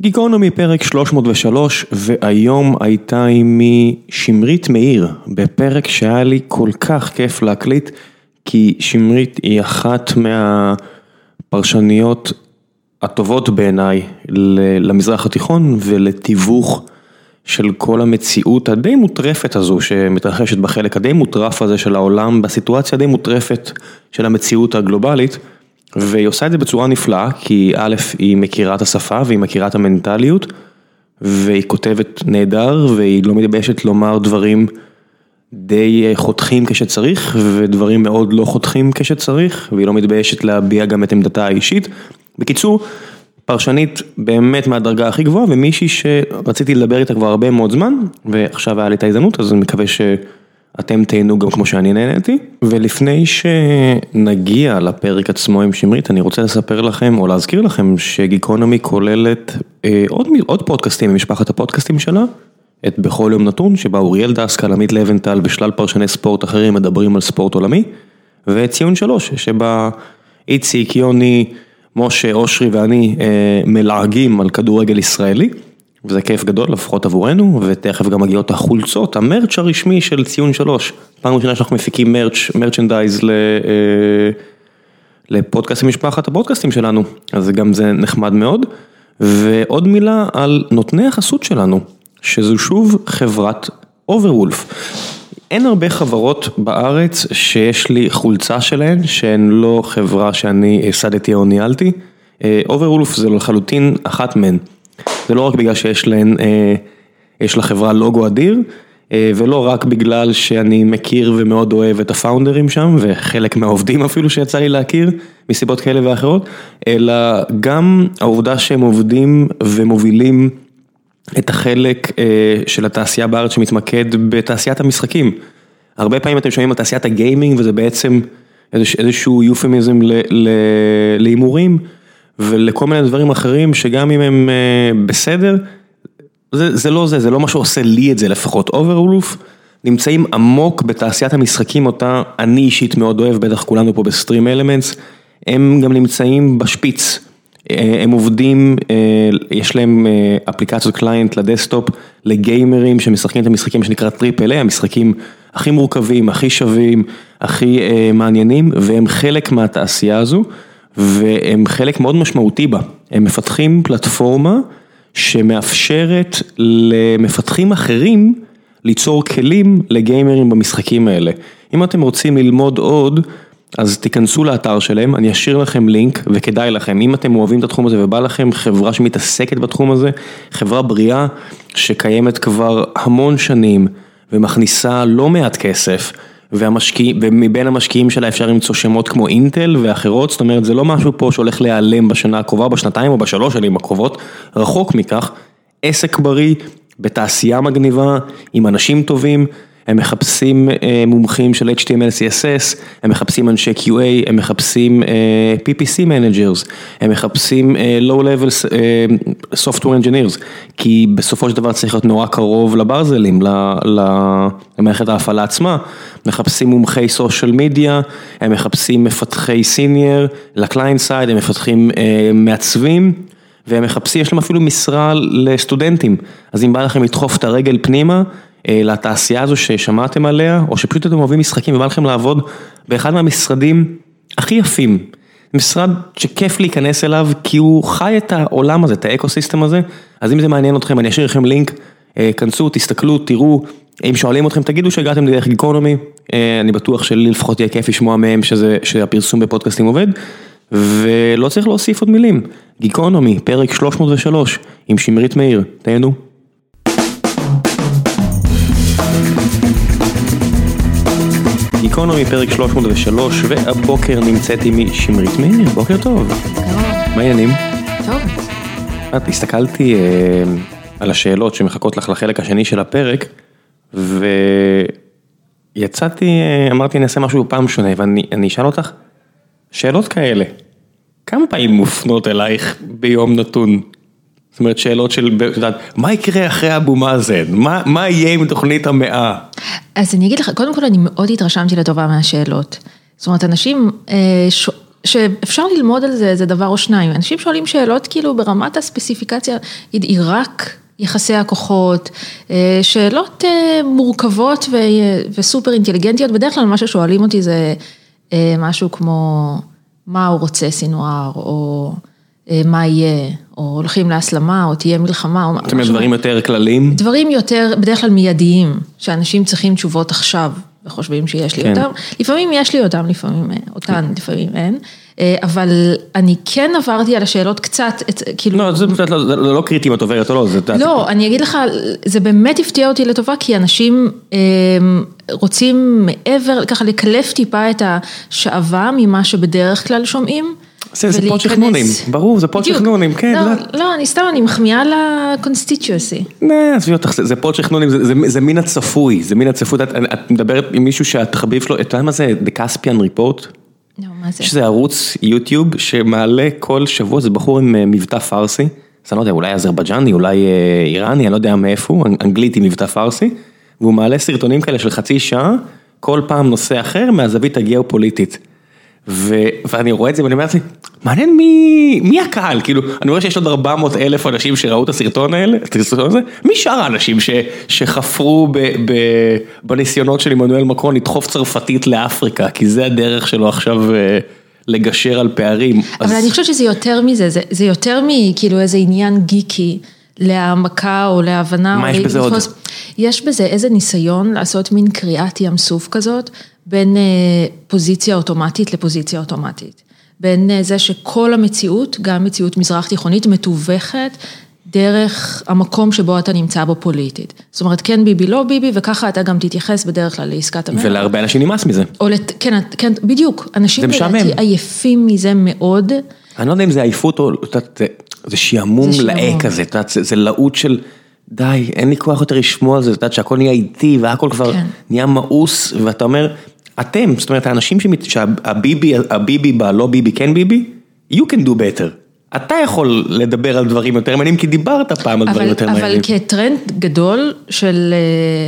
גיקונומי פרק 303 והיום הייתה עימי שמרית מאיר בפרק שהיה לי כל כך כיף להקליט כי שמרית היא אחת מהפרשניות הטובות בעיניי למזרח התיכון ולתיווך של כל המציאות הדי מוטרפת הזו שמתרחשת בחלק הדי מוטרף הזה של העולם בסיטואציה די מוטרפת של המציאות הגלובלית. והיא עושה את זה בצורה נפלאה, כי א', היא מכירה את השפה והיא מכירה את המנטליות, והיא כותבת נהדר, והיא לא מתביישת לומר דברים די חותכים כשצריך, ודברים מאוד לא חותכים כשצריך, והיא לא מתביישת להביע גם את עמדתה האישית. בקיצור, פרשנית באמת מהדרגה הכי גבוהה, ומישהי שרציתי לדבר איתה כבר הרבה מאוד זמן, ועכשיו היה לי את ההזדמנות, אז אני מקווה ש... אתם תהנו גם כמו שאני נהניתי, ולפני שנגיע לפרק עצמו עם שמרית, אני רוצה לספר לכם או להזכיר לכם שגיקונומי כוללת אה, עוד, עוד פודקאסטים ממשפחת הפודקאסטים שלה, את בכל יום נתון, שבה אוריאל דסקל, עמית לבנטל ושלל פרשני ספורט אחרים מדברים על ספורט עולמי, וציון שלוש, שבה איציק, יוני, משה, אושרי ואני אה, מלעגים על כדורגל ישראלי. וזה כיף גדול לפחות עבורנו, ותכף גם מגיעות החולצות, המרץ' הרשמי של ציון שלוש. פעם ראשונה שאנחנו מפיקים מרץ', מרצ'נדייז ל... אה, לפודקאסט משפחת הפודקאסטים שלנו, אז גם זה נחמד מאוד. ועוד מילה על נותני החסות שלנו, שזו שוב חברת אוברוולף. אין הרבה חברות בארץ שיש לי חולצה שלהן, שהן לא חברה שאני ייסדתי או ניהלתי. אוברוולף זה לחלוטין אחת מהן. זה לא רק בגלל שיש להן, אה, יש לחברה לוגו אדיר, אה, ולא רק בגלל שאני מכיר ומאוד אוהב את הפאונדרים שם, וחלק מהעובדים אפילו שיצא לי להכיר, מסיבות כאלה ואחרות, אלא גם העובדה שהם עובדים ומובילים את החלק אה, של התעשייה בארץ שמתמקד בתעשיית המשחקים. הרבה פעמים אתם שומעים על תעשיית הגיימינג וזה בעצם איזשהו יופמיזם להימורים. ולכל מיני דברים אחרים שגם אם הם אה, בסדר, זה זה לא זה, זה לא מה שעושה לי את זה לפחות. אוברולוף נמצאים עמוק בתעשיית המשחקים אותה אני אישית מאוד אוהב, בטח כולנו פה ב StreamElements, הם גם נמצאים בשפיץ. אה, הם עובדים, אה, יש להם אפליקציות client ל desktop לגיימרים שמשחקים את המשחקים שנקרא triple A, המשחקים הכי מורכבים, הכי שווים, הכי מעניינים, והם חלק מהתעשייה הזו. והם חלק מאוד משמעותי בה, הם מפתחים פלטפורמה שמאפשרת למפתחים אחרים ליצור כלים לגיימרים במשחקים האלה. אם אתם רוצים ללמוד עוד, אז תיכנסו לאתר שלהם, אני אשאיר לכם לינק וכדאי לכם, אם אתם אוהבים את התחום הזה ובא לכם חברה שמתעסקת בתחום הזה, חברה בריאה שקיימת כבר המון שנים ומכניסה לא מעט כסף. והמשקיעים, ומבין המשקיעים שלה אפשר למצוא שמות כמו אינטל ואחרות, זאת אומרת זה לא משהו פה שהולך להיעלם בשנה הקרובה, בשנתיים או בשלוש שנים הקרובות, רחוק מכך, עסק בריא, בתעשייה מגניבה, עם אנשים טובים. הם מחפשים אה, מומחים של HTML, CSS, הם מחפשים אנשי QA, הם מחפשים אה, PPC managers, הם מחפשים אה, low level software engineers, כי בסופו של דבר צריך להיות נורא קרוב לברזלים, למערכת ההפעלה עצמה, מחפשים מומחי סושיאל מדיה, הם מחפשים מפתחי סיניור, לקליינט סייד, הם מפתחים מעצבים. והם מחפשים, יש להם אפילו משרה לסטודנטים, אז אם בא לכם לדחוף את הרגל פנימה, לתעשייה הזו ששמעתם עליה, או שפשוט אתם אוהבים משחקים ובא לכם לעבוד באחד מהמשרדים הכי יפים. משרד שכיף להיכנס אליו, כי הוא חי את העולם הזה, את האקו סיסטם הזה, אז אם זה מעניין אתכם, אני אשאיר לכם לינק, אה, כנסו, תסתכלו, תראו, אם שואלים אתכם, תגידו שהגעתם דרך גיקונומי, אה, אני בטוח שלי לפחות יהיה כיף לשמוע מהם שזה, שהפרסום בפודקאסטים עובד, ולא צריך להוסיף עוד מילים, גיקונומי, פרק 303, עם שמרית מאיר, תהנו. גיקונומי פרק 303 והבוקר נמצאת עימי שמרית מאיר, בוקר טוב. מה העניינים? טוב. את הסתכלתי אה, על השאלות שמחכות לך לחלק השני של הפרק ויצאתי, אה, אמרתי אני אעשה משהו פעם שונה ואני אשאל אותך שאלות כאלה, כמה פעמים מופנות אלייך ביום נתון? זאת אומרת שאלות של, את יודעת, מה יקרה אחרי אבו מאזן? מה, מה יהיה עם תוכנית המאה? אז אני אגיד לך, קודם כל אני מאוד התרשמתי לטובה מהשאלות. זאת אומרת, אנשים אה, ש... שאפשר ללמוד על זה איזה דבר או שניים. אנשים שואלים שאלות כאילו ברמת הספציפיקציה, עיראק, יחסי הכוחות, אה, שאלות אה, מורכבות וסופר אינטליגנטיות, בדרך כלל מה ששואלים אותי זה משהו כמו, מה הוא רוצה סינואר, או... אה, מה יהיה, או הולכים להסלמה, או תהיה מלחמה, או משהו. זאת אומרת, דברים יותר כלליים? דברים יותר, בדרך כלל מיידיים, שאנשים צריכים תשובות עכשיו, וחושבים שיש לי כן. אותם. לפעמים יש לי אותם, לפעמים אה, אותן, כן. לפעמים אין. אה, אבל אני כן עברתי על השאלות קצת, כאילו... לא, זה לא, לא, לא קריטי אם את עוברת או לא, זה... לא, אני אגיד לך, זה באמת הפתיע אותי לטובה, כי אנשים רוצים מעבר, ככה לקלף טיפה את השעווה ממה שבדרך כלל שומעים. זה פודקאסט חנונים, ברור, זה פודקאסט חנונים, כן. לא, לא, אני סתם, אני מחמיאה ל constituency. עזבי אותך, זה פודקאסט חנונים, זה מין הצפוי, זה מין הצפוי, את מדברת עם מישהו שהתחביב שלו, אתה יודע מה זה, The Caspian Report? לא, מה זה? שזה ערוץ יוטיוב שמעלה כל שבוע, זה בחור עם אה, מבטא פרסי, אז אני לא יודע, אולי אזרבייג'ני, אולי אה, איראני, אני לא יודע מאיפה הוא, אנגלית עם מבטא פרסי, והוא מעלה סרטונים כאלה של חצי שעה, כל פעם נושא אחר מהזווית הגיאופוליטית. ואני רואה את זה ואני אומר לעצמי, מעניין מי, מי הקהל, כאילו, אני רואה שיש עוד 400 אלף אנשים שראו את הסרטון הזה, מי שאר האנשים ש, שחפרו ב, ב, בניסיונות של עמנואל מקרון לדחוף צרפתית לאפריקה, כי זה הדרך שלו עכשיו אה, לגשר על פערים. אבל אז... אני חושבת שזה יותר מזה, זה, זה יותר מכאילו איזה עניין גיקי. להעמקה או להבנה. מה יש בזה עוד? יש בזה איזה ניסיון לעשות מין קריאת ים סוף כזאת, בין אה, פוזיציה אוטומטית לפוזיציה אוטומטית. בין אה, זה שכל המציאות, גם מציאות מזרח תיכונית, מתווכת דרך המקום שבו אתה נמצא בו פוליטית. זאת אומרת, כן ביבי, לא ביבי, וככה אתה גם תתייחס בדרך כלל לעסקת המאה. ולהרבה אנשים נמאס מזה. לת... כן, כן, בדיוק. אנשים לדעתי עייפים מזה מאוד. אני לא יודע אם זה עייפות או, את יודעת, זה שעמום לאה כזה, את יודעת, זה להוט של... די, אין לי כוח יותר לשמוע על זה, את יודעת שהכל נהיה איטי והכל כבר כן. נהיה מאוס, ואתה אומר, אתם, זאת אומרת, האנשים שהביבי, הביבי בלא ביבי כן ביבי, you can do better. אתה יכול לדבר על דברים יותר מעניינים, כי דיברת פעם על דברים יותר מעניינים. אבל כטרנד גדול של...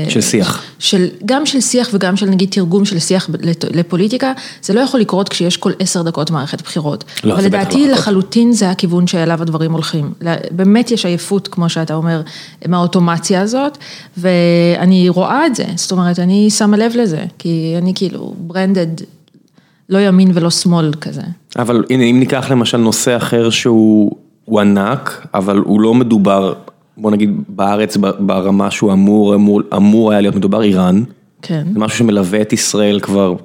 אה, של שיח. של, גם של שיח וגם של נגיד תרגום של שיח לפוליטיקה, זה לא יכול לקרות כשיש כל עשר דקות מערכת בחירות. לא, אבל לדעתי לא לחלוטין זה הכיוון שאליו הדברים הולכים. באמת יש עייפות, כמו שאתה אומר, מהאוטומציה הזאת, ואני רואה את זה, זאת אומרת, אני שמה לב לזה, כי אני כאילו ברנדד לא ימין ולא שמאל כזה. אבל הנה, אם ניקח למשל נושא אחר שהוא ענק, אבל הוא לא מדובר, בוא נגיד בארץ ברמה שהוא אמור, אמור, אמור היה להיות מדובר, איראן. כן. זה משהו שמלווה את ישראל כבר, לא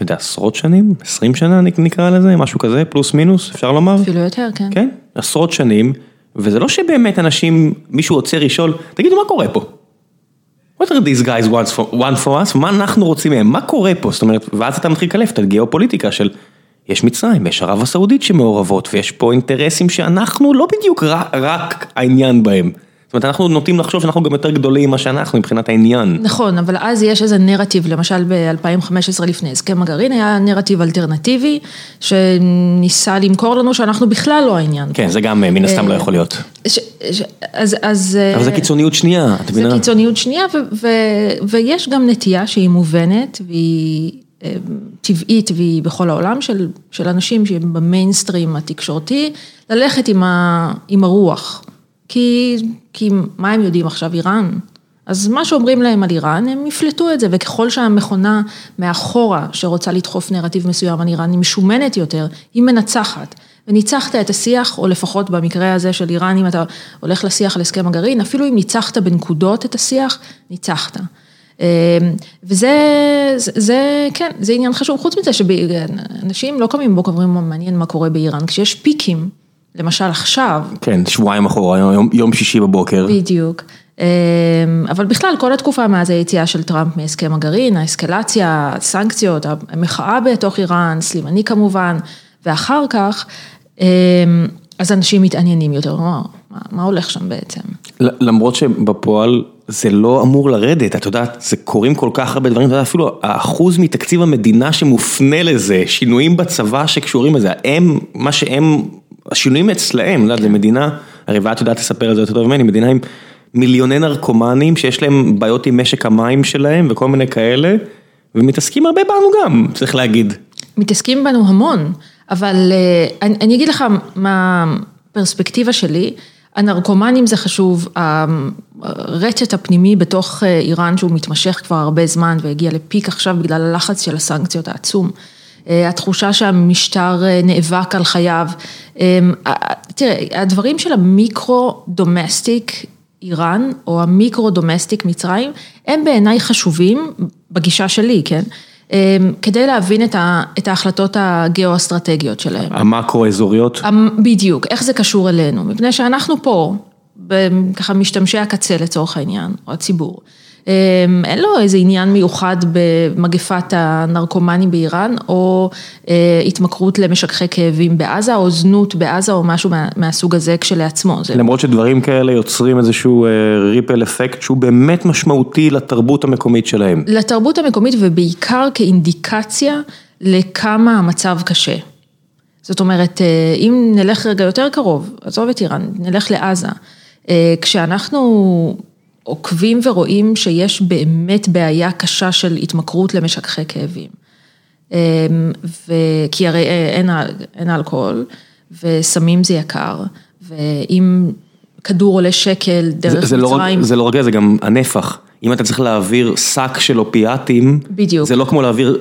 יודע, עשרות שנים? עשרים שנה נקרא לזה? משהו כזה? פלוס מינוס, אפשר לומר? אפילו יותר, כן. כן, עשרות שנים, וזה לא שבאמת אנשים, מישהו עוצר לשאול, תגידו מה קורה פה? What are these guys want for, want for us? מה אנחנו רוצים מהם? מה קורה פה? זאת אומרת, ואז אתה מתחיל לקלף את הגיאופוליטיקה של, יש מצרים, יש ערב הסעודית שמעורבות, ויש פה אינטרסים שאנחנו לא בדיוק רק, רק העניין בהם. זאת אומרת, אנחנו נוטים לחשוב שאנחנו גם יותר גדולים ממה שאנחנו מבחינת העניין. נכון, אבל אז יש איזה נרטיב, למשל ב-2015 לפני הסכם הגרעין, היה נרטיב אלטרנטיבי, שניסה למכור לנו שאנחנו בכלל לא העניין. כן, זה גם מן הסתם לא יכול להיות. אז, אז... אבל זה קיצוניות שנייה, את מבינה? זה קיצוניות שנייה, ויש גם נטייה שהיא מובנת, והיא... טבעית והיא בכל העולם של, של אנשים שהם במיינסטרים התקשורתי, ללכת עם, ה, עם הרוח. כי, כי מה הם יודעים עכשיו, איראן? אז מה שאומרים להם על איראן, הם יפלטו את זה, וככל שהמכונה מאחורה שרוצה לדחוף נרטיב מסוים על איראן היא משומנת יותר, היא מנצחת. וניצחת את השיח, או לפחות במקרה הזה של איראן, אם אתה הולך לשיח על הסכם הגרעין, אפילו אם ניצחת בנקודות את השיח, ניצחת. אמ, וזה, זה, כן, זה עניין חשוב, חוץ מזה שאנשים לא קמים בבוקר ואומרים, מעניין מה קורה באיראן, כשיש פיקים. למשל עכשיו. כן, שבועיים אחורה, יום, יום שישי בבוקר. בדיוק. אמ, אבל בכלל, כל התקופה מאז היציאה של טראמפ מהסכם הגרעין, האסקלציה, הסנקציות, המחאה בתוך איראן, סלימני כמובן, ואחר כך, אמ, אז אנשים מתעניינים יותר, מה, מה הולך שם בעצם? למרות שבפועל זה לא אמור לרדת, את יודעת, זה קורים כל כך הרבה דברים, אפילו האחוז מתקציב המדינה שמופנה לזה, שינויים בצבא שקשורים לזה, הם, מה שהם השינויים אצלהם, את יודעת, זו מדינה, הרי ואת יודעת לספר את זה יותר טוב ממני, מדינה עם מיליוני נרקומנים שיש להם בעיות עם משק המים שלהם וכל מיני כאלה, ומתעסקים הרבה בנו גם, צריך להגיד. מתעסקים בנו המון. אבל אני, אני אגיד לך מה הפרספקטיבה שלי, הנרקומנים זה חשוב, הרטט הפנימי בתוך איראן שהוא מתמשך כבר הרבה זמן והגיע ל peak עכשיו בגלל הלחץ של הסנקציות העצום. התחושה שהמשטר נאבק על חייו, תראה, הדברים של ה micro domestic איראן או ה micro domestic מצרים, הם בעיניי חשובים בגישה שלי, כן? כדי להבין את ההחלטות הגיאו-אסטרטגיות שלהם. המקרו-אזוריות? בדיוק, איך זה קשור אלינו, מפני שאנחנו פה, ככה משתמשי הקצה לצורך העניין, או הציבור. אין לו איזה עניין מיוחד במגפת הנרקומנים באיראן, או התמכרות למשככי כאבים בעזה, או זנות בעזה, או משהו מהסוג הזה כשלעצמו. למרות שדברים כאלה יוצרים איזשהו ריפל אפקט שהוא באמת משמעותי לתרבות המקומית שלהם. לתרבות המקומית ובעיקר כאינדיקציה לכמה המצב קשה. זאת אומרת, אם נלך רגע יותר קרוב, עזוב את איראן, נלך לעזה, כשאנחנו עוקבים ורואים שיש באמת בעיה קשה של התמכרות למשככי כאבים. כי הרי אין אלכוהול, וסמים זה יקר, ואם כדור עולה שקל דרך מצרים. זה לא רק זה, זה גם הנפח. אם אתה צריך להעביר שק של אופיאטים, בדיוק. זה לא כמו להעביר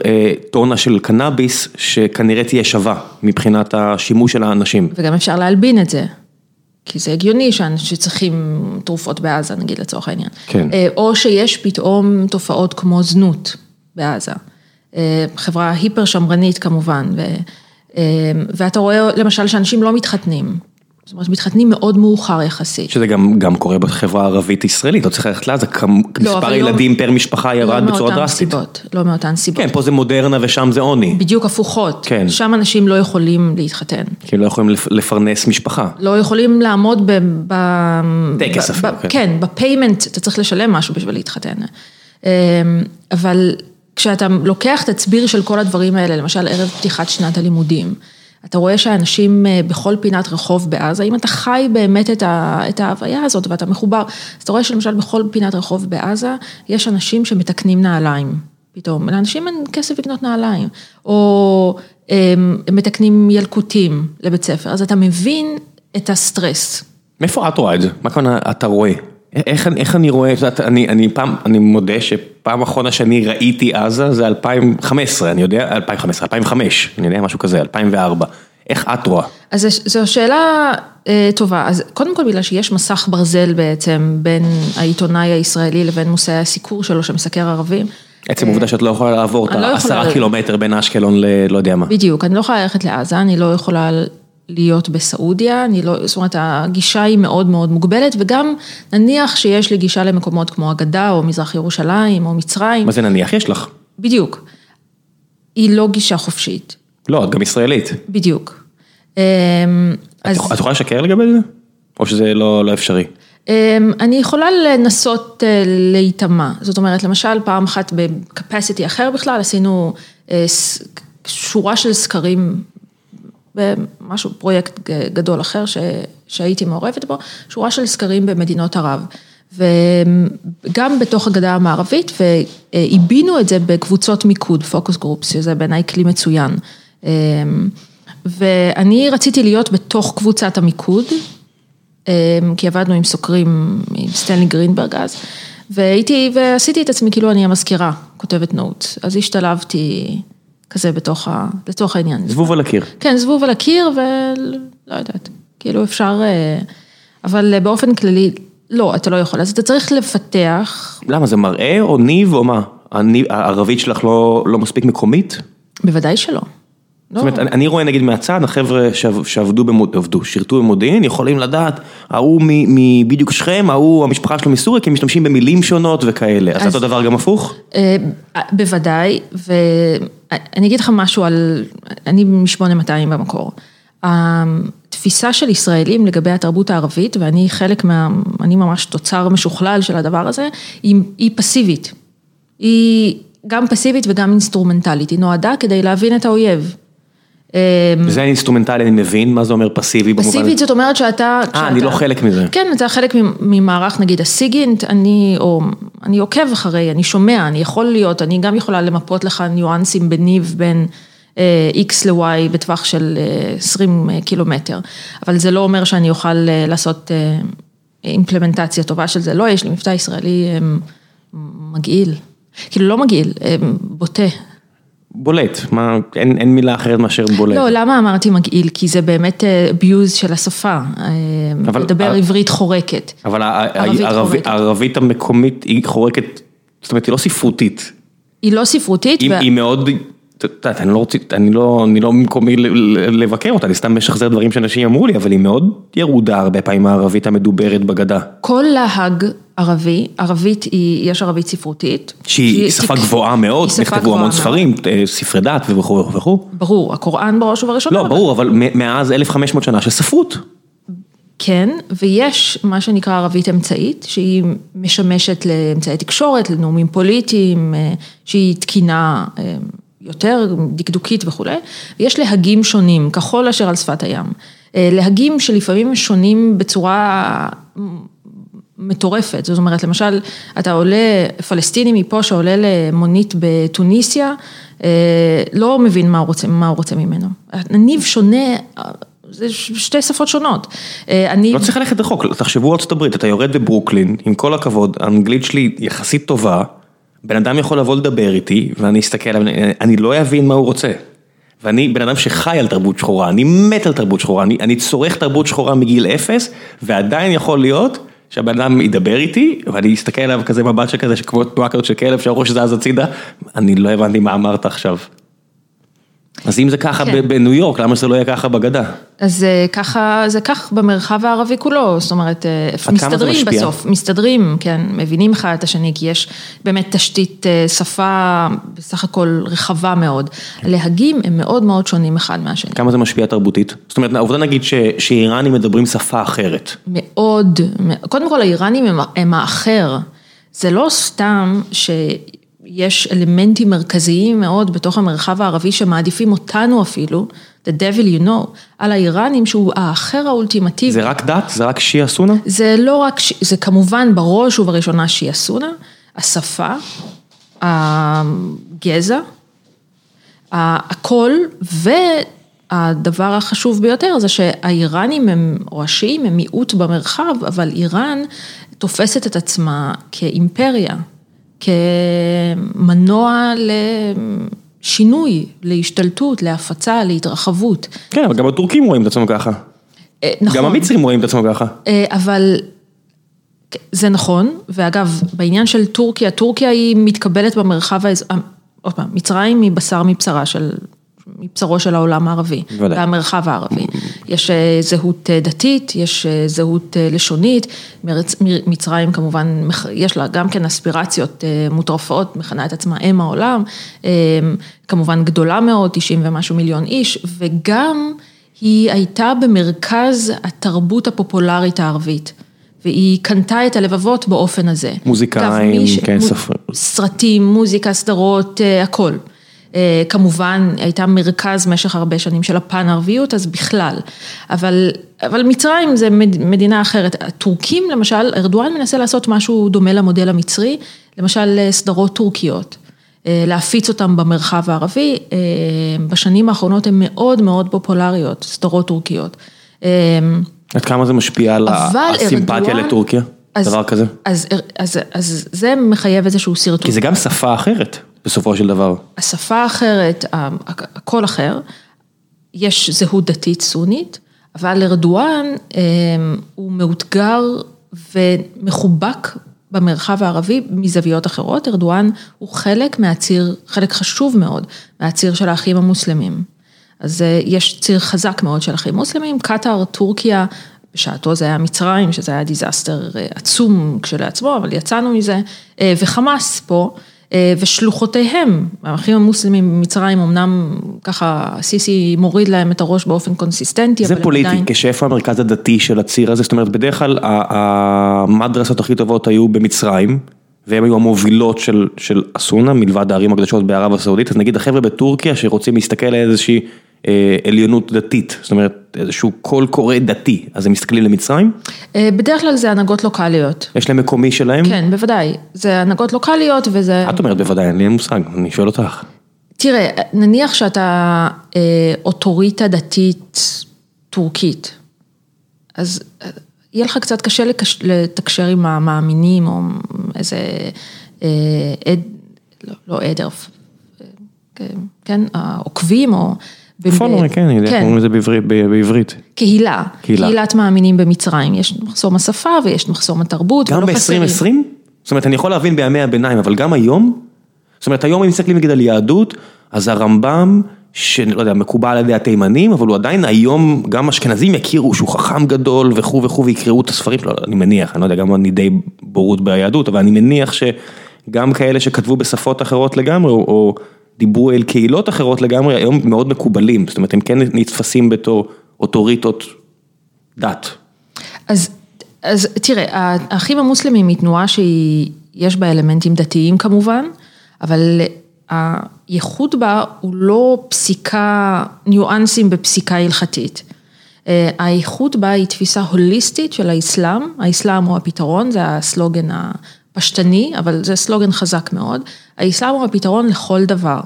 טונה של קנאביס, שכנראה תהיה שווה מבחינת השימוש של האנשים. וגם אפשר להלבין את זה. כי זה הגיוני שצריכים תרופות בעזה, נגיד לצורך העניין. כן. או שיש פתאום תופעות כמו זנות בעזה. חברה היפר שמרנית כמובן, ואתה רואה למשל שאנשים לא מתחתנים. זאת אומרת, מתחתנים מאוד מאוחר יחסית. שזה גם קורה בחברה הערבית ישראלית, לא צריך ללכת לעזה, מספר ילדים פר משפחה ירד בצורה דרסטית. לא סיבות, לא מאותן סיבות. כן, פה זה מודרנה ושם זה עוני. בדיוק הפוכות. כן. שם אנשים לא יכולים להתחתן. כי לא יכולים לפרנס משפחה. לא יכולים לעמוד ב... טקס אפילו, כן. כן, ב payment, אתה צריך לשלם משהו בשביל להתחתן. אבל כשאתה לוקח תצביר של כל הדברים האלה, למשל ערב פתיחת שנת הלימודים, אתה רואה שאנשים בכל פינת רחוב בעזה, אם אתה חי באמת את ההוויה הזאת ואתה מחובר, אז אתה רואה שלמשל בכל פינת רחוב בעזה, יש אנשים שמתקנים נעליים, פתאום, לאנשים אין כסף לקנות נעליים, או הם מתקנים ילקוטים לבית ספר, אז אתה מבין את הסטרס. מאיפה את רואה את זה? מה כמובן אתה רואה? איך אני רואה, אני פעם, אני מודה שפעם אחרונה שאני ראיתי עזה זה 2015, אני יודע, 2015, 2005, אני יודע משהו כזה, 2004, איך את רואה? אז זו שאלה טובה, אז קודם כל בגלל שיש מסך ברזל בעצם בין העיתונאי הישראלי לבין מושאי הסיקור שלו שמסקר ערבים. עצם העובדה שאת לא יכולה לעבור את העשרה קילומטר בין אשקלון ללא יודע מה. בדיוק, אני לא יכולה ללכת לעזה, אני לא יכולה להיות בסעודיה, אני לא, זאת אומרת הגישה היא מאוד מאוד מוגבלת וגם נניח שיש לי גישה למקומות כמו הגדה או מזרח ירושלים או מצרים. מה זה נניח? יש לך. בדיוק. היא לא גישה חופשית. לא, את גם ישראלית. בדיוק. את יכולה לשקר לגבי זה? או שזה לא אפשרי? אני יכולה לנסות להיטמע, זאת אומרת למשל פעם אחת בקפסיטי אחר בכלל עשינו שורה של סקרים במשהו, פרויקט גדול אחר שהייתי מעורבת בו, שורה של סקרים במדינות ערב. וגם בתוך הגדה המערבית, ועיבינו את זה בקבוצות מיקוד, פוקוס גרופס, שזה בעיניי כלי מצוין. ואני רציתי להיות בתוך קבוצת המיקוד, כי עבדנו עם סוקרים, עם סטנלי גרינברג אז, והייתי, ועשיתי את עצמי כאילו אני המזכירה, כותבת נוט, אז השתלבתי. כזה בתוך ה... לצורך העניין. זבוב על הקיר. כן, זבוב על הקיר ולא יודעת, כאילו אפשר, אבל באופן כללי, לא, אתה לא יכול, אז אתה צריך לפתח. למה, זה מראה או ניב או מה? הערבית שלך לא מספיק מקומית? בוודאי שלא. זאת אומרת, אני רואה נגיד מהצד, החבר'ה שעבדו, עבדו, שירתו במודיעין, יכולים לדעת, ההוא מבדיוק שכם, ההוא, המשפחה שלו מסוריה, כי הם משתמשים במילים שונות וכאלה, אז זה אותו דבר גם הפוך? בוודאי, ואני אגיד לך משהו על, אני מ-8200 במקור. התפיסה של ישראלים לגבי התרבות הערבית, ואני חלק מה, אני ממש תוצר משוכלל של הדבר הזה, היא פסיבית. היא גם פסיבית וגם אינסטרומנטלית, היא נועדה כדי להבין את האויב. זה אינסטרומנטלי, אני מבין, מה זה אומר פסיבי? פסיבית זאת אומרת שאתה... אה, אני לא חלק מזה. כן, אתה חלק ממערך נגיד הסיגינט, אני או, אני עוקב אחרי, אני שומע, אני יכול להיות, אני גם יכולה למפות לך ניואנסים בניב בין X ל-Y בטווח של 20 קילומטר, אבל זה לא אומר שאני אוכל לעשות אימפלמנטציה טובה של זה, לא, יש לי מבטא ישראלי מגעיל, כאילו לא מגעיל, בוטה. בולט, מה, אין, אין מילה אחרת מאשר בולט. לא, למה אמרתי מגעיל? כי זה באמת abuse של השפה, אבל, לדבר עברית חורקת. אבל הערבית, הערבית המקומית היא חורקת, זאת אומרת היא לא ספרותית. היא לא ספרותית. היא, ו... היא מאוד, את יודעת, אני לא רוצה, אני לא, אני לא במקומי לבקר אותה, אני סתם משחזר דברים שאנשים אמרו לי, אבל היא מאוד ירודה הרבה פעמים הערבית המדוברת בגדה. כל להג ערבי, ערבית היא, יש ערבית ספרותית. שהיא שפה גבוהה מאוד, נכתבו המון ספרים, ספרי דת וכו' וכו'. ברור, הקוראן בראש ובראשונה. לא, ברור, אבל מאז 1500 שנה של ספרות. כן, ויש מה שנקרא ערבית אמצעית, שהיא משמשת לאמצעי תקשורת, לנאומים פוליטיים, שהיא תקינה יותר דקדוקית וכולי, ויש להגים שונים, כחול אשר על שפת הים. להגים שלפעמים שונים בצורה מטורפת, זאת אומרת, למשל, אתה עולה, פלסטיני מפה שעולה למונית בתוניסיה, לא מבין מה הוא רוצה, מה הוא רוצה ממנו. הניב שונה, זה שתי שפות שונות. אני... לא צריך ללכת רחוק, תחשבו ארצות הברית, אתה יורד בברוקלין, עם כל הכבוד, האנגלית שלי יחסית טובה, בן אדם יכול לבוא לדבר איתי, ואני אסתכל עליו, אני לא אבין מה הוא רוצה. ואני בן אדם שחי על תרבות שחורה, אני מת על תרבות שחורה, אני, אני צורך תרבות שחורה מגיל אפס, ועדיין יכול להיות שהבן אדם ידבר איתי, ואני אסתכל עליו כזה מבט שכזה, כמו תנועה כזאת של כלב שהראש זז הצידה, אני לא הבנתי מה אמרת עכשיו. אז אם זה ככה כן. בניו יורק, למה שזה לא יהיה ככה בגדה? אז ככה, זה כך במרחב הערבי כולו, זאת אומרת, מסתדרים בסוף, מסתדרים, כן, מבינים אחד את השני, כי יש באמת תשתית שפה בסך הכל רחבה מאוד. להגים הם מאוד מאוד שונים אחד מהשני. כמה זה משפיע תרבותית? זאת אומרת, העובדה נגיד ש, שאיראנים מדברים שפה אחרת. מאוד, קודם כל האיראנים הם, הם האחר, זה לא סתם ש... יש אלמנטים מרכזיים מאוד בתוך המרחב הערבי שמעדיפים אותנו אפילו, the devil you know, על האיראנים שהוא האחר האולטימטיבי. זה רק דת? זה רק שיעה סונה? זה לא רק, זה כמובן בראש ובראשונה שיעה סונה, השפה, הגזע, הכל, והדבר החשוב ביותר זה שהאיראנים הם, או השיעים הם מיעוט במרחב, אבל איראן תופסת את עצמה כאימפריה. כמנוע לשינוי, להשתלטות, להפצה, להתרחבות. כן, אבל גם הטורקים רואים את עצמם ככה. נכון. גם המצרים רואים את עצמם ככה. אבל זה נכון, ואגב, בעניין של טורקיה, טורקיה היא מתקבלת במרחב, עוד פעם, מצרים היא בשר מבשרה של מבשרו של העולם הערבי, והמרחב הערבי. יש זהות דתית, יש זהות לשונית, מצרים כמובן, יש לה גם כן אספירציות מוטרפות, מכנה את עצמה אם העולם, כמובן גדולה מאוד, 90 ומשהו מיליון איש, וגם היא הייתה במרכז התרבות הפופולרית הערבית. והיא קנתה את הלבבות באופן הזה. מוזיקאים, כן, ספרים. סרטים, מוזיקה, סדרות, הכל. כמובן הייתה מרכז במשך הרבה שנים של הפן ערביות, אז בכלל, אבל, אבל מצרים זה מדינה אחרת, הטורקים למשל, ארדואן מנסה לעשות משהו דומה למודל המצרי, למשל סדרות טורקיות, להפיץ אותם במרחב הערבי, בשנים האחרונות הן מאוד מאוד פופולריות, סדרות טורקיות. עד כמה זה משפיע על הסימפתיה ארדואן, לטורקיה, אז, דבר כזה? אז, אז, אז, אז זה מחייב איזשהו סרטוט. כי זה גם שפה אחרת. בסופו של דבר. השפה אחרת, הכל אחר, יש זהות דתית סונית, אבל ארדואן הוא מאותגר ומחובק במרחב הערבי מזוויות אחרות, ארדואן הוא חלק מהציר, חלק חשוב מאוד מהציר של האחים המוסלמים. אז יש ציר חזק מאוד של אחים מוסלמים, קטאר, טורקיה, בשעתו זה היה מצרים, שזה היה דיזסטר עצום כשלעצמו, אבל יצאנו מזה, וחמאס פה. ושלוחותיהם, האחים המוסלמים במצרים, אמנם ככה סיסי מוריד להם את הראש באופן קונסיסטנטי, זה פוליטי, עדיין... כשאיפה המרכז הדתי של הציר הזה, זאת אומרת בדרך כלל המדרסות הכי טובות היו במצרים, והם היו המובילות של, של אסונה, מלבד הערים הקדושות בערב הסעודית, אז נגיד החבר'ה בטורקיה שרוצים להסתכל על איזושהי עליונות דתית, זאת אומרת איזשהו קול קורא דתי, אז הם מסתכלים למצרים? בדרך כלל זה הנהגות לוקאליות. יש להם מקומי שלהם? כן, בוודאי, זה הנהגות לוקאליות וזה... את אומרת בוודאי, אין לי מושג, אני שואל אותך. תראה, נניח שאתה אוטוריטה דתית טורקית, אז יהיה לך קצת קשה לתקשר עם המאמינים או איזה עד, לא, לא עדר, כן, העוקבים או... פולורי, כן, אני יודע, כן. קוראים לזה בעברית. קהילה, קהילת מאמינים במצרים, יש מחסום השפה ויש מחסום התרבות. גם ב-2020? זאת אומרת, אני יכול להבין בימי הביניים, אבל גם היום, זאת אומרת, היום אם מסתכלים נגיד על יהדות, אז הרמב"ם, שלא יודע, מקובל על ידי התימנים, אבל הוא עדיין היום, גם אשכנזים יכירו שהוא חכם גדול וכו' וכו', ויקראו את הספרים שלו, אני מניח, אני לא יודע, גם אני די בורות ביהדות, אבל אני מניח שגם כאלה שכתבו בשפות אחרות לגמרי, או דיברו אל קהילות אחרות לגמרי, היום מאוד מקובלים, זאת אומרת, הם כן נתפסים בתור אוטוריטות דת. אז, אז תראה, האחים המוסלמים היא תנועה שיש בה אלמנטים דתיים כמובן, אבל הייחוד בה הוא לא פסיקה, ניואנסים בפסיקה הלכתית. הייחוד בה היא תפיסה הוליסטית של האסלאם, האסלאם הוא הפתרון, זה הסלוגן פשטני, אבל זה סלוגן חזק מאוד, האסלאם הוא הפתרון לכל דבר.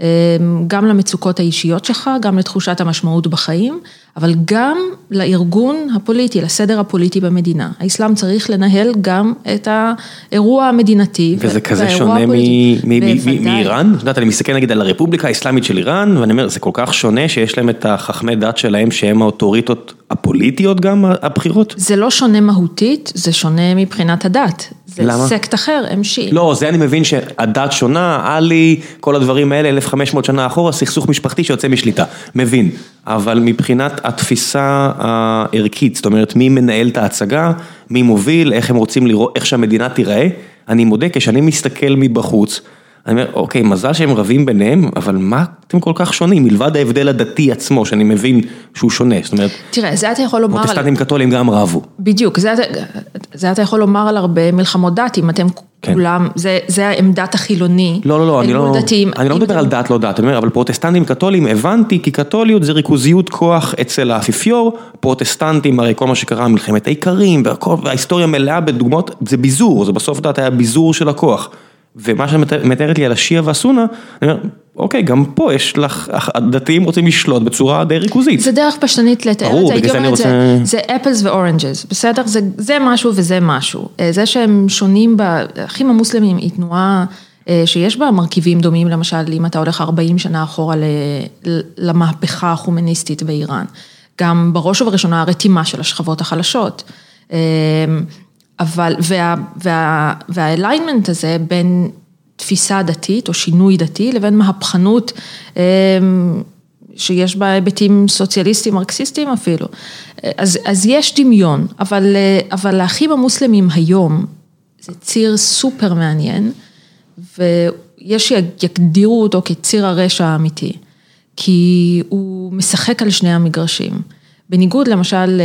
אמ, גם למצוקות האישיות שלך, גם לתחושת המשמעות בחיים, אבל גם לארגון הפוליטי, לסדר הפוליטי במדינה. האסלאם צריך לנהל גם את האירוע המדינתי. וזה כזה שונה מאיראן? את יודעת, אני מסתכל נגיד על הרפובליקה האסלאמית של איראן, ואני אומר, זה כל כך שונה שיש להם את החכמי דת שלהם, שהם האוטוריטות הפוליטיות גם, הבחירות? זה לא שונה מהותית, זה שונה מבחינת הדת. זה למה? סקט אחר, הם שיעים. לא, זה אני מבין שהדת שונה, עלי, כל הדברים האלה, 1500 שנה אחורה, סכסוך משפחתי שיוצא משליטה, מבין. אבל מבחינת התפיסה הערכית, זאת אומרת, מי מנהל את ההצגה, מי מוביל, איך הם רוצים לראות, איך שהמדינה תיראה, אני מודה, כשאני מסתכל מבחוץ, אני אומר, אוקיי, מזל שהם רבים ביניהם, אבל מה אתם כל כך שונים, מלבד ההבדל הדתי עצמו, שאני מבין שהוא שונה, זאת אומרת... תראה, זה אתה יכול לומר... פרוטסטנטים קתולים גם רבו. בדיוק, זה, זה אתה יכול לומר על הרבה מלחמות דת, אם אתם כן. כולם, זה, זה העמדת החילוני. לא, לא, לא, אני לא, דתיים, אני לא מדבר על דת, לא דת, אני אומר, אבל פרוטסטנטים קתולים, הבנתי, כי קתוליות זה ריכוזיות כוח אצל האפיפיור, פרוטסטנטים, הרי כל מה שקרה, מלחמת האיכרים, וההיסטוריה מלאה בדוגמאות, זה ביזור, זה בסוף דת היה ביזור של הכוח. ומה שאת מתארת לי על השיעה והסונה, אני אומר, אוקיי, גם פה יש לך, הדתיים רוצים לשלוט בצורה די ריכוזית. זה דרך פשטנית לתאר את זה, הייתי אומרת, רוצה... זה apples ו oranges, בסדר? זה, זה משהו וזה משהו. אה, זה שהם שונים, האחים המוסלמים היא תנועה אה, שיש בה מרכיבים דומים, למשל, אם אתה הולך 40 שנה אחורה למהפכה החומייניסטית באיראן. גם בראש ובראשונה הרתימה של השכבות החלשות. אה, אבל, וה, וה, וה alignment הזה בין תפיסה דתית או שינוי דתי לבין מהפכנות אמ, שיש בה היבטים סוציאליסטיים, מרקסיסטיים אפילו. אז, אז יש דמיון, אבל, אבל האחים המוסלמים היום זה ציר סופר מעניין, ויש שיגדירו אותו כציר הרשע האמיתי, כי הוא משחק על שני המגרשים. בניגוד למשל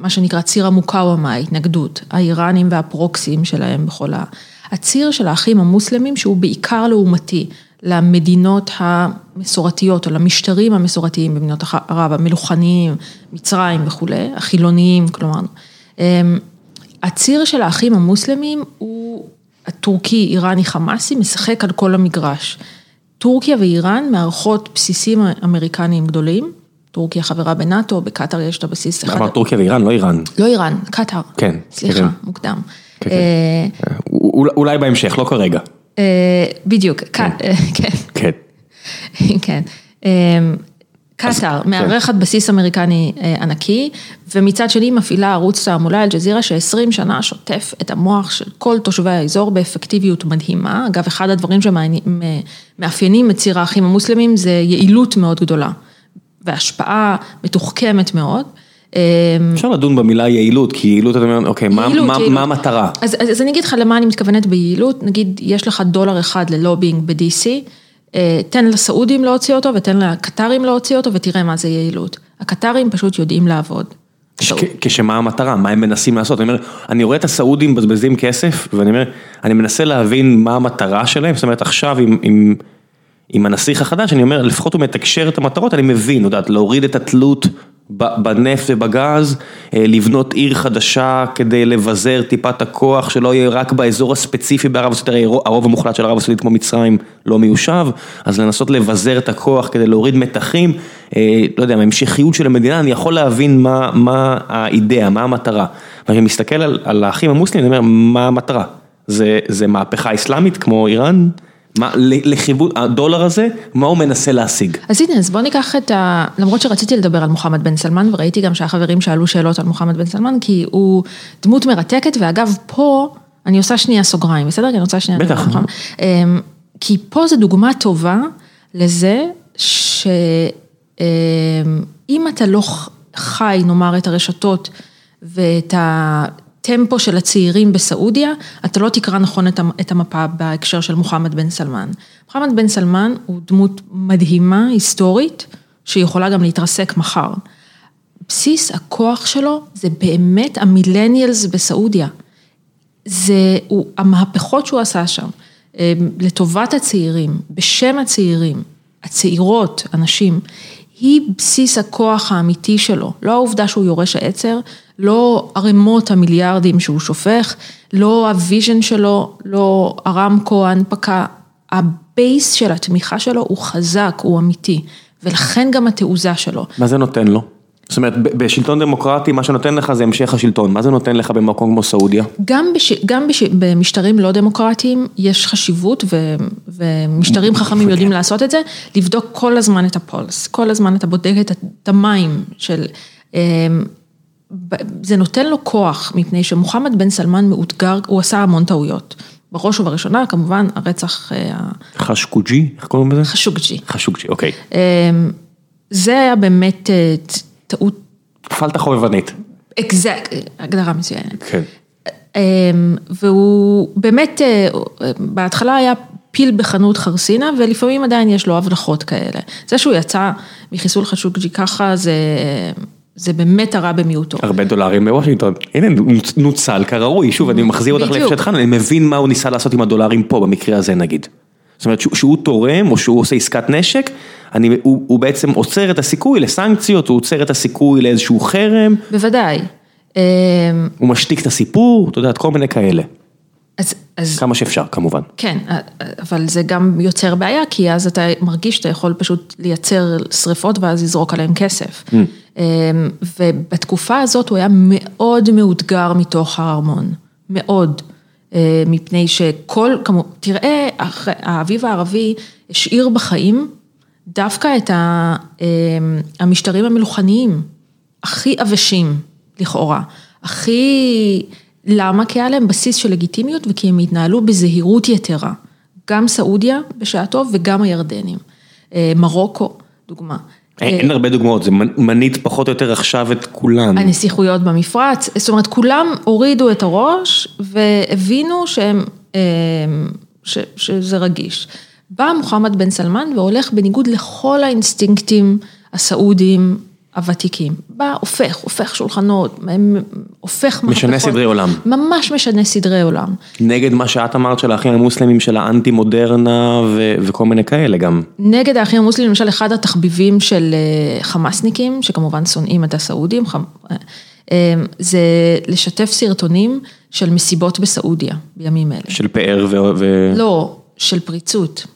מה שנקרא ציר המוקאוומה, ההתנגדות, האיראנים והפרוקסים שלהם בכל ה... הציר של האחים המוסלמים שהוא בעיקר לעומתי למדינות המסורתיות או למשטרים המסורתיים במדינות ערב, המלוכניים, מצרים וכולי, החילוניים, כלומר. אמ, הציר של האחים המוסלמים הוא הטורקי, איראני, חמאסי, משחק על כל המגרש. טורקיה ואיראן מארחות בסיסים אמריקניים גדולים. טורקיה חברה בנאטו, בקטאר יש את הבסיס אחד. אמרת טורקיה ואיראן, לא איראן. לא איראן, קטאר. כן. סליחה, כן. מוקדם. כן, כן. אה, אולי בהמשך, לא כרגע. אה, בדיוק, כן. כן. כן. אה, קטאר מארחת בסיס אמריקני ענקי, ומצד שני מפעילה ערוץ תעמולה אל-ג'זירה שעשרים שנה שוטף את המוח של כל תושבי האזור באפקטיביות מדהימה. אגב, אחד הדברים שמאפיינים את ציר האחים המוסלמים זה יעילות מאוד גדולה. והשפעה מתוחכמת מאוד. אפשר לדון במילה יעילות, כי יעילות, אתה אומר, אוקיי, מה, יעילות, מה, יעילות. מה המטרה? אז, אז, אז אני אגיד לך למה אני מתכוונת ביעילות, נגיד יש לך דולר אחד ללובינג ב-DC, אה, תן לסעודים להוציא אותו ותן לקטרים להוציא אותו ותראה מה זה יעילות. הקטרים פשוט יודעים לעבוד. כשמה המטרה, מה הם מנסים לעשות, אני אומר, אני רואה את הסעודים מבזבזים כסף, ואני אומר, אני מנסה להבין מה המטרה שלהם, זאת אומרת עכשיו עם... עם הנסיך החדש, אני אומר, לפחות הוא מתקשר את המטרות, אני מבין, יודעת, להוריד את התלות בנפט ובגז, לבנות עיר חדשה כדי לבזר טיפה את הכוח, שלא יהיה רק באזור הספציפי בערב הסעודית, הרי הרוב המוחלט של ערב הסעודית כמו מצרים לא מיושב, אז לנסות לבזר את הכוח כדי להוריד מתחים, לא יודע, המשכיות של המדינה, אני יכול להבין מה, מה האידאה, מה המטרה. ואני מסתכל על, על האחים המוסלמים, אני אומר, מה המטרה? זה, זה מהפכה אסלאמית כמו איראן? מה, לכיוון, הדולר הזה, מה הוא מנסה להשיג? אז הנה, אז בוא ניקח את ה... למרות שרציתי לדבר על מוחמד בן סלמן, וראיתי גם שהחברים שאלו שאלות על מוחמד בן סלמן, כי הוא דמות מרתקת, ואגב, פה, אני עושה שנייה סוגריים, בסדר? כי אני רוצה שנייה... בטח. אמ, כי פה זו דוגמה טובה לזה, שאם אתה לא חי, נאמר, את הרשתות ואת ה... הטמפו של הצעירים בסעודיה, אתה לא תקרא נכון את המפה בהקשר של מוחמד בן סלמן. מוחמד בן סלמן הוא דמות מדהימה, היסטורית, שיכולה גם להתרסק מחר. בסיס הכוח שלו זה באמת המילניאלס בסעודיה. זה הוא, המהפכות שהוא עשה שם, אה, לטובת הצעירים, בשם הצעירים, הצעירות, הנשים, היא בסיס הכוח האמיתי שלו, לא העובדה שהוא יורש העצר, לא ערימות המיליארדים שהוא שופך, לא ה vision שלו, לא ארמקו, ההנפקה, ה base של התמיכה שלו הוא חזק, הוא אמיתי, ולכן גם התעוזה שלו. מה זה נותן לו? זאת אומרת, בשלטון דמוקרטי, מה שנותן לך זה המשך השלטון, מה זה נותן לך במקום כמו סעודיה? גם, בש, גם בש, במשטרים לא דמוקרטיים יש חשיבות, ו, ומשטרים חכמים יודעים כן. לעשות את זה, לבדוק כל הזמן את הפולס, כל הזמן אתה בודק את המים של... זה נותן לו כוח, מפני שמוחמד בן סלמן מאותגר, הוא עשה המון טעויות. בראש ובראשונה, כמובן, הרצח... אה, חשקוג'י, איך קוראים לזה? חשוקג'י. חשוקג'י, אוקיי. אמ, זה היה באמת אה, טעות. פלטה חובבנית. אקזקט, הגדרה מצוינת. כן. אמ, והוא באמת, אה, בהתחלה היה פיל בחנות חרסינה, ולפעמים עדיין יש לו הבלחות כאלה. זה שהוא יצא מחיסול חשוקג'י ככה, זה... זה באמת הרע במיעוטו. הרבה דולרים בוושינגטון, הנה נוצל כראוי, שוב אני מחזיר אותך לאיפה שהתחלנו, אני מבין מה הוא ניסה לעשות עם הדולרים פה במקרה הזה נגיד. זאת אומרת שהוא תורם או שהוא עושה עסקת נשק, אני, הוא, הוא בעצם עוצר את הסיכוי לסנקציות, הוא עוצר את הסיכוי לאיזשהו חרם. בוודאי. הוא משתיק את הסיפור, אתה יודע, כל מיני כאלה. אז, אז... כמה שאפשר כמובן. כן, אבל זה גם יוצר בעיה, כי אז אתה מרגיש שאתה יכול פשוט לייצר שריפות ואז לזרוק עליהם כסף. Mm. ובתקופה הזאת הוא היה מאוד מאותגר מתוך הארמון, מאוד. אה, מפני שכל, כמו, תראה, האביב הערבי השאיר בחיים דווקא את אמ, המשטרים המלוכניים, הכי עבשים לכאורה, הכי, למה? כי היה להם בסיס של לגיטימיות וכי הם התנהלו בזהירות יתרה, גם סעודיה בשעתו וגם הירדנים, אה, מרוקו, דוגמה. אין הרבה דוגמאות, זה מנית פחות או יותר עכשיו את כולן. הנסיכויות במפרץ, זאת אומרת כולם הורידו את הראש והבינו שהם, אמ, ש, שזה רגיש. בא מוחמד בן סלמן והולך בניגוד לכל האינסטינקטים הסעודיים הוותיקים. בא, הופך, הופך שולחנות, הופך מהפכות. משנה סדרי עולם. ממש משנה סדרי עולם. נגד מה שאת אמרת של האחים המוסלמים, של האנטי מודרנה ו- וכל מיני כאלה גם. נגד האחים המוסלמים, למשל אחד התחביבים של אה, חמאסניקים, שכמובן שונאים את הסעודים, אה, אה, זה לשתף סרטונים של מסיבות בסעודיה, בימים אלה. של פאר ו... לא, של פריצות.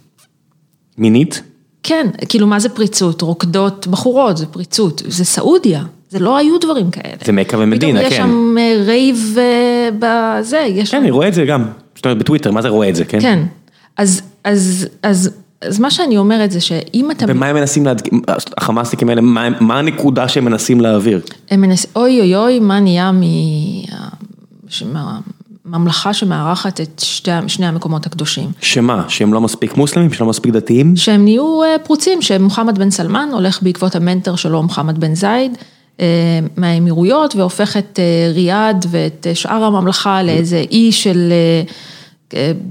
מינית? כן, כאילו מה זה פריצות? רוקדות בחורות, זה פריצות, זה סעודיה, זה לא היו דברים כאלה. זה מכה ומדינה, כן. פתאום יש שם אה, rave אה, בזה, יש. כן, אני רואה את זה גם, זאת אומרת בטוויטר, מה זה רואה את זה, כן? כן, אז, אז, אז, אז מה שאני אומרת זה שאם אתה... ומה הם מנסים להדגים, החמאסניקים האלה, מה, מה הנקודה שהם מנסים להעביר? הם מנסים, אוי אוי אוי, מה נהיה מ... ממלכה שמארחת את שתי, שני המקומות הקדושים. שמה? שהם לא מספיק מוסלמים? שהם לא מספיק דתיים? שהם נהיו אה, פרוצים, שמוחמד בן סלמן הולך בעקבות המנטר שלו, מוחמד בן זייד, אה, מהאמירויות, והופך את אה, ריאד ואת שאר הממלכה לאיזה אי של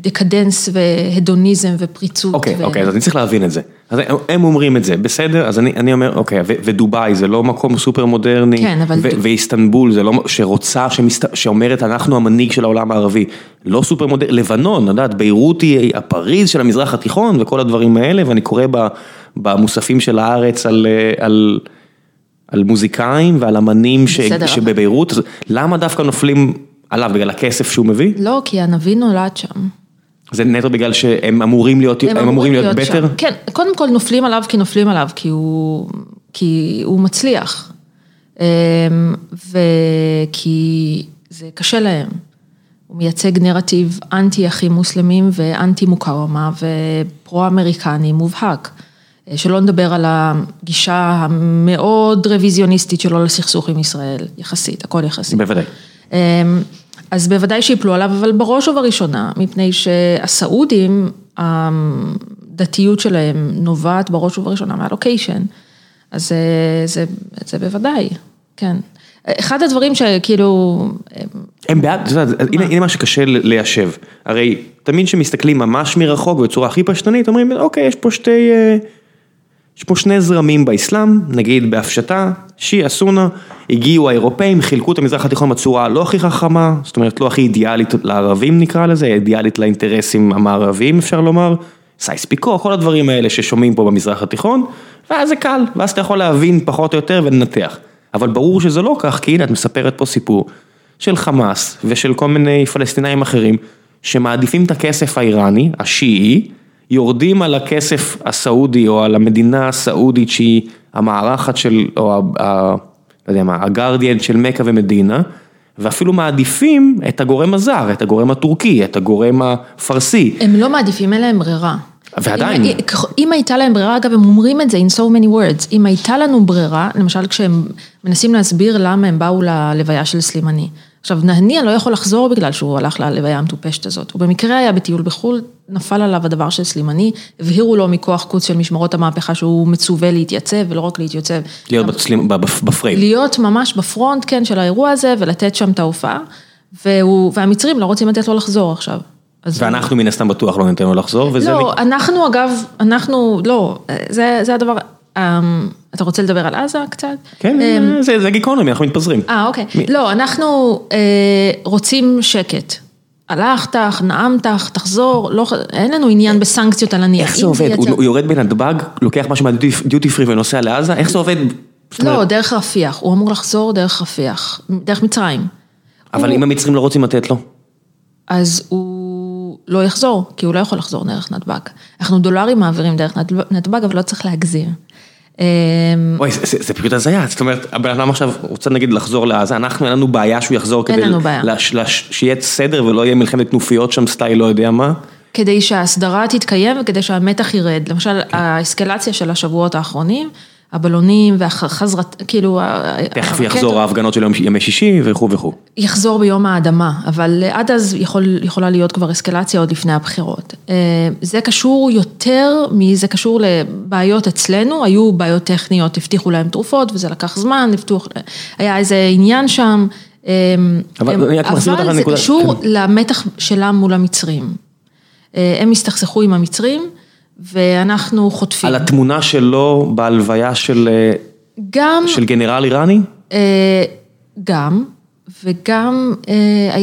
דקדנס והדוניזם ופריצות. אוקיי, ו... אוקיי, אז אני צריך להבין את זה. אז הם אומרים את זה, בסדר, אז אני, אני אומר, אוקיי, ו, ודובאי זה לא מקום סופר מודרני, כן, אבל... ו, ואיסטנבול זה לא, שרוצה, שמסת, שאומרת, אנחנו המנהיג של העולם הערבי, לא סופר מודרני, לבנון, יודעת, ביירות היא הפריז של המזרח התיכון וכל הדברים האלה, ואני קורא במוספים של הארץ על, על על מוזיקאים ועל אמנים ש- בסדר. שבביירות, אז למה דווקא נופלים עליו בגלל הכסף שהוא מביא? לא, כי הנביא נולד שם. זה נטו בגלל שהם אמורים להיות, הם אמורים להיות בטר? שם. כן, קודם כל נופלים עליו כי נופלים עליו, כי הוא, כי הוא מצליח. אמ, וכי זה קשה להם. הוא מייצג נרטיב אנטי אחים מוסלמים ואנטי מוקאוומה ופרו-אמריקני מובהק. אה, שלא נדבר על הגישה המאוד רוויזיוניסטית שלו לסכסוך עם ישראל, יחסית, הכל יחסית. בוודאי. אז בוודאי שיפלו עליו, אבל בראש ובראשונה, מפני שהסעודים, הדתיות שלהם נובעת בראש ובראשונה מהלוקיישן. אז זה, זה, זה בוודאי, כן. אחד הדברים שכאילו... הם בעד, את יודעת, הנה, הנה מה שקשה ליישב, הרי תמיד כשמסתכלים ממש מרחוק בצורה הכי פשטנית, אומרים, אוקיי, יש פה שתי, אה, יש פה שני זרמים באסלאם, נגיד בהפשטה, שיעה, סונה, הגיעו האירופאים, חילקו את המזרח התיכון בצורה לא הכי חכמה, זאת אומרת לא הכי אידיאלית לערבים נקרא לזה, אידיאלית לאינטרסים המערביים אפשר לומר, סייס פיקו, כל הדברים האלה ששומעים פה במזרח התיכון, ואז זה קל, ואז אתה יכול להבין פחות או יותר ולנתח. אבל ברור שזה לא כך, כי הנה את מספרת פה סיפור של חמאס ושל כל מיני פלסטינאים אחרים, שמעדיפים את הכסף האיראני, השיעי, יורדים על הכסף הסעודי או על המדינה הסעודית שהיא המארחת של, או ה... ה לא יודע מה, הגרדיאן של מכה ומדינה, ואפילו מעדיפים את הגורם הזר, את הגורם הטורקי, את הגורם הפרסי. הם לא מעדיפים, אין להם ברירה. ועדיין. אם, אם הייתה להם ברירה, אגב, הם אומרים את זה in so many words, אם הייתה לנו ברירה, למשל כשהם מנסים להסביר למה הם באו ללוויה של סלימני. עכשיו, נהניה לא יכול לחזור בגלל שהוא הלך ללוויה המטופשת הזאת. הוא במקרה היה בטיול בחו"ל, נפל עליו הדבר של סלימני, הבהירו לו מכוח קוץ של משמרות המהפכה שהוא מצווה להתייצב, ולא רק להתייצב. להיות בצלים, בפריים. להיות ממש בפרונט, כן, של האירוע הזה, ולתת שם את ההופעה, והוא, והמצרים לא רוצים לתת לו לחזור עכשיו. ואנחנו מן הסתם בטוח לא ניתן לו לחזור, וזה... לא, אנחנו אגב, אנחנו, לא, זה, זה הדבר, אתה רוצה לדבר על עזה קצת? כן, זה, זה גיקונומי, אנחנו מתפזרים. אה, אוקיי. לא, אנחנו אה, רוצים שקט. הלכת, נאמת, תחזור, לא, אין לנו עניין בסנקציות על הנייה. איך זה עובד? הוא, הוא יורד בנתב"ג, לוקח משהו מהדיוטי פרי ונוסע לעזה? איך זה עובד? לא, דרך רפיח, הוא אמור לחזור דרך רפיח, דרך מצרים. אבל הוא... אם המצרים לא רוצים לתת לו? אז הוא לא יחזור, כי הוא לא יכול לחזור דרך נתב"ג. אנחנו דולרים מעבירים דרך נתב"ג, אבל לא צריך להגזיר. וואי, זה, זה פשוט הזיה, זאת אומרת, הבן אדם עכשיו רוצה נגיד לחזור לעזה, אנחנו אין לנו בעיה שהוא יחזור כדי לש, לש, שיהיה סדר ולא יהיה מלחמת כנופיות שם סטייל לא יודע מה. כדי שההסדרה תתקיים וכדי שהמתח ירד, למשל האסקלציה של השבועות האחרונים, הבלונים והחזרת, כאילו... תכף יחזור ההפגנות של ימי שישי וכו' וכו'. יחזור ביום האדמה, אבל עד אז יכול, יכולה להיות כבר אסקלציה עוד לפני הבחירות. זה קשור יותר מזה קשור לבעיות אצלנו, היו בעיות טכניות, הבטיחו להם תרופות וזה לקח זמן, הבטיחו, היה איזה עניין שם. אבל, הם, אבל זה. קשור כן. למתח שלם מול המצרים. הם הסתכסכו עם המצרים. ואנחנו חוטפים. על התמונה שלו בהלוויה של גם, של גנרל איראני? גם, וגם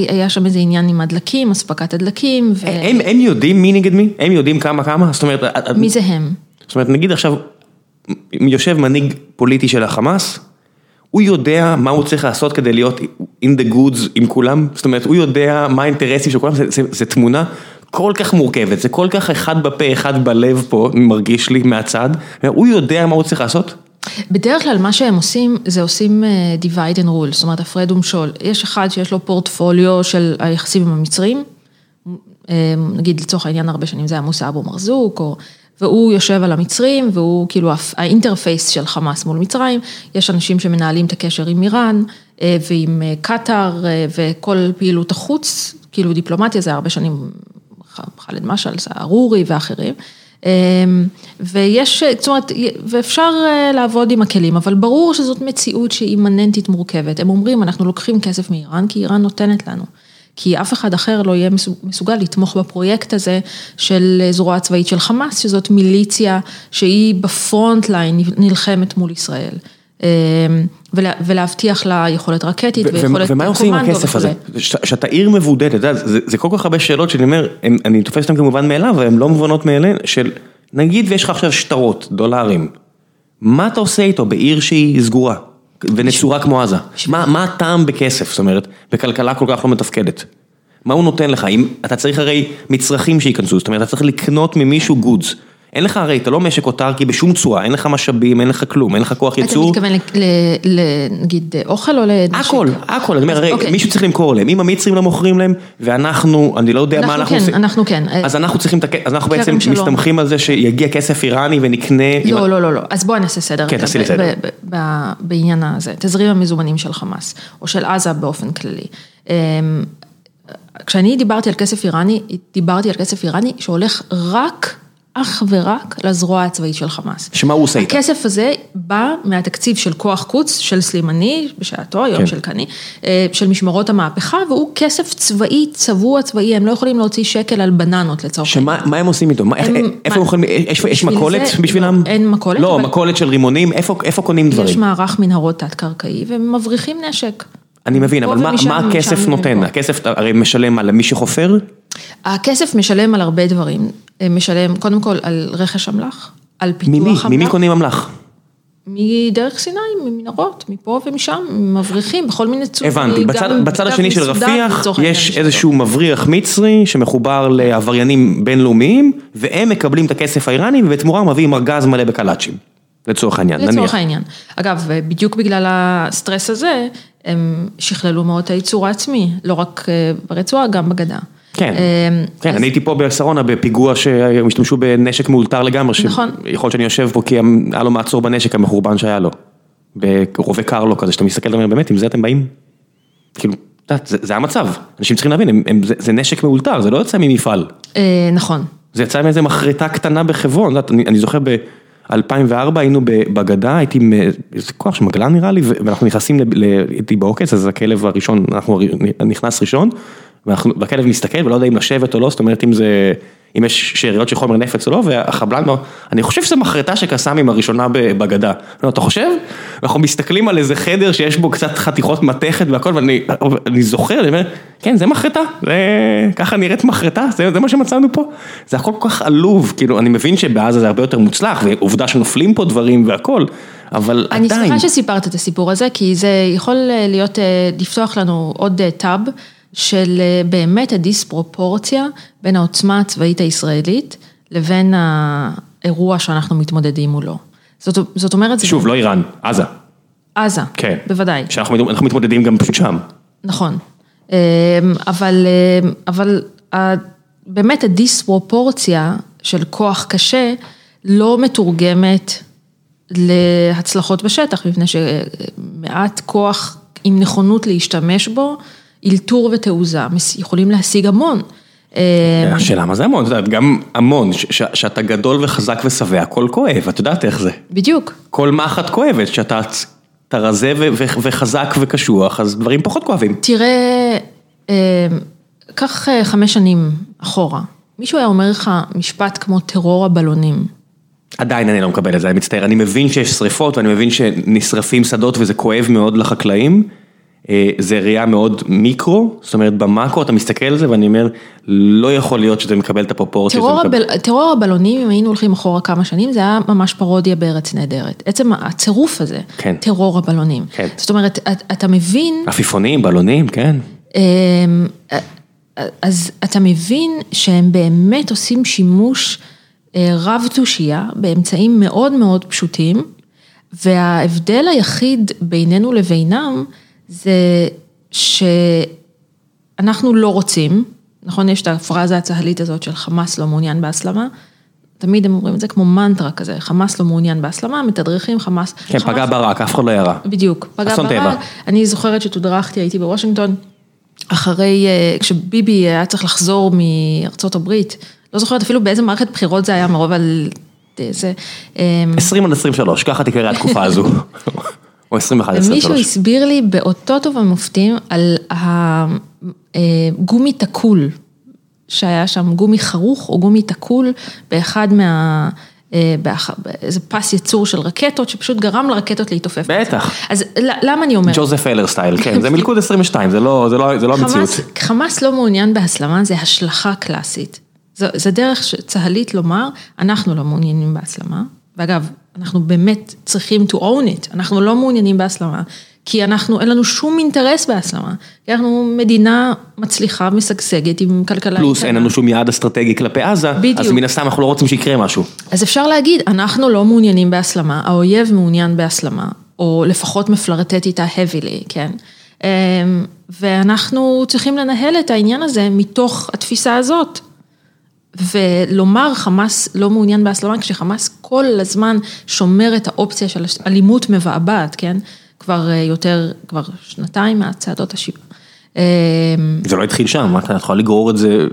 היה שם איזה עניין עם הדלקים, אספקת הדלקים. ו... הם, הם יודעים מי נגד מי? הם יודעים כמה כמה? זאת אומרת... מי זה הם? זאת אומרת, נגיד עכשיו, יושב מנהיג פוליטי של החמאס, הוא יודע מה הוא צריך לעשות כדי להיות in the goods עם כולם, זאת אומרת, הוא יודע מה האינטרסים של כולם, זה, זה, זה תמונה כל כך מורכבת, זה כל כך אחד בפה, אחד בלב פה, מרגיש לי מהצד, הוא יודע מה הוא צריך לעשות? בדרך כלל מה שהם עושים, זה עושים divide and rule, זאת אומרת הפרד ומשול. יש אחד שיש לו פורטפוליו של היחסים עם המצרים, נגיד לצורך העניין הרבה שנים זה היה מוסא אבו מרזוק, או... והוא יושב על המצרים, והוא כאילו ה interface של חמאס מול מצרים, יש אנשים שמנהלים את הקשר עם איראן, ועם קטאר, וכל פעילות החוץ, כאילו דיפלומטיה זה הרבה שנים חאלד משעל, סערורי ואחרים, ויש, זאת אומרת, ואפשר לעבוד עם הכלים, אבל ברור שזאת מציאות שהיא אימננטית מורכבת, הם אומרים אנחנו לוקחים כסף מאיראן כי איראן נותנת לנו. כי אף אחד אחר לא יהיה מסוגל לתמוך בפרויקט הזה של זרוע צבאית של חמאס, שזאת מיליציה שהיא בפרונט ליין נלחמת מול ישראל. ולהבטיח לה יכולת רקטית ויכולת קומנדו. ומה עושים עם הכסף הזה? שאתה עיר מבודדת, זה כל כך הרבה שאלות שאני אומר, אני תופס אותן כמובן מאליו, והן לא מובנות מאליהן, של נגיד ויש לך עכשיו שטרות, דולרים, מה אתה עושה איתו בעיר שהיא סגורה? ונצורה כמו עזה. מה מה הטעם בכסף, זאת אומרת, בכלכלה כל כך לא מתפקדת? מה הוא נותן לך? אם, אתה צריך הרי מצרכים שייכנסו, זאת אומרת, אתה צריך לקנות ממישהו גודס. אין לך הרי, אתה לא משק אוטרקי בשום צורה, אין לך משאבים, אין לך כלום, אין לך כוח ייצור. אתה מתכוון נגיד אוכל או לנשק? הכל, הכל, אני אומר, הרי אוקיי. מישהו צריך למכור להם, אם המצרים לא מוכרים להם, ואנחנו, אני לא יודע מה אנחנו אנחנו עושים. כן, אנחנו כן. אז אנחנו צריכים, אז אנחנו בעצם. מסתמכים על זה שיגיע כסף איראני ונקנה. לא, לא, לא, לא, אז בואי נעשה סדר. כן, תעשי לי סדר. בעניין הזה, תזרים המזומנים של חמאס, או של עזה באופן כללי. אמ, כשאני דיברתי על כסף איראני, דיברתי על כסף איראני שהולך רק, אך ורק לזרוע הצבאית של חמאס. שמה הוא עושה איתה? הכסף הזה בא מהתקציב של כוח קוץ, של סלימני בשעתו, היום כן. של קני, אה, של משמרות המהפכה, והוא כסף צבאי, צבוע צבאי, הם לא יכולים להוציא שקל על בננות לצורך שמה מה הם עושים איתו? מה- איך- הם- איפה מה- הם יכולים, יש יש מכולת זה- בשבילם? אין מכולת, לא, אבל- מכולת של רימונים, איפה איפה קונים יש דברים? מערך מנהרות תת-קרקעי והם מבריחים נשק. אני מבין, אבל מה- מה הכסף נותן? הכסף הרי משלם על מי שחופר? הכסף משלם על הרבה דברים, אה, משלם קודם כל על רכש אמל"ח, על פיתוח ממי? אמל"ח. ממי קונים אמל"ח? מדרך סיני, ממנהרות, מפה ומשם, מבריחים בכל מיני צורות. הבנתי, בצד, בצד השני של רפיח יש איזשהו מבריח מצרי שמחובר לעבריינים בינלאומיים והם מקבלים את הכסף האיראני ובתמורה מביאים ארגז מלא בקלאצ'ים, לצורך העניין, לצורך נניח. העניין. אגב, בדיוק בגלל הסטרס הזה, הם שכללו מאוד את הייצור העצמי, לא רק אה, ברצועה, גם בגדה. כן, אה, כן, אני הייתי פה בשרונה בפיגוע שהיו השתמשו בנשק מאולתר לגמרי, נכון. יכול להיות שאני יושב פה כי היה לו מעצור בנשק המחורבן שהיה לו, ברובה קרלו כזה, שאתה מסתכל ואומר באמת עם זה אתם באים? כאילו, זה המצב, אנשים צריכים להבין, זה- נשק מאולתר, זה לא יוצא ממפעל. אה, נכון. זה יצא מאיזה מחרטה קטנה בחברון, אני, זוכר ב-2004 היינו בגדה, הייתי עם אה, איזה כוח של מגלן נראה לי, ואנחנו נכנסים, הייתי בעוקץ, אז הכלב הראשון, אנחנו נכנס ראשון, והכלב מסתכל ולא יודע אם לשבת או לא, זאת אומרת אם זה, אם יש שאריות של חומר נפץ או לא, והחבלן, אני חושב שזה מחרטה של קסאמים הראשונה בגדה. לא, אתה חושב? אנחנו מסתכלים על איזה חדר שיש בו קצת חתיכות מתכת והכל, ואני אני זוכר, אני אומר, כן, זה מחרטה, זה, ככה נראית מחרטה, זה, זה מה שמצאנו פה. זה הכל כל כך עלוב, כאילו, אני מבין שבעזה זה הרבה יותר מוצלח, ועובדה שנופלים פה דברים והכל, אבל אני עדיין. שמחה שסיפרת את הסיפור הזה, כי זה יכול אה, להיות, אה, לפתוח לנו עוד אה, טאב של אה, באמת הדיספרופורציה בין העוצמה הצבאית הישראלית לבין האירוע שאנחנו מתמודדים מולו. זאת, זאת אומרת, זה שוב, לא איראן, עזה, עזה, כן. בוודאי, שאנחנו אנחנו מתמודדים גם פשוט שם. נכון. אה, אבל, אה, אבל באמת הדיספרופורציה של כוח קשה לא מתורגמת להצלחות בשטח, מפני שמעט כוח עם נכונות להשתמש בו, אלתור ותעוזה, יכולים להשיג המון. אה, השאלה מה זה המון, את יודעת, גם המון, שאתה גדול וחזק ושבע, הכל כואב, את יודעת איך זה. בדיוק, כל מחט כואבת, שאתה אתה רזה וחזק וקשוח, אז דברים פחות כואבים. תראה, אה, קח אה, חמש שנים אחורה, מישהו היה אומר לך משפט כמו טרור הבלונים. עדיין אני לא מקבל את זה, אני מצטער, אני מבין שיש שריפות ואני מבין שנשרפים שדות וזה כואב מאוד לחקלאים, אה, זה ראייה מאוד מיקרו, זאת אומרת במאקרו אתה מסתכל על זה ואני אומר, לא יכול להיות שזה מקבל את הפרופורציות. טרור, מקבל- הבל, טרור הבלונים, אם היינו הולכים אחורה כמה שנים, זה היה ממש פרודיה בארץ נהדרת. עצם הצירוף הזה, כן. טרור הבלונים. כן. זאת אומרת, את- אתה מבין, עפיפונים, בלונים, כן. אמ, אז אתה מבין שהם באמת עושים שימוש אה, רב תושייה באמצעים מאוד מאוד פשוטים, וההבדל היחיד בינינו לבינם זה שאנחנו לא רוצים, נכון, יש את הפרזה הצהלית הזאת של חמאס לא מעוניין בהסלמה, תמיד הם אומרים את זה כמו מנטרה כזה, חמאס לא מעוניין בהסלמה, מתדרכים חמאס. כן, חמאס- פגע ברק, אף אחד לא ירה. בדיוק, פגע אסון טבע. ברק. אני זוכרת שתודרכתי, הייתי בוושינגטון, אחרי, אה, כשביבי היה צריך לחזור מארצות הברית, לא זוכרת אפילו באיזה מערכת בחירות זה היה מרוב על זה. אה, 20 עד 23, ככה תקרא התקופה הזו. או 21 עד ומישהו 23. הסביר לי באותות ובמופתים על הגומי תקול, שהיה שם גומי חרוך או גומי תקול באחד מה... אה, באיזה פס ייצור של רקטות, שפשוט גרם לרקטות להתעופף. בטח. אז למה אני אומרת? ג'וזף אלר סטייל, כן, זה מלכוד 22, זה לא זה לא- זה לא המציאות. חמאס, חמאס לא מעוניין בהסלמה, זה השלכה קלאסית. זו, זו דרך צה"לית לומר, אנחנו לא מעוניינים בהסלמה, ואגב, אנחנו באמת צריכים to own it, אנחנו לא מעוניינים בהסלמה, כי אנחנו, אין לנו שום אינטרס בהסלמה, כי אנחנו מדינה מצליחה, משגשגת, עם כלכלה... פלוס אין לנו שום יעד אסטרטגי כלפי עזה, בדיוק. אז מן הסתם אנחנו לא רוצים שיקרה משהו. אז אפשר להגיד, אנחנו לא מעוניינים בהסלמה, האויב מעוניין בהסלמה, או לפחות מפלרטט איתה heavily, כן? אמ, ואנחנו צריכים לנהל את העניין הזה מתוך התפיסה הזאת. ולומר חמאס לא מעוניין בהסלמה, כשחמאס כל הזמן שומר את האופציה של אלימות מבעבעת, כן? כבר אה, יותר, כבר שנתיים מהצעדות השיבה. אמ, זה לא התחיל שם, את יכולה לגרור את זה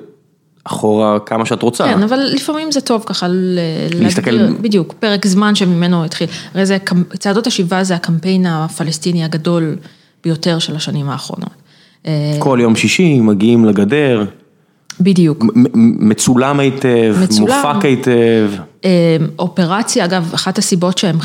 אחורה כמה שאת רוצה. כן, אבל לפעמים זה טוב ככה להסתכל- להגדיר, בדיוק, פרק זמן שממנו התחיל. הרי זה, צעדות השיבה זה הקמפיין הפלסטיני הגדול ביותר של השנים האחרונות. אה, כל יום שישי מגיעים לגדר, בדיוק. מצולם היטב, מצולם. מופק היטב. אה, אופרציה, אגב, אחת הסיבות שהם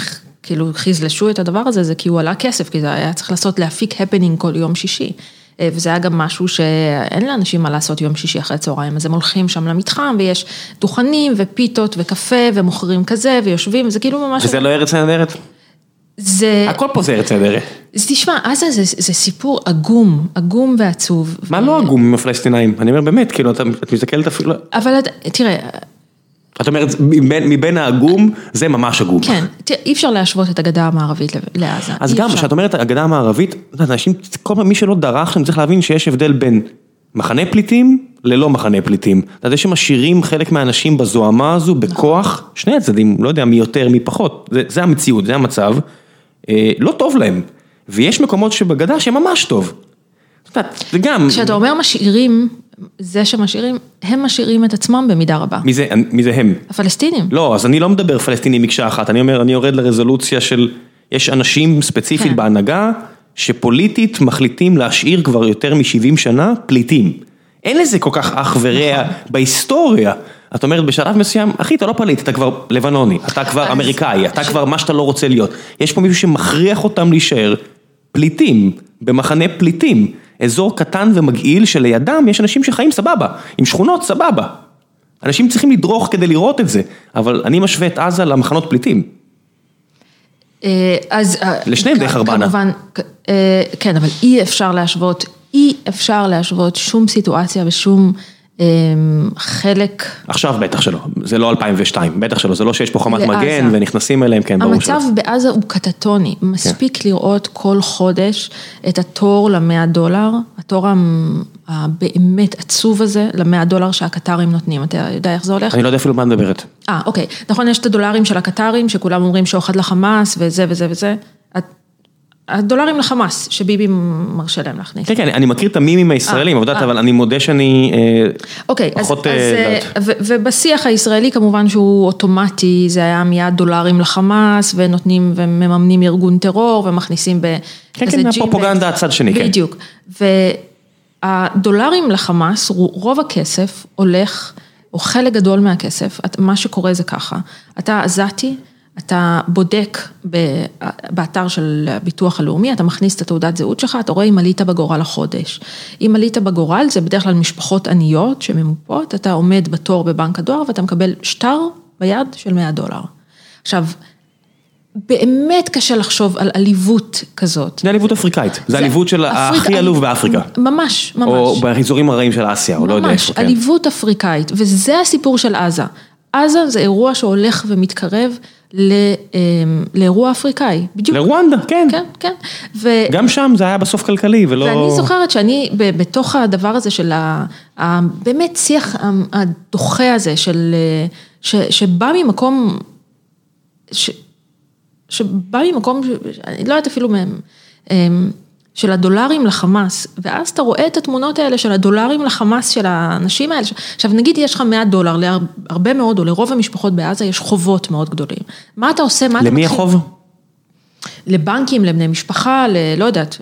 כאילו חזלשו את הדבר הזה, זה כי הוא עלה כסף, כי זה היה צריך לעשות, להפיק הפנינג כל יום שישי. אה, וזה היה גם משהו שאין לאנשים מה לעשות יום שישי אחרי צהריים, אז הם הולכים שם למתחם ויש דוכנים ופיתות וקפה ומוכרים כזה ויושבים, זה כאילו ממש... וזה לא ארץ נהדרת? זה, הכל פה זה ארץ נהדרת. אז תשמע, עזה זה, זה סיפור עגום, עגום ועצוב. מה לא הגום עם הפלסטינאים? אני אומר באמת, כאילו, אתה- את מסתכלת אפילו, אבל את- תראה, את אומרת, מבין- מבין העגום, זה ממש עגום. כן, תראה, אי אפשר להשוות את הגדה המערבית לעזה. אז גם. כשאת אומרת הגדה המערבית, אנשים, כל מי שלא דרך שם צריך להבין שיש הבדל בין מחנה פליטים ללא מחנה פליטים. אתה יודע שמשאירים חלק מהאנשים בזוהמה הזו בכוח, שני הצדדים, לא יודע מי יותר מי פחות, זה, זה המציאות, זה המצב, לא טוב להם. ויש מקומות שבגדה שממש טוב. את יודעת, זה גם, כשאתה אומר משאירים, זה שמשאירים, הם משאירים את עצמם במידה רבה. מי זה, מי זה הם? הפלסטינים. לא, אז אני לא מדבר פלסטיני מקשה אחת, אני אומר, אני יורד לרזולוציה של, יש אנשים ספציפית כן. בהנהגה, שפוליטית מחליטים להשאיר כבר יותר מ-70 שנה פליטים. אין לזה כל כך אח ורע נכון. בהיסטוריה. את אומרת בשלב מסוים, אחי, אתה לא פליט, אתה כבר לבנוני, אתה כבר אמריקאי, אתה כבר מה שאתה לא רוצה להיות. יש פה מישהו שמכריח אותם להישאר פליטים, במחנה פליטים. אזור קטן ומגעיל שלידם יש אנשים שחיים סבבה, עם שכונות סבבה. אנשים צריכים לדרוך כדי לראות את זה, אבל אני משווה את עזה למחנות פליטים. אה, אז... אה, לשניהם די חרבנה. כמובן, אה, כן, אבל אי אפשר להשוות, אי אפשר להשוות שום סיטואציה ושום חלק... עכשיו בטח שלא, זה לא 2002, בטח שלא, זה לא שיש פה חומת. מגן ונכנסים אליהם, כן, ברור שלא. המצב בעזה הוא קטטוני, מספיק לראות כל חודש את התור למאה דולר, התור הבאמת עצוב הזה למאה דולר שהקטרים נותנים, אתה יודע איך זה הולך? אני לא יודע אפילו מה מדברת. אה, אוקיי, נכון, יש את הדולרים של הקטרים, שכולם אומרים שוחד לחמאס וזה וזה וזה. הדולרים לחמאס, שביבי מרשה להם להכניס. כן, כן, אני מכיר את המימים הישראלים, אה, אבל את יודעת, אה. אבל אני מודה שאני אה, אוקיי, פחות... ובשיח הישראלי כמובן שהוא אוטומטי, זה היה מיד דולרים לחמאס, ונותנים ומממנים ארגון טרור, ומכניסים ב... כן, כן, ג'יפקס. הפרופגנדה הצד שני, כן. בדיוק. והדולרים לחמאס, רוב הכסף הולך, או חלק גדול מהכסף, מה שקורה זה ככה, אתה עזתי, אתה בודק באתר של הביטוח הלאומי, אתה מכניס את התעודת זהות שלך, אתה רואה אם עלית בגורל החודש. אם עלית בגורל, זה בדרך כלל משפחות עניות שממופות, אתה עומד בתור בבנק הדואר ואתה מקבל שטר ביד של 100 דולר. עכשיו, באמת קשה לחשוב על עליבות כזאת. זה עליבות אפריקאית, זה עליבות של אפריק- הכי עלוב באפריקה. ממש, ממש. או באזורים הרעים של אסיה, או לא יודע ממש, איפה, כן. עליבות אפריקאית, וזה הסיפור של עזה. עזה זה אירוע שהולך ומתקרב לאירוע אפריקאי, בדיוק. לרואנדה, כן. כן, כן. ו... גם שם זה היה בסוף כלכלי, ולא... ואני זוכרת שאני בתוך הדבר הזה של ה... באמת שיח הדוחה הזה של... ש, שבא ממקום... ש, שבא ממקום, אני לא יודעת אפילו מהם, אמ, של הדולרים לחמאס, ואז אתה רואה את התמונות האלה של הדולרים לחמאס של האנשים האלה. עכשיו נגיד יש לך 100 דולר, להרבה מאוד, או לרוב המשפחות בעזה יש חובות מאוד גדולים. מה אתה עושה? מה אתה למי מתחיל- החוב? לבנקים, לבני משפחה, ל... לא יודעת,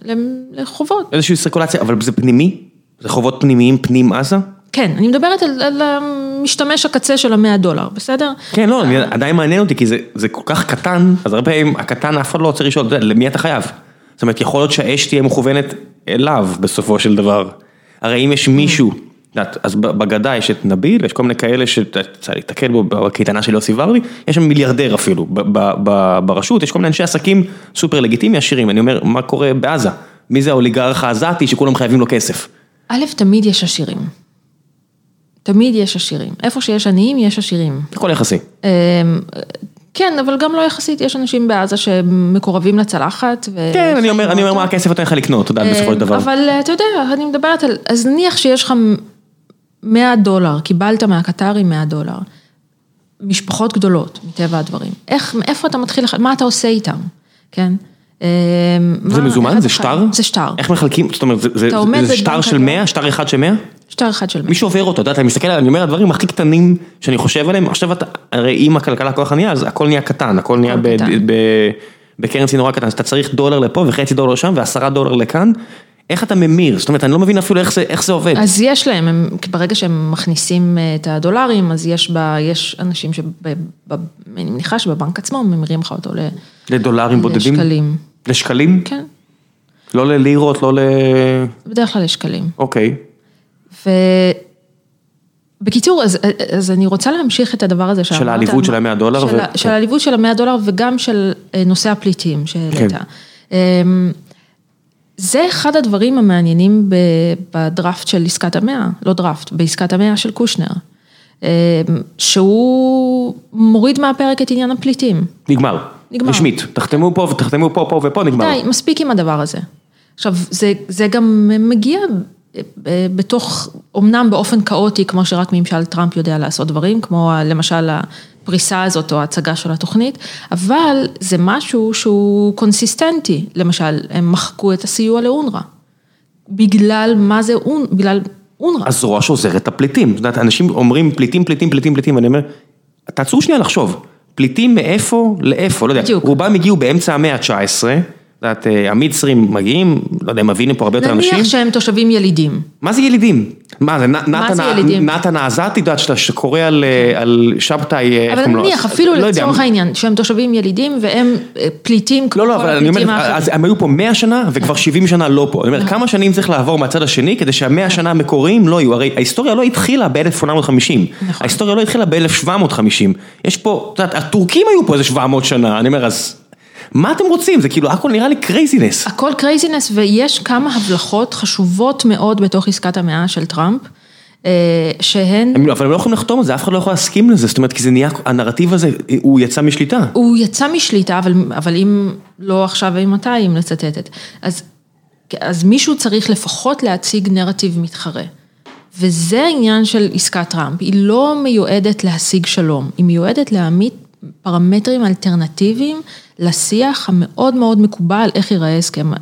לחובות. איזושהי סירקולציה, אבל זה פנימי? זה חובות פנימיים פנים עזה? כן, אני מדברת על, על המשתמש הקצה של המאה דולר, בסדר? כן, לא, אני- עדיין מעניין אותי, כי זה, זה כל כך קטן, אז הרבה פעמים הקטן אף אחד לא רוצה לשאול, למי אתה חייב? זאת אומרת, יכול להיות שהאש תהיה מכוונת אליו בסופו של דבר. הרי אם יש מישהו יודעת, אז בגדה יש את נביל, יש כל מיני כאלה שצריך להתקל בו בקייטנה של יוסי ורדי, יש שם מיליארדר אפילו ברשות, יש כל מיני אנשי עסקים סופר לגיטימי עשירים, אני אומר, מה קורה בעזה? מי זה האוליגרך העזתי שכולם חייבים לו כסף? א', תמיד יש עשירים. תמיד יש עשירים. איפה שיש עניים, יש עשירים. הכל יחסי. כן, אבל גם לא יחסית, יש אנשים בעזה שמקורבים לצלחת. כן, אני אומר, אני אומר מה הכסף נותן לך לקנות, אתה יודע, בסופו של דבר. אבל אתה יודע, אני מדברת על, אז נניח שיש לך 100 דולר, קיבלת מהקטרי 100 דולר. משפחות גדולות, מטבע הדברים. איך, איפה אתה מתחיל, מה אתה עושה איתם, כן? אמ, זה מזומן? זה שטר? זה שטר. איך מחלקים, זאת אומרת, זה שטר של 100? שטר אחד של 100? שטר אחד של 100. מי שעובר אותו, אתה יודע, אני מסתכל, אני אומר, הדברים הכי קטנים שאני חושב עליהם, עכשיו אתה, הרי אם הכלכלה כל כך ענייה, אז הכל נהיה קטן, הכל נהיה בקרן צינורה קטן, אז אתה צריך דולר לפה וחצי דולר שם ועשרה דולר לכאן. איך אתה ממיר? זאת אומרת, אני לא מבין אפילו איך זה, איך זה עובד. אז יש להם, הם, ברגע שהם מכניסים אה, את הדולרים, אז יש בה, יש אנשים שאני מניחה שבבנק עצמו ממירים לך אותו ל... לדולרים בודדים? לשקלים. לשקלים? כן. לא ללירות, לא ל... בדרך כלל לשקלים. אוקיי. ובקיצור, אז, אז אני רוצה להמשיך את הדבר הזה של העליבות של המאה דולר? של, ו... של. העליבות של המאה דולר וגם של אה, נושא הפליטים שהעלית. כן. אמ, זה אחד הדברים המעניינים בדראפט של עסקת המאה, לא דראפט, בעסקת המאה של קושנר. אמ, שהוא מוריד מהפרק את עניין הפליטים. נגמר. נגמר. רשמית, תחתמו פה ותחתמו פה, פה ופה, נגמר. די, מספיק עם הדבר הזה. עכשיו, זה, זה גם מגיע בתוך, אמנם באופן כאוטי, כמו שרק ממשל טראמפ יודע לעשות דברים, כמו למשל הפריסה הזאת או ההצגה של התוכנית, אבל זה משהו שהוא קונסיסטנטי, למשל, הם מחקו את הסיוע לאונר"א. בגלל מה זה אונר"א, בגלל אונר"א. הזרוע שעוזרת הפליטים, את יודעת, אנשים אומרים פליטים, פליטים, פליטים, פליטים, ואני אומר, תעצרו שנייה לחשוב, פליטים מאיפה לאיפה, לא יודע, בדיוק. רובם הגיעו באמצע המאה ה-19. את יודעת, אה, המצרים מגיעים, לא יודע, הם מביאים פה הרבה יותר אנשים. נניח שהם תושבים ילידים. מה זה ילידים? מה זה, נתן העזתי, את יודעת, שאתה קורא על אה, שבתאי, איך קוראים לו? אבל נניח, אפילו לא לצורך העניין, שהם תושבים ילידים והם אה, פליטים לא, לא, אבל אני אומר, אז הם היו פה 100 שנה וכבר 70 שנה לא פה. אני אומר, כמה שנים צריך לעבור מהצד השני כדי שהמאה שנה המקוריים לא יהיו, הרי ההיסטוריה לא התחילה ב-1850, נכון. ההיסטוריה לא התחילה ב-1750. יש פה, את יודעת, הטורקים היו פה איזה 700 שנה, אני אומר, אז... מה אתם רוצים? זה כאילו הכל נראה לי craziness. הכל craziness ויש כמה הבלחות חשובות מאוד בתוך עסקת המאה של טראמפ. אה, שהן... הם, אבל הם לא יכולים לחתום על זה, אף אחד לא יכול להסכים לזה, זאת אומרת, כי זה נהיה, הנרטיב הזה, הוא יצא משליטה. הוא יצא משליטה, אבל, אבל אם לא עכשיו, אם מתי, אם לצטט את. אז, אז מישהו צריך לפחות להציג נרטיב מתחרה. וזה העניין של עסקת טראמפ, היא לא מיועדת להשיג שלום, היא מיועדת להעמיד פרמטרים אלטרנטיביים לשיח המאוד מאוד מקובל איך ייראה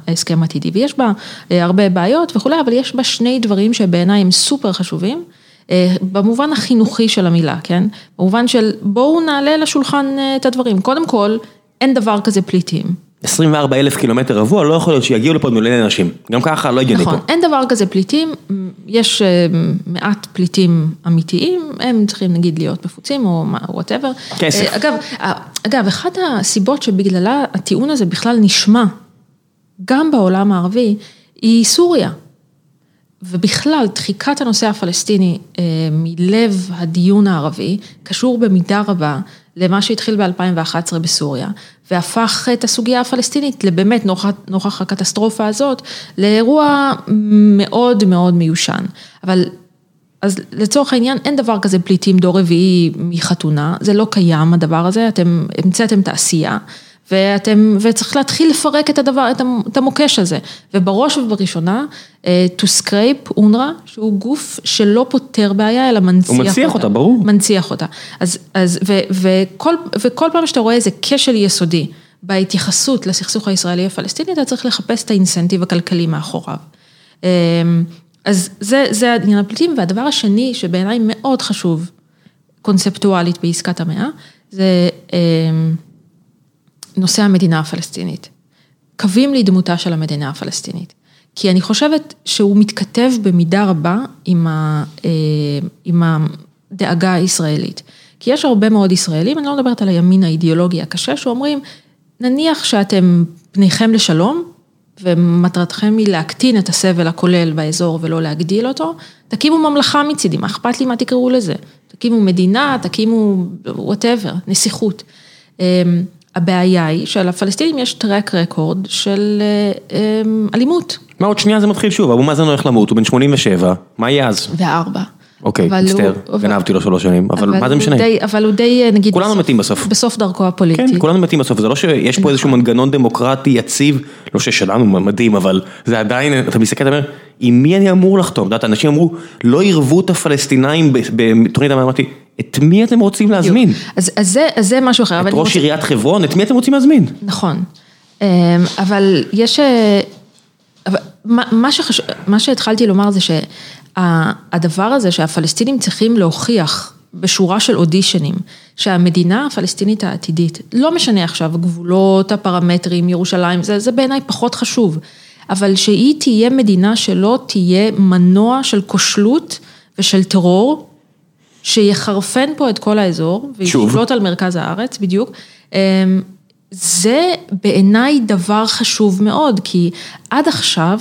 הסכם, עתידי. ויש בה אה, הרבה בעיות וכולי, אבל יש בה שני דברים שבעיניי הם סופר חשובים. אה, במובן החינוכי של המילה, כן? במובן של בואו נעלה לשולחן אה, את הדברים. קודם כל, אין דבר כזה פליטים. 24 אלף קילומטר רבוע, לא יכול להיות שיגיעו לפה מיליוני אנשים, גם ככה לא הגיוני נכון, פה. נכון, אין דבר כזה פליטים, יש אה, מעט פליטים אמיתיים, הם צריכים נגיד להיות מפוצים או whatever. כסף. אה, אגב, אה, אגב, אחת הסיבות שבגללה הטיעון הזה בכלל נשמע, גם בעולם הערבי, היא סוריה. ובכלל, דחיקת הנושא הפלסטיני מלב הדיון הערבי, קשור במידה רבה למה שהתחיל ב-2011 בסוריה, והפך את הסוגיה הפלסטינית לבאמת, נוכח, נוכח הקטסטרופה הזאת, לאירוע מאוד מאוד מיושן. אבל, אז לצורך העניין, אין דבר כזה פליטים דור רביעי מחתונה, זה לא קיים הדבר הזה, אתם המצאתם תעשייה. ואתם, וצריך להתחיל לפרק את הדבר, את המוקש הזה. ובראש ובראשונה, אה, to scrape, אונר"א, שהוא גוף שלא פותר בעיה, אלא מנציח אותה. הוא מנציח אותה, ברור. מנציח אותה. אז, אז, ו, וכל, וכל פעם שאתה רואה איזה כשל יסודי בהתייחסות לסכסוך הישראלי הפלסטיני, אתה צריך לחפש את האינסנטיב הכלכלי מאחוריו. אה, אז זה, זה העניין הפליטים, והדבר השני שבעיניי מאוד חשוב, קונספטואלית בעסקת המאה, זה... נושא המדינה הפלסטינית. קווים לדמותה של המדינה הפלסטינית. כי אני חושבת שהוא מתכתב במידה רבה עם, ה, אה, עם הדאגה הישראלית. כי יש הרבה מאוד ישראלים, אני לא מדברת על הימין האידיאולוגי הקשה, שאומרים, נניח שאתם פניכם לשלום, ומטרתכם היא להקטין את הסבל הכולל באזור ולא להגדיל אותו, תקימו ממלכה מצידי, מה אכפת לי מה תקראו לזה? תקימו מדינה, תקימו whatever, נסיכות. הבעיה היא שלפלסטינים יש track record של אמ, אלימות. מה עוד שנייה זה מתחיל שוב, אבו מאזן הולך למות, הוא בן 87, מה יהיה אז? וארבע. אוקיי, מצטער, גנבתי לו שלוש שנים, אבל מה זה משנה? אבל הוא די, נגיד, כולנו מתים בסוף. בסוף דרכו הפוליטית. כן, כולנו מתים בסוף, זה לא שיש פה איזשהו מנגנון דמוקרטי יציב, לא ששלנו מדהים, אבל זה עדיין, אתה מסתכל, אתה אומר, עם מי אני אמור לחתום? את יודעת, אנשים אמרו, לא עירבו את הפלסטינאים בתוכנית אמרתי, את מי אתם רוצים להזמין? אז זה משהו אחר. את ראש עיריית חברון, את מי אתם רוצים להזמין? נכון, אמ, אבל יש, מה שהתחלתי לומר זה ש... הדבר הזה שהפלסטינים צריכים להוכיח בשורה של אודישנים, שהמדינה הפלסטינית העתידית, לא משנה עכשיו גבולות, הפרמטרים, ירושלים, זה, זה בעיניי פחות חשוב, אבל שהיא תהיה מדינה שלא תהיה מנוע של כושלות ושל טרור, שיחרפן פה את כל האזור, וישלוט על מרכז הארץ, בדיוק. אמ, זה בעיניי דבר חשוב מאוד, כי עד עכשיו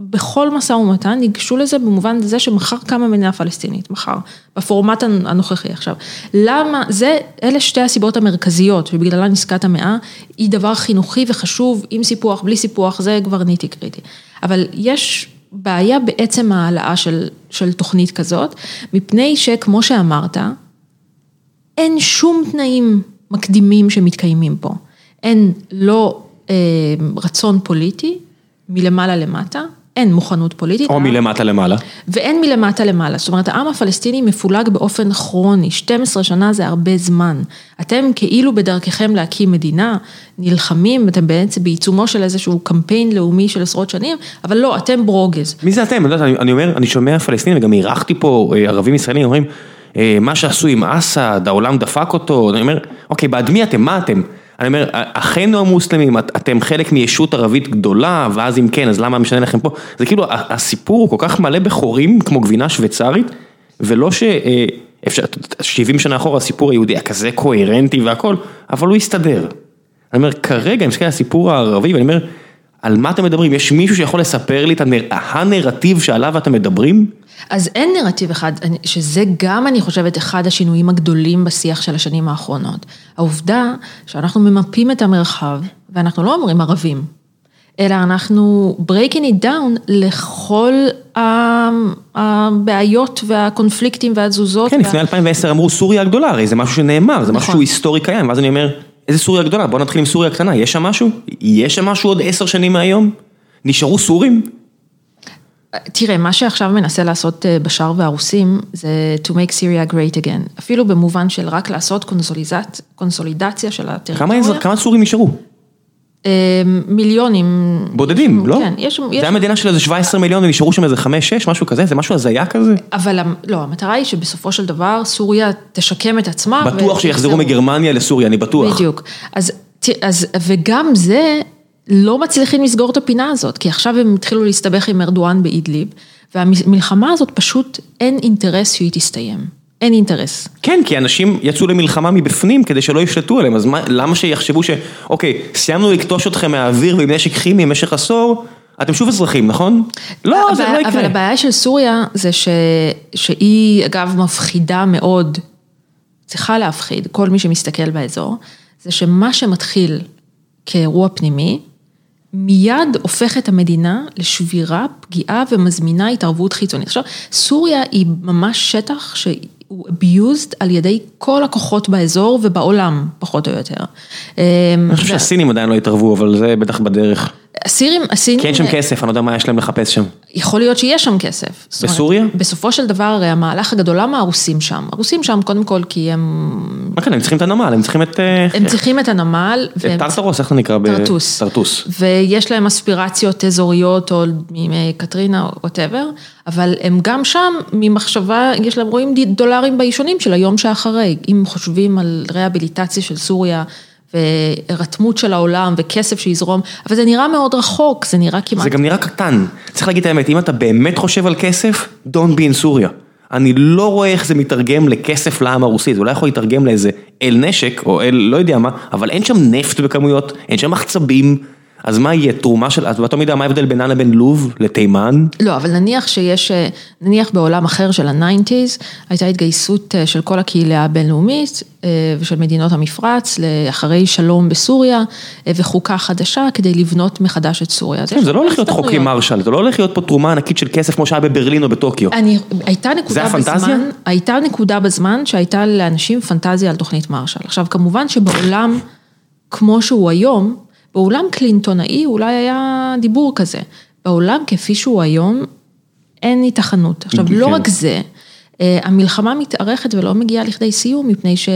בכל משא ומתן ניגשו לזה במובן זה שמחר קמה מדינה פלסטינית, מחר, בפורמט הנוכחי עכשיו. למה, זה, אלה שתי הסיבות המרכזיות שבגללן עסקת המאה היא דבר חינוכי וחשוב, עם סיפוח, בלי סיפוח, זה כבר ניטי קריטי. אבל יש בעיה בעצם העלאה של, של תוכנית כזאת, מפני שכמו שאמרת, אין שום תנאים מקדימים שמתקיימים פה. אין לא אה, רצון פוליטי מלמעלה למטה. אין מוכנות פוליטית. או מלמטה למעלה. ואין מלמטה למעלה, זאת אומרת העם הפלסטיני מפולג באופן כרוני, 12 שנה זה הרבה זמן. אתם כאילו בדרככם להקים מדינה, נלחמים, אתם בעצם בעיצומו של איזשהו קמפיין לאומי של עשרות שנים, אבל לא, אתם ברוגז. מי זה אתם? אני, אני אומר, אני שומע פלסטינים, וגם אירחתי פה אה, ערבים ישראלים, אומרים, אה, מה שעשו עם אסד, העולם דפק אותו, אני אומר, אוקיי, בעד מי אתם? מה אתם? אני אומר, אחינו המוסלמים, אתם חלק מישות ערבית גדולה, ואז אם כן, אז למה משנה לכם פה? זה כאילו, הסיפור הוא כל כך מלא בחורים, כמו גבינה שוויצרית, ולא ש... אפשר, 70 שנה אחורה הסיפור היהודי היה כזה קוהרנטי והכל, אבל הוא הסתדר. אני אומר, כרגע, אני מסתכל על הסיפור הערבי, ואני אומר, על מה אתם מדברים? יש מישהו שיכול לספר לי את הנרטיב שעליו אתם מדברים? אז אין נרטיב אחד, שזה גם אני חושבת אחד השינויים הגדולים בשיח של השנים האחרונות. העובדה שאנחנו ממפים את המרחב, ואנחנו לא אומרים ערבים, אלא אנחנו breaking it down לכל הבעיות והקונפליקטים והתזוזות. כן, לפני 2010 אמרו סוריה הגדולה, הרי זה משהו שנאמר, זה משהו שהוא נכון. היסטורי קיים, ואז אני אומר, איזה סוריה גדולה? בוא נתחיל עם סוריה קטנה, יש שם משהו? יש שם משהו עוד עשר שנים מהיום? נשארו סורים? תראה, מה שעכשיו מנסה לעשות אה, בשאר והרוסים זה to make Syria great again, אפילו במובן של רק לעשות קונסולידציה של הטריטוריה. כמה, כמה סורים נשארו? אה, מיליונים. בודדים, לא? כן, יש... זה היה מדינה של איזה 17 מיליון ונשארו שם איזה 5-6, משהו כזה? זה משהו הזיה כזה? אבל לא, המטרה היא שבסופו של דבר סוריה תשקם את עצמה. בטוח שיחזרו מגרמניה לסוריה, אני בטוח. בדיוק. אז, אז, וגם זה... לא מצליחים לסגור את הפינה הזאת, כי עכשיו הם התחילו להסתבך עם ארדואן באידליב, והמלחמה הזאת פשוט אין אינטרס שהיא תסתיים. אין אינטרס. כן, כי אנשים יצאו למלחמה מבפנים כדי שלא ישלטו עליהם, אז מה, למה שיחשבו ש... אוקיי, סיימנו לקטוש אתכם מהאוויר ועם נשק כימי במשך עשור, אתם שוב אזרחים, נכון? לא, זה לא יקרה. אבל הבעיה של סוריה זה ש... שהיא, אגב, מפחידה מאוד, צריכה להפחיד כל מי שמסתכל באזור, זה שמה שמתחיל כאירוע פנימי, מיד הופך את המדינה לשבירה, פגיעה ומזמינה התערבות חיצונית. עכשיו, סוריה היא ממש שטח שהוא abused על ידי כל הכוחות באזור ובעולם, פחות או יותר. אני חושב שהסינים עדיין לא התערבו, אבל זה בטח בדרך. הסירים, הסינים... כי אין שם כסף, אני לא יודע מה יש להם לחפש שם. יכול להיות שיש שם כסף. בסוריה? אומרת, בסופו של דבר, הרי המהלך הגדול, למה הרוסים שם? הרוסים שם קודם כל כי הם... מה כן, הם צריכים את הנמל, הם צריכים את... אה, הם צריכים את הנמל. את טרטרוס, איך זה נקרא? טרטוס. טרטוס. ויש להם אספירציות אזוריות, או מקטרינה, או וואטאבר, אבל הם גם שם, ממחשבה, יש להם, רואים דולרים בישונים של היום שאחרי. אם חושבים על ריאביליטציה של סוריה, והירתמות של העולם וכסף שיזרום, אבל זה נראה מאוד רחוק, זה נראה כמעט... זה גם נראה קטן, צריך להגיד את האמת, אם אתה באמת חושב על כסף, don't be in סוריה. אני לא רואה איך זה מתרגם לכסף לעם הרוסי, זה אולי יכול להתרגם לאיזה אל נשק, או אל לא יודע מה, אבל אין שם נפט בכמויות, אין שם מחצבים, אז מה יהיה תרומה של, אז באותה מידה מה ההבדל ביננה לבין לוב לתימן? לא, אבל נניח שיש, אה, נניח בעולם אחר של ה-90's, הייתה התגייסות אה, של כל הקהילה הבינלאומית אה, ושל מדינות המפרץ לאחרי שלום בסוריה וחוקה חדשה כדי לבנות מחדש את סוריה. כן, זה לא הולך להיות חוקי מרשל, זה לא הולך להיות פה תרומה ענקית של כסף כמו שהיה בברלין או בטוקיו. אני, הייתה נקודה? בזמן, הייתה נקודה בזמן שהייתה לאנשים פנטזיה על תוכנית מרשל. עכשיו, כמובן שבעולם כמו שהוא היום, בעולם קלינטונאי אולי היה דיבור כזה, בעולם כפי שהוא היום אין היתכנות. עכשיו כן. לא רק זה, אה, המלחמה מתארכת ולא מגיעה לכדי סיום מפני ש...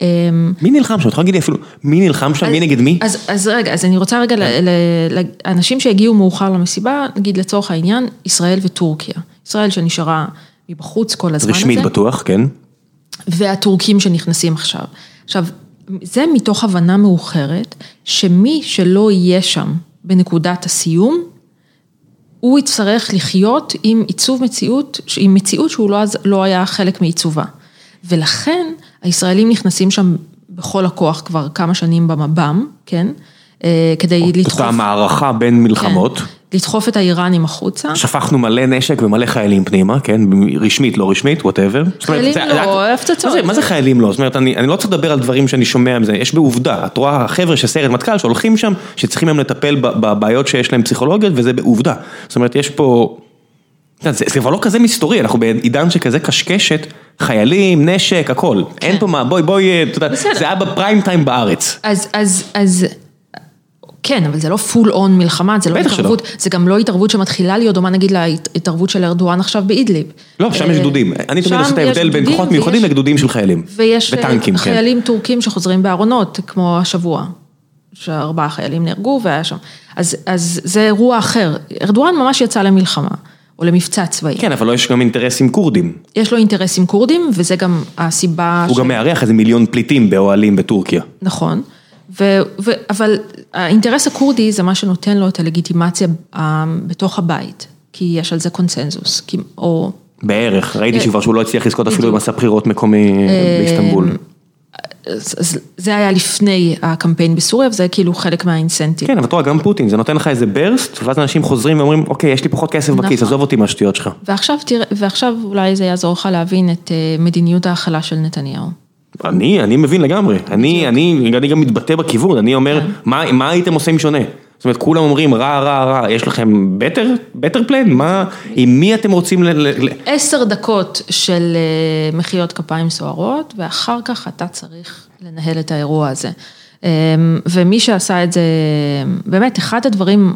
אמ, מי נלחם שם? את יכולה להגיד לי אפילו, מי נלחם שם? מי נגד מי? אז, אז רגע, אז אני רוצה רגע, ל, ל, ל, אנשים שהגיעו מאוחר למסיבה, נגיד לצורך העניין, ישראל וטורקיה. ישראל שנשארה מבחוץ כל הזמן הזה. רשמית בטוח, כן. והטורקים שנכנסים עכשיו. עכשיו, זה מתוך הבנה מאוחרת, שמי שלא יהיה שם בנקודת הסיום, הוא יצטרך לחיות עם עיצוב מציאות, עם מציאות שהוא לא, לא היה חלק מעיצובה. ולכן הישראלים נכנסים שם בכל הכוח כבר כמה שנים במב"ם, כן? אה, כדי לדחוף... אותה מערכה בין מלחמות. כן, לדחוף את האיראנים החוצה. שפכנו מלא נשק ומלא חיילים פנימה, כן? רשמית, לא רשמית, וואטאבר. חיילים לא, הפצצות. מה זה חיילים לא? זאת אומרת, אני לא רוצה לדבר על דברים שאני שומע מזה, יש בעובדה. את רואה חבר'ה של סיירת מטכ"ל שהולכים שם, שצריכים היום לטפל בבעיות שיש להם פסיכולוגיות, וזה בעובדה. זאת אומרת, יש פה... זה כבר לא כזה מסתורי, אנחנו בעידן שכזה קשקשת, חיילים, נשק, הכל. אין פה מה, בואי, בואי, אתה יודע, זה היה בפריים טיים בארץ. אז, אז, אז... כן, אבל זה לא פול און מלחמה, זה לא התערבות, זה גם לא התערבות שמתחילה להיות דומה נגיד להתערבות של ארדואן עכשיו באידליב. לא, שם יש גדודים, אני תמיד עושה את ההבדל בין כוחות מיוחדים לגדודים של חיילים. ויש חיילים טורקים שחוזרים בארונות, כמו השבוע, שארבעה חיילים נהרגו והיה שם, אז זה אירוע אחר, ארדואן ממש יצא למלחמה. או למבצע צבאי. כן, אבל לא יש גם אינטרסים כורדים. יש לו אינטרסים כורדים, וזה גם הסיבה... הוא ש... גם מארח איזה מיליון פליטים באוהלים בטורקיה. נכון. ו, ו, אבל האינטרס הכורדי זה מה שנותן לו את הלגיטימציה בתוך הבית, כי יש על זה קונסנזוס, כי, או... בערך, ראיתי שכבר שהוא לא הצליח לזכות אפילו במסע בחירות מקומי באיסטנבול. אז זה היה לפני הקמפיין בסוריה וזה כאילו חלק מהאינסנטיב. כן, אבל אתה רואה, גם פוטין, זה נותן לך איזה ברסט, ואז אנשים חוזרים ואומרים, אוקיי, יש לי פחות כסף בכיס, נכון. עזוב אותי מהשטויות שלך. ועכשיו תראה, ועכשיו אולי זה יעזור לך להבין את מדיניות ההכלה של נתניהו. אני, אני מבין לגמרי, אני, אני, אני גם מתבטא בכיוון, אני אומר, מה, מה הייתם עושים שונה? זאת אומרת, כולם אומרים רע, רע, רע, יש לכם בטר, בטר פלן? מה, עם מי אתם רוצים ל... עשר דקות של מחיאות כפיים סוערות, ואחר כך אתה צריך לנהל את האירוע הזה. ומי שעשה את זה, באמת, אחד הדברים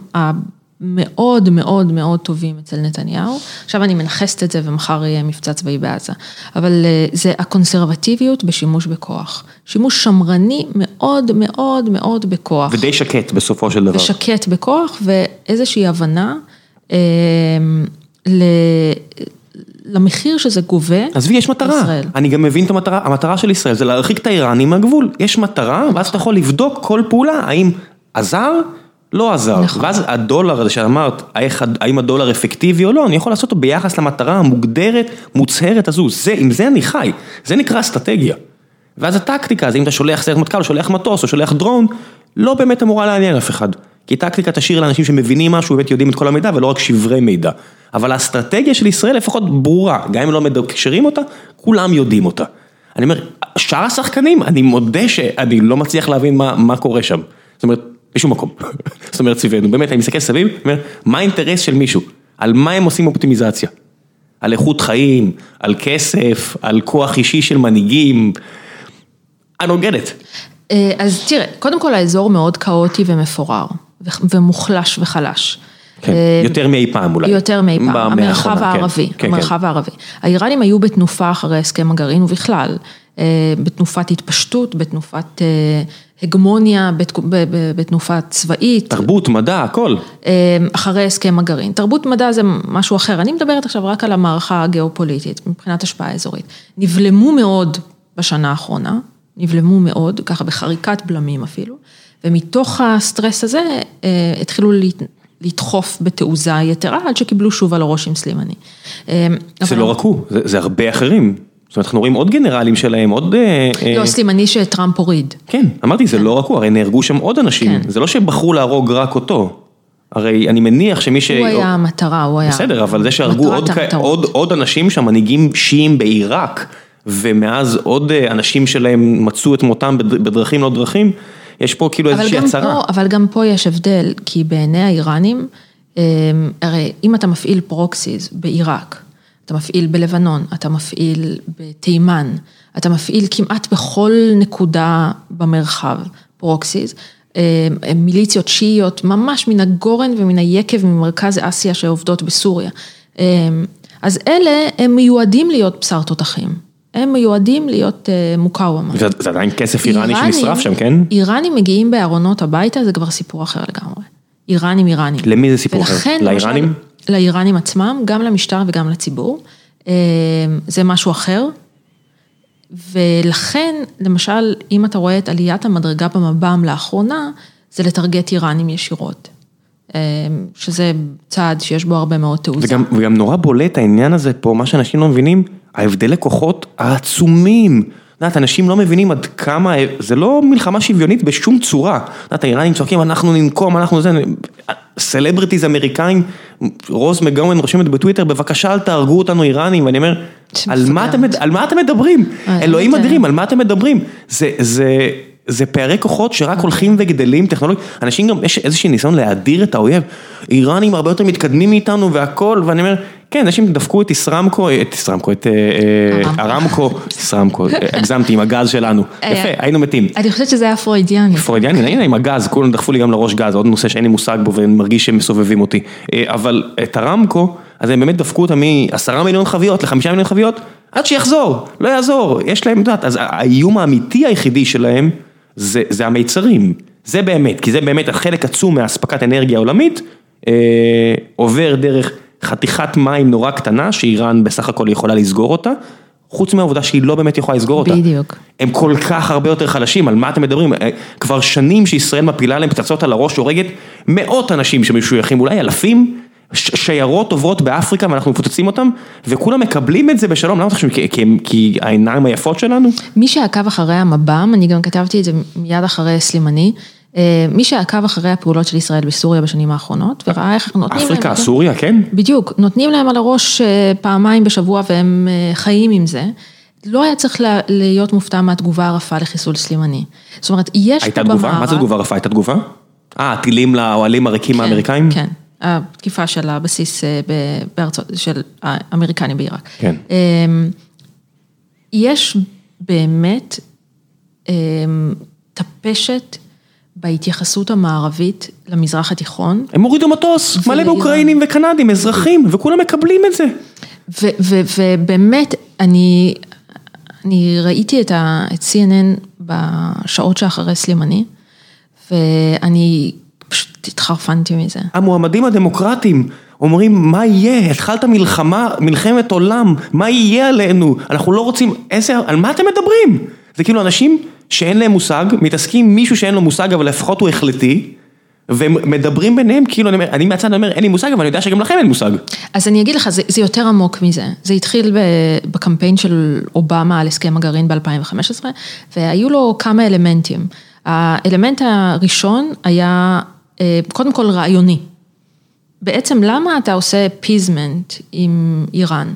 המאוד מאוד מאוד טובים אצל נתניהו, עכשיו אני מנכסת את זה ומחר יהיה מבצע צבאי בעזה, אבל זה הקונסרבטיביות בשימוש בכוח. שימוש שמרני מאוד מאוד מאוד בכוח. ודי שקט בסופו של דבר. ושקט בכוח ואיזושהי הבנה למחיר שזה גובה. עזבי, יש מטרה. ישראל. אני גם מבין את המטרה, המטרה של ישראל זה להרחיק את האיראנים מהגבול. יש מטרה, ואז אתה יכול לבדוק כל פעולה, האם עזר, לא עזר. נכון. ואז הדולר הזה שאמרת, האם הדולר אפקטיבי או לא, אני יכול לעשות אותו ביחס למטרה המוגדרת, מוצהרת הזו. זה, עם זה אני חי. זה נקרא אסטרטגיה. ואז הטקטיקה, אז אם אתה שולח סיירת מטכ"ל, או שולח מטוס, או שולח דרון, לא באמת אמורה לעניין אף אחד. כי טקטיקה תשאיר לאנשים שמבינים משהו, באמת יודעים את כל המידע, ולא רק שברי מידע. אבל האסטרטגיה של ישראל לפחות ברורה, גם אם לא מקשרים אותה, כולם יודעים אותה. אני אומר, שאר השחקנים, אני מודה שאני לא מצליח להבין מה, מה קורה שם. זאת אומרת, בשום מקום. זאת אומרת, סביבנו, באמת, אני מסתכל סביב, אומר, מה האינטרס של מישהו? על מה הם עושים אופטימיזציה? על איכות חיים, על כסף, על כוח אישי של מנהיגים. I don't get it. אז תראה, קודם כל האזור מאוד כאוטי ומפורר, ומוחלש וחלש. כן, יותר מאי פעם אולי. יותר מאי פעם, המרחב הערבי, המרחב הערבי. האיראנים היו בתנופה אחרי הסכם הגרעין ובכלל, בתנופת התפשטות, בתנופת הגמוניה, בתנופה צבאית. תרבות, מדע, הכל. אחרי הסכם הגרעין. תרבות מדע זה משהו אחר, אני מדברת עכשיו רק על המערכה הגיאופוליטית, מבחינת השפעה אזורית. נבלמו מאוד בשנה האחרונה, נבלמו מאוד, ככה בחריקת בלמים אפילו, ומתוך הסטרס הזה התחילו לדחוף בתעוזה יתרה, עד שקיבלו שוב על הראש עם סלימני. זה לא רק הוא, זה הרבה אחרים. זאת אומרת, אנחנו רואים עוד גנרלים שלהם, עוד... לא, סלימני שטראמפ הוריד. כן, אמרתי, זה לא רק הוא, הרי נהרגו שם עוד אנשים, זה לא שבחרו להרוג רק אותו. הרי אני מניח שמי ש... הוא היה המטרה, הוא היה... בסדר, אבל זה שהרגו עוד אנשים שם, מנהיגים שיעים בעיראק, ומאז עוד אנשים שלהם מצאו את מותם בדרכים לא דרכים, יש פה כאילו איזושהי הצהרה. אבל גם פה יש הבדל, כי בעיני האיראנים, הרי אם אתה מפעיל proxies בעיראק, אתה מפעיל בלבנון, אתה מפעיל בתימן, אתה מפעיל כמעט בכל נקודה במרחב proxies, מיליציות שיעיות, ממש מן הגורן ומן היקב ממרכז אסיה שעובדות בסוריה. אז אלה, הם מיועדים להיות בשר תותחים. הם מיועדים להיות מוקאוומה. זה עדיין כסף איראני שנשרף שם, כן? איראנים מגיעים בארונות הביתה, זה כבר סיפור אחר לגמרי. איראנים, איראנים. למי זה סיפור אחר? לאיראנים? לאיראנים עצמם, גם למשטר וגם לציבור. זה משהו אחר. ולכן, למשל, אם אתה רואה את עליית המדרגה במב"ם לאחרונה, זה לטרגט איראנים ישירות. שזה צעד שיש בו הרבה מאוד תעוזה. וגם, וגם נורא בולט העניין הזה פה, מה שאנשים לא מבינים, ההבדלי כוחות העצומים. את יודעת, אנשים לא מבינים עד כמה, זה לא מלחמה שוויונית בשום צורה. את יודעת, האיראנים צועקים, אנחנו ננקום, אנחנו זה, סלבריטיז אמריקאים, רוס מגאומן רושמת בטוויטר, בבקשה אל תהרגו אותנו איראנים, ואני אומר, על מה אתם מדברים? אלוהים אדירים, על מה אתם מדברים? זה פערי כוחות שרק הולכים וגדלים טכנולוגית, אנשים גם, יש איזשהו ניסיון להאדיר את האויב, איראנים הרבה יותר מתקדמים מאיתנו והכל, ואני אומר, כן, אנשים דפקו את ישרמקו, את ישרמקו, את ארמקו, ישרמקו, הגזמתי עם הגז שלנו, יפה, היינו מתים. אני חושבת שזה היה פרוידיאני. פרוידיאני, הנה עם הגז, כולם דחפו לי גם לראש גז, עוד נושא שאין לי מושג בו ואני מרגיש שהם מסובבים אותי, אבל את ארמקו, אז הם באמת דפקו אותה מעשרה מיליון חביות לחמישה מיליון חביות, עד שיחזור, לא יעזור, יש להם, את יודעת, אז האיום האמיתי היחידי שלהם, זה המיצרים, זה באמת, כי זה באמת החלק עצום מהאספקת אנרגיה העולמית, עובר דרך חתיכת מים נורא קטנה, שאיראן בסך הכל יכולה לסגור אותה, חוץ מהעובדה שהיא לא באמת יכולה לסגור אותה. בדיוק. הם כל כך הרבה יותר חלשים, על מה אתם מדברים? כבר שנים שישראל מפילה להם פצצות על הראש, הורגת מאות אנשים שמשויכים, אולי אלפים, שיירות עוברות באפריקה ואנחנו מפוצצים אותם, וכולם מקבלים את זה בשלום, למה אתה חושב? כי העיניים היפות שלנו? מי שעקב אחרי המב"ם, אני גם כתבתי את זה מיד אחרי סלימני, מי שעקב אחרי הפעולות של ישראל בסוריה בשנים האחרונות, וראה איך נותנים להם... אפריקה, סוריה, כן? בדיוק, נותנים להם על הראש פעמיים בשבוע והם חיים עם זה. לא היה צריך להיות מופתע מהתגובה הרפה לחיסול סלימני. זאת אומרת, יש פה במערב... הייתה תגובה? מה זה תגובה רפה? הייתה תגובה? אה, טילים לאוהלים הריקים האמריקאים? כן, התקיפה של הבסיס בארצות, של האמריקנים בעיראק. כן. יש באמת טפשת בהתייחסות המערבית למזרח התיכון. הם הורידו מטוס, מלא באוקראינים וקנדים, אזרחים, וכולם מקבלים את זה. ובאמת, אני ראיתי את CNN בשעות שאחרי סלימני, ואני פשוט התחרפנתי מזה. המועמדים הדמוקרטיים אומרים, מה יהיה? התחלת מלחמה, מלחמת עולם, מה יהיה עלינו? אנחנו לא רוצים, איזה, על מה אתם מדברים? זה כאילו אנשים שאין להם מושג, מתעסקים עם מישהו שאין לו מושג, אבל לפחות הוא החלטי, והם מדברים ביניהם, כאילו, אני, אני מהצד אומר, אין לי מושג, אבל אני יודע שגם לכם אין מושג. אז אני אגיד לך, זה, זה יותר עמוק מזה. זה התחיל בקמפיין של אובמה על הסכם הגרעין ב-2015, והיו לו כמה אלמנטים. האלמנט הראשון היה, קודם כל רעיוני. בעצם למה אתה עושה appeasement עם איראן?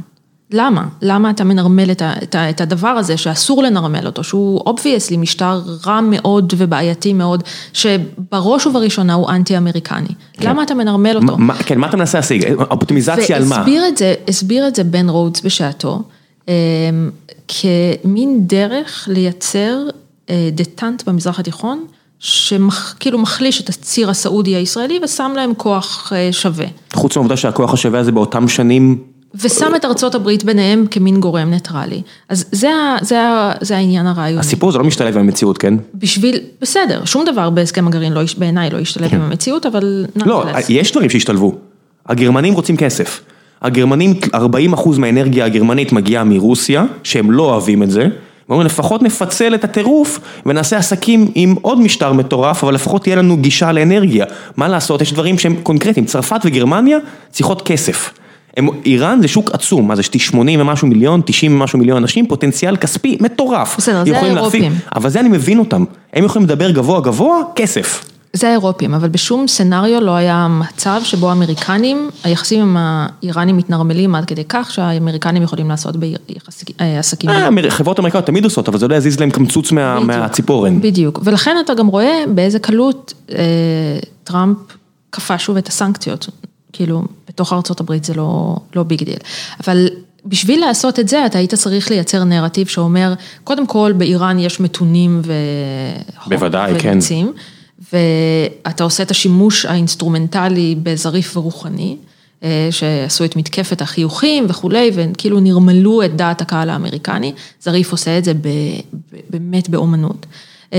למה? למה אתה מנרמל את הדבר הזה שאסור לנרמל אותו, שהוא obviously משטר רע מאוד ובעייתי מאוד, שבראש ובראשונה הוא אנטי אמריקני. כן. למה אתה מנרמל אותו? מה, כן, מה אתה מנסה להשיג? אופטימיזציה על מה? והסביר את זה, הסביר את זה בן רודס בשעתו, כמין דרך לייצר דטנט במזרח התיכון, שכאילו מחליש את הציר הסעודי הישראלי ושם להם כוח שווה. חוץ מהעובדה שהכוח השווה הזה באותם שנים... ושם את ארצות הברית ביניהם כמין גורם ניטרלי. אז זה זה, זה העניין הרעיוני. הסיפור זה לא משתלב עם המציאות, כן? בשביל, בסדר, שום דבר בהסכם הגרעין לא, בעיניי לא ישתלב כן. עם המציאות, אבל... לא, יש דברים שהשתלבו. הגרמנים רוצים כסף. הגרמנים, 40% מהאנרגיה הגרמנית מגיעה מרוסיה, שהם לא אוהבים את זה. ואומרים לפחות נפצל את הטירוף ונעשה עסקים עם עוד משטר מטורף, אבל לפחות תהיה לנו גישה לאנרגיה. מה לעשות, יש דברים שהם קונקרטיים, צרפת וגרמניה צריכות כסף. הם, איראן זה שוק עצום, מה זה 80 ומשהו מיליון, 90 ומשהו מיליון אנשים, פוטנציאל כספי מטורף. בסדר, זה האירופים. להפיק- אבל זה אני מבין אותם, הם יכולים לדבר גבוה גבוה, כסף. זה האירופים, אבל בשום scenario לא היה מצב שבו האמריקנים, היחסים עם האיראנים מתנרמלים עד כדי כך שהאמריקנים יכולים לעשות בעסקים. אה, אמר- חברות אמריקאיות תמיד עושות, אבל זה לא יזיז להם קמצוץ. מהציפורן. בדיוק, ולכן אתה גם רואה באיזה קלות אה, טראמפ כפה שוב את הסנקציות, כאילו, בתוך ארצות הברית זה לא, לא big deal. אבל בשביל לעשות את זה, אתה היית צריך לייצר נרטיב שאומר, קודם כל, באיראן יש מתונים ו... בוודאי, כן. ואתה עושה את השימוש האינסטרומנטלי בזריף ורוחני. אה, שעשו את מתקפת החיוכים וכולי, וכאילו נרמלו את דעת הקהל האמריקני, זריף עושה את זה באמת באומנות. אה,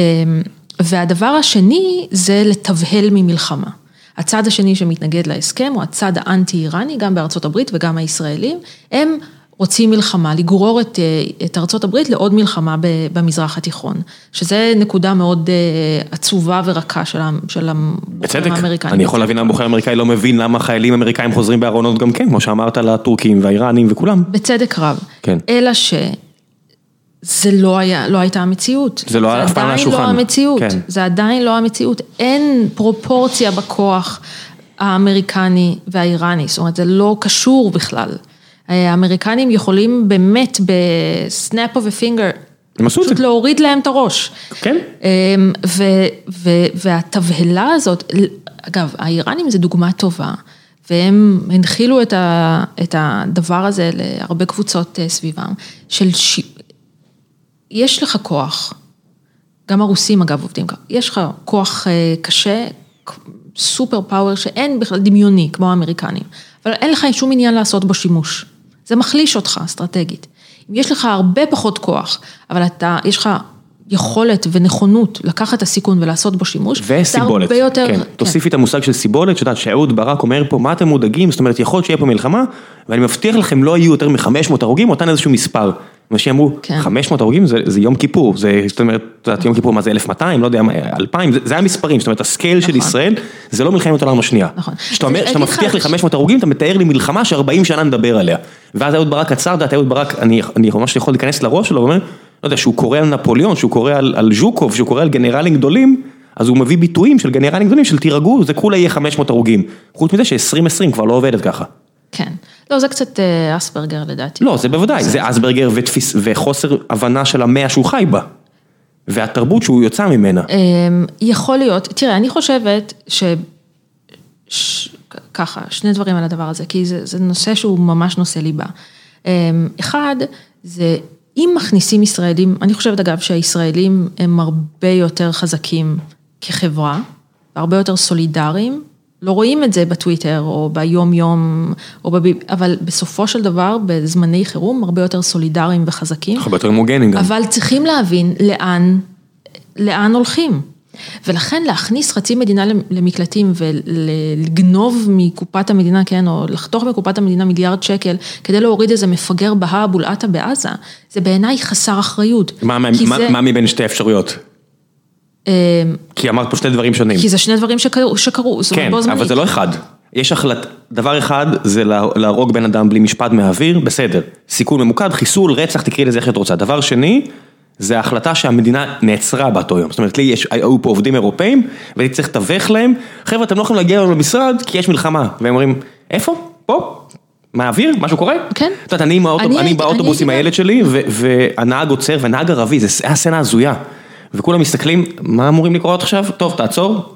והדבר השני זה לתבהל ממלחמה. הצד השני שמתנגד להסכם הוא הצד האנטי-איראני, גם בארצות הברית וגם הישראלים, הם רוצים מלחמה, לגרור את, אה, את ארצות הברית לעוד מלחמה במזרח התיכון, שזה נקודה מאוד אה, עצובה ורכה של של הבוחרים בצדק, האמריקאים. אני יכול להבין למה בוחר אמריקאי לא מבין למה חיילים אמריקאים חוזרים בארונות גם כן, כמו שאמרת לטורקים והאיראנים וכולם. בצדק רב. כן. אלא שזה לא היה, לא הייתה המציאות. זה לא היה אף פעם על עדיין השולחן. לא המציאות. כן. זה עדיין לא המציאות. אין פרופורציה בכוח האמריקני והאיראני, זאת אומרת, זה לא קשור בכלל. האמריקנים יכולים באמת ב snap of ה finger, פשוט זה. להוריד להם את הראש. כן. אמ, ו- ו- והתבהלה הזאת, אגב, האיראנים זה דוגמה טובה, והם הנחילו את, ה- את הדבר הזה להרבה קבוצות אה, סביבם, של ש... יש לך כוח, גם הרוסים אגב עובדים ככה, יש לך כוח אה, קשה, סופר פאוור שאין בכלל דמיוני כמו האמריקנים, אבל אין לך שום עניין לעשות בו שימוש. זה מחליש אותך אסטרטגית. אם יש לך הרבה פחות כוח, אבל אתה, יש לך יכולת ונכונות לקחת את הסיכון ולעשות בו שימוש, וסיבולת, יותר, כן, תוסיפי את המושג של סיבולת, שאת יודעת שאהוד ברק אומר פה, מה אתם מודאגים, זאת אומרת, יכול להיות שיהיה פה מלחמה, ואני מבטיח לכם, לא יהיו יותר מ-500 הרוגים, אותן איזשהו מספר. אנשים אמרו, כן. 500 הרוגים זה, זה יום כיפור, זה, זאת אומרת, יום כיפור מה זה 1200, לא יודע, 2000, זה, זה המספרים, זאת אומרת, הסקייל של נכון. ישראל, זה לא מלחמת העולם השנייה. נכון. כשאתה מבטיח לי 500 הרוגים, אתה מתאר לי מלחמה ש-40 שנה נדבר עליה. ואז אהוד ברק עצר, יודעת, אהוד ברק, אני, אני ממש יכול להיכנס לראש שלו, ואומר, לא יודע, שהוא קורא על נפוליאון, שהוא קורא על, על ז'וקוב, שהוא קורא על גנרלים גדולים, אז הוא מביא ביטויים של גנרלים גדולים של תירגעו, זה כולה יהיה 500 הרוגים. חוץ מזה ש-2020 כבר לא עובדת ככה. כן. לא, זה קצת אה, אספרגר לדעתי. לא, זה בוודאי, זה אסברגר ותפיס, וחוסר הבנה של המאה שהוא חי בה. והתרבות שהוא יוצא ממנה. אמ, יכול להיות, תראה, אני חושבת ש... ש... ככה, שני דברים על הדבר הזה, כי זה, זה נושא שהוא ממש נושא ליבה. אמ, אחד, זה אם מכניסים ישראלים, אני חושבת אגב שהישראלים הם הרבה יותר חזקים כחברה, הרבה יותר סולידריים, לא רואים את זה בטוויטר או ביום יום, או בב... אבל בסופו של דבר, בזמני חירום, הרבה יותר סולידריים וחזקים. הרבה יותר הומוגנים גם. אבל צריכים להבין לאן, לאן הולכים. ולכן להכניס חצי מדינה למקלטים ולגנוב מקופת המדינה, כן, או לחתוך מקופת המדינה מיליארד שקל, כדי להוריד איזה מפגר בהא אבו אל-עטא בעזה, זה בעיניי חסר אחריות. מה, מה, זה- מה מבין שתי אפשרויות? אה, כי אמרת פה שני דברים שונים. כי זה שני דברים שקרו, שקרו, זאת אומרת, כן, בו זמנית. אבל זה לא אחד. יש החלט... דבר אחד זה לה- להרוג בן אדם בלי משפט מהאוויר, בסדר. סיכון ממוקד, חיסול, רצח, תקראי לזה איך את רוצה. דבר שני, זה ההחלטה שהמדינה נעצרה באותו יום. זאת אומרת, לי יש, היו פה עובדים אירופאים, והייתי צריך לתווך להם, חבר'ה, אתם לא יכולים להגיע היום למשרד, כי יש מלחמה. והם אומרים, איפה? פה? מהאוויר? משהו קורה? כן. את יודעת, אני באוטובוס עם הילד שלי, ו- והנהג עוצר, והנהג ערבי, זה היה סצנה הזויה. וכולם מסתכלים, מה אמורים לקרות עכשיו? טוב, תעצור,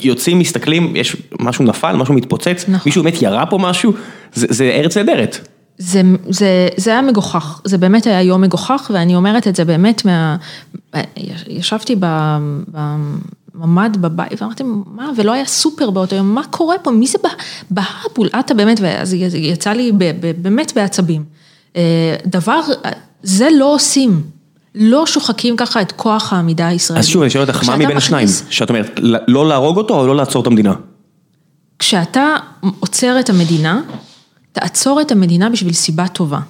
יוצאים, מסתכלים, יש משהו נפל, משהו מתפוצץ, נכון. מישהו באמת ירה פה משהו, זה זה ארץ נהדרת. זה, זה, זה היה מגוחך, זה באמת היה יום מגוחך, ואני אומרת את זה באמת מה... ישבתי ב- בממ"ד בבית, ואמרתי, מה, ולא היה סופר באותו יום, מה קורה פה, מי זה אל-עטא באמת, ואז יצא לי ב- ב- באמת בעצבים. אה, דבר, זה לא עושים, לא שוחקים ככה את כוח העמידה הישראלית. אז שוב, אני שואל אותך, מה מבין השניים? שאת אומרת, לא להרוג אותו או לא לעצור את המדינה? כשאתה עוצר את המדינה, תעצור את המדינה בשביל סיבה טובה.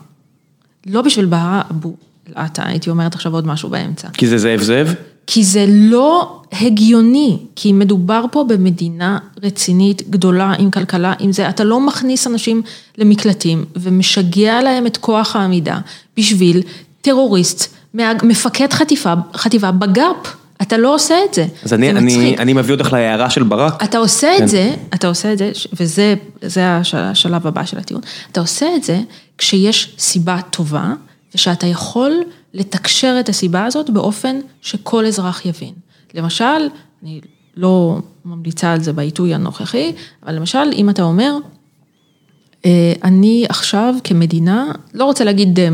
לא בשביל בהא אבו אל-עטא, הייתי אומרת עכשיו עוד משהו באמצע. כי זה זאב זאב? כי זה לא הגיוני, כי מדובר פה במדינה רצינית, גדולה, עם כלכלה, עם זה, אתה לא מכניס אנשים למקלטים ומשגע להם את כוח העמידה בשביל טרוריסט, מפקד חטיפה, חטיבה בגאפ. אתה לא עושה את זה, אז אני, זה אני, מצחיק. אני מביא אותך להערה של ברק. אתה עושה כן. את זה, אתה עושה את זה, וזה זה הש- השלב הבא של הטיעון, אתה עושה את זה כשיש סיבה טובה, ושאתה יכול לתקשר את הסיבה הזאת באופן שכל אזרח יבין. למשל, אני לא ממליצה על זה בעיתוי הנוכחי, אבל למשל, אם אתה אומר, אה, אני עכשיו כמדינה, לא רוצה להגיד אה,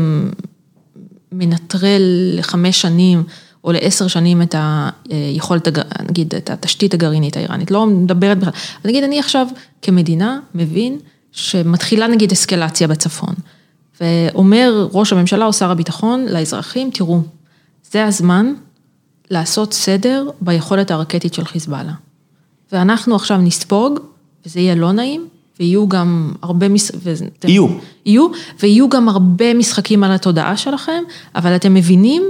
מנטרל לחמש שנים או לעשר שנים את היכולת, הג- נגיד, את התשתית הגרעינית האיראנית, לא מדברת בכלל, נגיד אני עכשיו כמדינה מבין שמתחילה נגיד אסקלציה בצפון, ואומר ראש הממשלה או שר הביטחון לאזרחים, תראו, זה הזמן לעשות סדר ביכולת הרקטית של חיזבאללה. ואנחנו עכשיו נספוג, וזה יהיה לא נעים, ויהיו גם הרבה, מש... וזה- יהיו. יהיו, ויהיו גם הרבה משחקים על התודעה שלכם, אבל אתם מבינים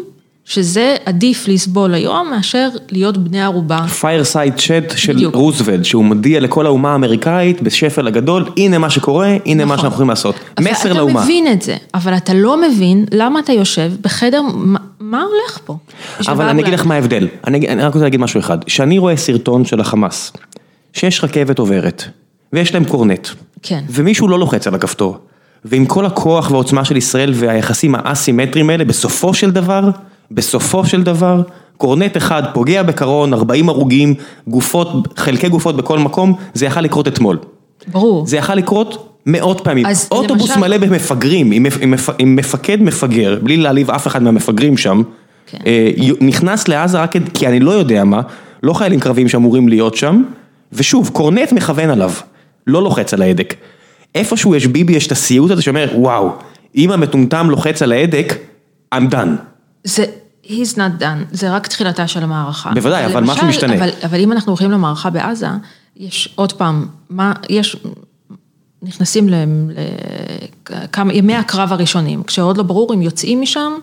שזה עדיף לסבול היום מאשר להיות בני ערובה. fireside chat של בדיוק. רוזוולט, שהוא מודיע לכל האומה האמריקאית בשפל הגדול, הנה מה שקורה, הנה מה נכון. שאנחנו יכולים לעשות. מסר לאומה. ואתה מבין את זה, אבל אתה לא מבין למה אתה יושב בחדר, מה, מה הולך פה? אבל מה אני אגיד? לך מה ההבדל, אני, אני רק רוצה להגיד משהו אחד, כשאני רואה סרטון של החמאס, שיש רכבת עוברת, ויש להם קורנט, כן. ומישהו לא לוחץ על הכפתור, ועם כל הכוח והעוצמה של ישראל והיחסים האסימטריים האלה, בסופו של דבר, בסופו של דבר, קורנט אחד פוגע בקרון, 40 הרוגים, גופות, חלקי גופות בכל מקום, זה יכל לקרות אתמול. ברור. זה יכל לקרות מאות פעמים. אז אוטובוס למשל- מלא במפגרים, עם, עם, מפ- עם מפקד מפגר, בלי להעליב אף אחד מהמפגרים שם, כן. אה, נכנס לעזה רק כי אני לא יודע מה, לא חיילים קרביים שאמורים להיות שם, ושוב, קורנט מכוון עליו, לא לוחץ על ההדק. איפשהו יש ביבי, יש את הסיוט הזה שאומר, וואו, אם המטומטם לוחץ על ההדק, I'm done. זה, he's not done, זה רק תחילתה של המערכה. בוודאי, אבל משהו משתנה. אבל, אבל אם אנחנו הולכים למערכה בעזה, יש עוד פעם, מה, יש, נכנסים לכמה, ימי הקרב הראשונים, כשעוד לא ברור אם יוצאים משם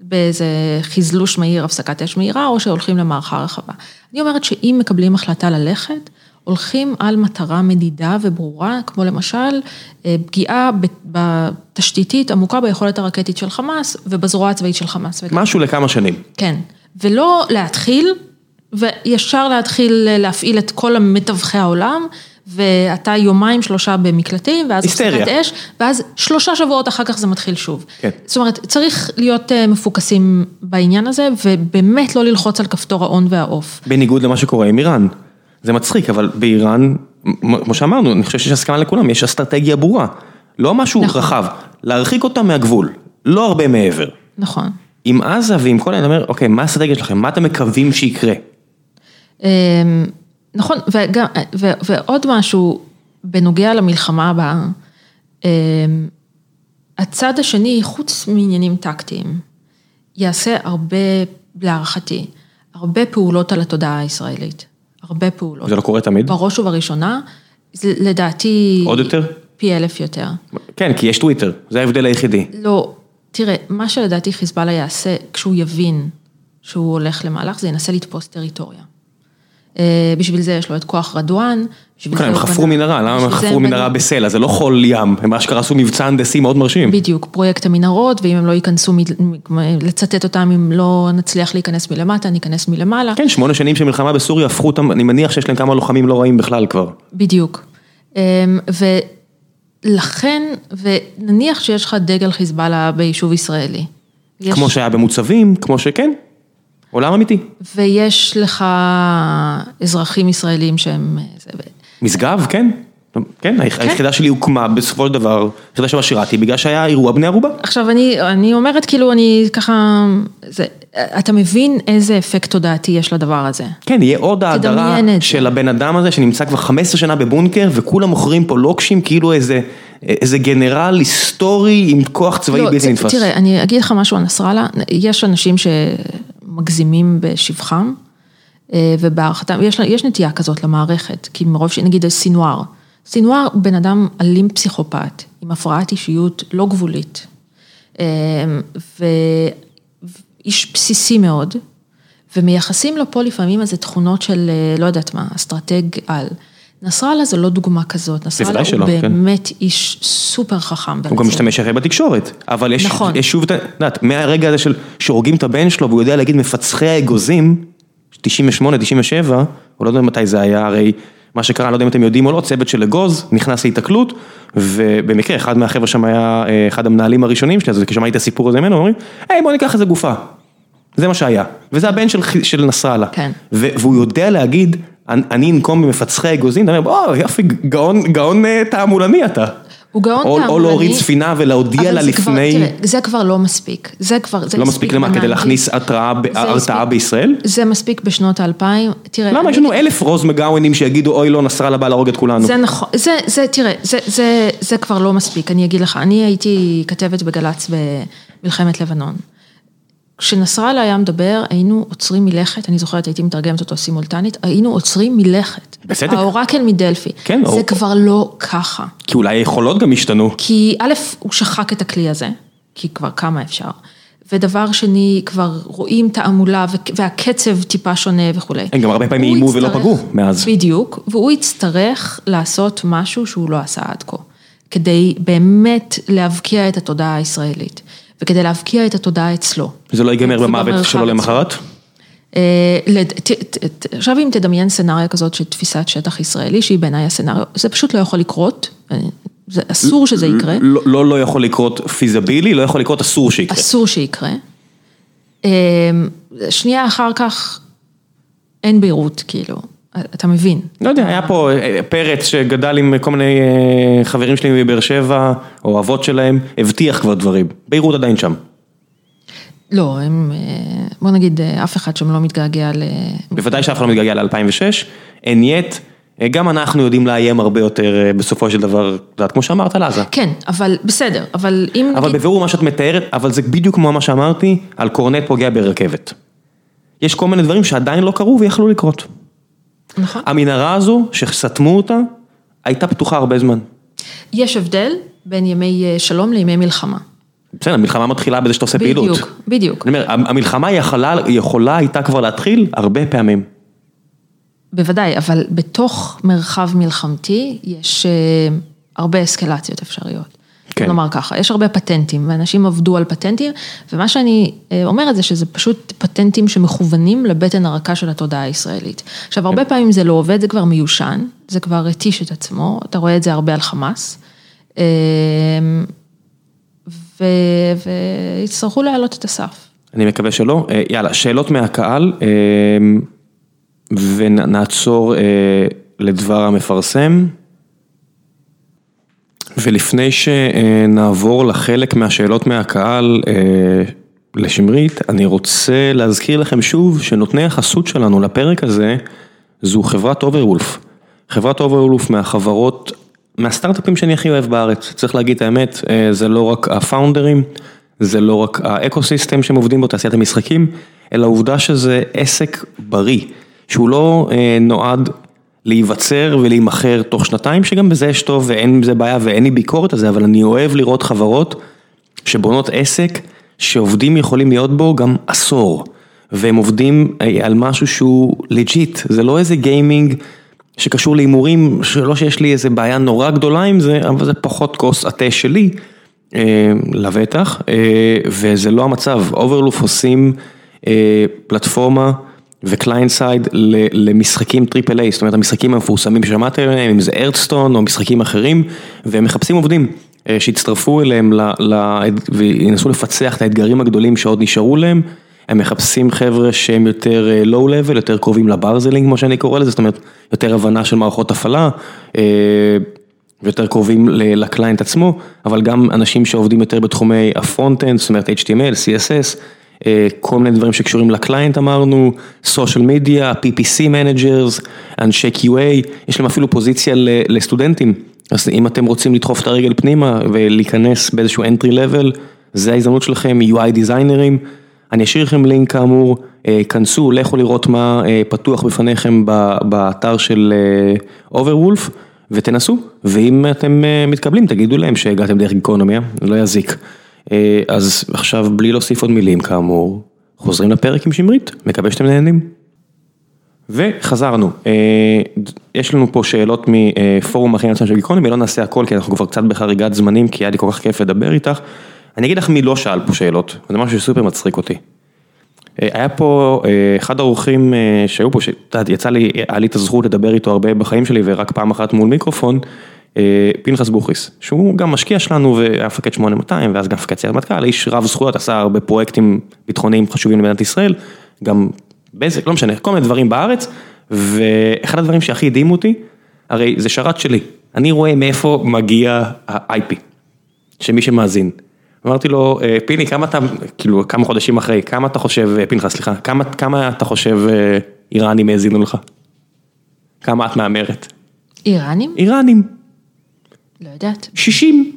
באיזה חזלוש מהיר, הפסקת אש מהירה, או שהולכים למערכה רחבה. אני אומרת שאם מקבלים החלטה ללכת, הולכים על מטרה מדידה וברורה, כמו למשל אה, פגיעה בתשתיתית עמוקה ביכולת הרקטית של חמאס ובזרוע הצבאית של חמאס. משהו לכמה שנים. כן, ולא להתחיל, וישר להתחיל להפעיל את כל מתווכי העולם, ואתה יומיים שלושה במקלטים, ואז. הפסקת אש, ואז שלושה שבועות אחר כך זה מתחיל שוב. כן. זאת אומרת, צריך להיות אה, מפוקסים בעניין הזה, ובאמת לא ללחוץ על כפתור ההון והעוף. בניגוד למה שקורה עם איראן. זה מצחיק, אבל באיראן, כמו שאמרנו, אני חושב שיש הסכמה לכולם, יש אסטרטגיה ברורה. לא משהו נכון. רחב, להרחיק אותם מהגבול, לא הרבה מעבר. נכון. עם עזה ועם כל אני אומר, אוקיי, מה האסטרטגיה שלכם? מה אתם מקווים שיקרה? אמ, נכון, וגם, ו, ועוד משהו בנוגע למלחמה הבאה, אמ, הצד השני, חוץ מעניינים טקטיים, יעשה הרבה, להערכתי, הרבה פעולות על התודעה הישראלית. הרבה פעולות. זה לא קורה תמיד? בראש ובראשונה, זה לדעתי... עוד יותר? פי אלף יותר. כן, כי יש טוויטר, זה ההבדל היחידי. לא, תראה, מה שלדעתי חיזבאללה יעשה כשהוא יבין שהוא הולך למהלך, זה ינסה לתפוס טריטוריה. אה, בשביל זה יש לו את כוח רדואן. כן, הם חפרו מנהרה, למה הם חפרו מנהרה בסלע? זה לא חול ים, הם אשכרה עשו מבצע הנדסי מאוד מרשים. בדיוק, פרויקט המנהרות, ואם הם לא ייכנסו, לצטט אותם, אם לא נצליח להיכנס מלמטה, ניכנס מלמעלה. כן, שמונה שנים של מלחמה בסוריה הפכו אותם, אני מניח שיש להם כמה לוחמים לא רעים בכלל כבר. בדיוק. אמ, ולכן, ונניח שיש לך דגל חיזבאללה ביישוב ישראלי. יש- כמו שהיה במוצבים, כמו שכן, עולם אמיתי. ויש לך אזרחים ישראלים שהם... משגב, כן. כן, היח- היחידה שלי הוקמה בסופו של דבר, היחידה שבה שירתי, בגלל שהיה אירוע בני ערובה. עכשיו אני, אני אומרת כאילו אני ככה, זה, אתה מבין איזה אפקט תודעתי יש לדבר הזה. כן, יהיה עוד זה. של הבן אדם הזה שנמצא כבר 15 שנה בבונקר וכולם מוכרים פה לוקשים כאילו איזה, איזה גנרל היסטורי עם כוח צבאי לא, בלתי נתפס. תראה, אני אגיד לך משהו על נסראללה, יש אנשים שמגזימים בשבחם אה, ובהערכתם, יש, יש נטייה כזאת למערכת, כי מרוב שנגיד סינואר, סינואר הוא בן אדם אלים פסיכופת, עם הפרעת אישיות לא גבולית, אה, ואיש בסיסי מאוד, ומייחסים לו פה לפעמים איזה תכונות של, לא יודעת מה, אסטרטג על. נסראללה זה לא דוגמה כזאת, נסראללה הוא שלא, באמת כן. איש סופר חכם. הוא גם משתמש הרי בתקשורת, אבל יש, נכון. יש שוב, את יודעת, מהרגע הזה של שהורגים את הבן שלו והוא יודע להגיד מפצחי האגוזים, 98, 97, או לא יודע מתי זה היה, הרי מה שקרה, לא יודע אם אתם יודעים או לא, צוות של אגוז נכנס להיתקלות, ובמקרה אחד מהחבר'ה שם היה אה, אחד המנהלים הראשונים שלי, אז כששמעתי את הסיפור הזה ממנו, אומרים, היי בוא ניקח איזה גופה. זה מה שהיה, וזה הבן של, של נסראללה. כן. והוא יודע להגיד, אני אנקום במפצחי אגוזים, אתה אומר, או יופי, גאון, גאון אה, תעמולני אתה. הוא גאון תעמולני. או להוריד ספינה ולהודיע לה לפני. תראה, זה כבר לא מספיק, זה כבר, זה לא מספיק למה, כדי להכניס הרתעה בישראל? זה מספיק בשנות האלפיים, תראה. למה, יש לנו אלף רוז מגאוונים שיגידו, אוי לא, נסראללה בא להרוג את כולנו. זה נכון, זה, זה, תראה, זה, זה, זה כבר לא מספיק, אני אגיד לך, אני הייתי כתבת בגל"צ במלחמת לבנון. כשנסראללה היה מדבר, היינו עוצרים מלכת, אני זוכרת, הייתי מתרגמת אותו סימולטנית, היינו עוצרים מלכת. בסדר. האורקל מדלפי. כן. זה או... כבר לא ככה. כי אולי היכולות גם השתנו. כי א', הוא שחק את הכלי הזה, כי כבר כמה אפשר. ודבר שני, כבר רואים תעמולה והקצב טיפה שונה וכולי. הם גם הרבה פעמים איימו ולא פגעו מאז. בדיוק, והוא יצטרך לעשות משהו שהוא לא עשה עד כה, כדי באמת להבקיע את התודעה הישראלית. וכדי להבקיע את התודעה אצלו. זה לא ייגמר במוות שלו למחרת? אה, עכשיו אם תדמיין סצנריה כזאת של תפיסת שטח ישראלי, שהיא בעיניי הסצנריו, זה פשוט לא יכול לקרות, אה, זה אסור שזה יקרה. לא, לא לא יכול לקרות פיזבילי, לא יכול לקרות אסור שיקרה. אסור שיקרה. אה, שנייה אחר כך, אין בהירות, כאילו. אתה מבין. לא יודע, היה פה אה, פרץ שגדל עם כל מיני אה, חברים שלי מבאר שבע, או אבות שלהם, הבטיח כבר דברים. ביירות עדיין שם. לא, הם, אה, בוא נגיד, אף אחד שם לא מתגעגע ל... בוודאי שאף אחד לא מתגעגע ל-2006, אין יט, גם אנחנו יודעים לאיים הרבה יותר בסופו של דבר, את יודעת, כמו שאמרת על עזה. כן, אבל בסדר, אבל אם... אבל נגיד... בבירור מה שאת מתארת, אבל זה בדיוק כמו מה שאמרתי, על קורנט פוגע ברכבת. יש כל מיני דברים שעדיין לא קרו ויכלו לקרות. נכון. המנהרה הזו, שסתמו אותה, הייתה פתוחה הרבה זמן. יש הבדל בין ימי אה, שלום לימי מלחמה. בסדר, המלחמה מתחילה בזה שאתה עושה פעילות. בדיוק, בדיוק. אני אומר, המלחמה יכולה, יכולה הייתה כבר להתחיל הרבה פעמים. בוודאי, אבל בתוך מרחב מלחמתי יש אה, הרבה אסקלציות אפשריות. כן. נאמר ככה, יש הרבה פטנטים, ואנשים עבדו על פטנטים, ומה שאני אה, אומרת זה שזה פשוט פטנטים שמכוונים לבטן הרכה של התודעה הישראלית. עכשיו, הרבה כן. פעמים זה לא עובד, זה כבר מיושן, זה כבר התיש את עצמו, אתה רואה את זה הרבה על חמאס, אמ, ויצטרכו להעלות את הסף. אני מקווה שלא. אה, יאללה, שאלות מהקהל, אמ, ונעצור אה, לדבר המפרסם. ולפני שנעבור לחלק מהשאלות מהקהל אה, לשמרית, אני רוצה להזכיר לכם שוב שנותני החסות שלנו לפרק הזה זו חברת אוברוולף. חברת אוברוולף מהחברות, מהסטארט-אפים שאני הכי אוהב בארץ, צריך להגיד את האמת, אה, זה לא רק ה founderים, זה לא רק האקו-סיסטם שהם עובדים בו, תעשיית המשחקים, אלא העובדה שזה עסק בריא, שהוא לא אה, נועד להיווצר ולהימכר תוך שנתיים, שגם בזה יש טוב ואין עם זה בעיה ואין לי ביקורת על זה, אבל אני אוהב לראות חברות שבונות עסק שעובדים יכולים להיות בו גם עשור, והם עובדים אה, על משהו שהוא legit, זה לא איזה gaming שקשור להימורים, שלא שיש לי איזה בעיה נורא גדולה עם זה, אבל זה פחות כוס התה שלי, אה, לבטח, אה, וזה לא המצב, אוברוולף עושים פלטפורמה. ו client side למשחקים triple A, זאת אומרת המשחקים המפורסמים ששמעתם עליהם, אם זה הארת'סטון או משחקים אחרים, והם מחפשים עובדים אה, שיצטרפו אליהם וינסו לפצח את האתגרים הגדולים שעוד נשארו להם, הם מחפשים חבר'ה שהם יותר low אה, level, יותר קרובים לברזלינג כמו שאני קורא לזה, זאת אומרת יותר הבנה של מערכות הפעלה. אה, ויותר קרובים ל client עצמו, אבל גם אנשים שעובדים יותר בתחומי ה front-end, זאת אומרת HTML, CSS, כל מיני דברים שקשורים ל client אמרנו, social media, PPC managers, אנשי QA, יש להם אפילו פוזיציה לסטודנטים, אז אם אתם רוצים לדחוף את הרגל פנימה ולהיכנס באיזשהו entry level, זה ההזדמנות שלכם, UI דיזיינרים, אני אשאיר לכם לינק כאמור, אה, כנסו, לכו לראות מה אה, פתוח בפניכם באתר של Overwolf ותנסו, ואם אתם מתקבלים תגידו להם שהגעתם דרך גיקונומיה, לא יזיק. אה, אז עכשיו בלי להוסיף עוד מילים כאמור, חוזרים לפרק עם שמרית, מקווה שאתם נהנים. וחזרנו, אה, יש לנו פה שאלות מפורום אחים עצמם של גיקונומי, לא נעשה הכל כי אנחנו כבר קצת בחריגת זמנים, כי היה לי כל כך כיף לדבר איתך. אני אגיד לך מי לא שאל פה שאלות, זה משהו שסופר מצחיק אותי. אה, היה פה אחד האורחים שהיו פה, שאת יודעת, יצא לי, היה לי את הזכות לדבר איתו הרבה בחיים שלי ורק פעם אחת מול מיקרופון, פנחס בוכריס, שהוא גם משקיע שלנו והיה מפקד 8200 ואז גם מפקד סיירת מטכ"ל, איש רב זכויות, עשה הרבה פרויקטים ביטחוניים חשובים למדינת ישראל, גם בזק, לא משנה, כל מיני דברים בארץ, ואחד הדברים שהכי הדהימו אותי, הרי זה שרת שלי, אני רואה מאיפה מגיע ה-IP, שמי שמאזין. אמרתי לו, אה, פיני, כמה אתה, כאילו, כמה חודשים אחרי, כמה אתה חושב, אה, פנחס, סליחה, כמה, כמה אתה חושב אה, איראנים האזינו לך? כמה את מהמרת? איראנים? איראנים. לא יודעת. 60.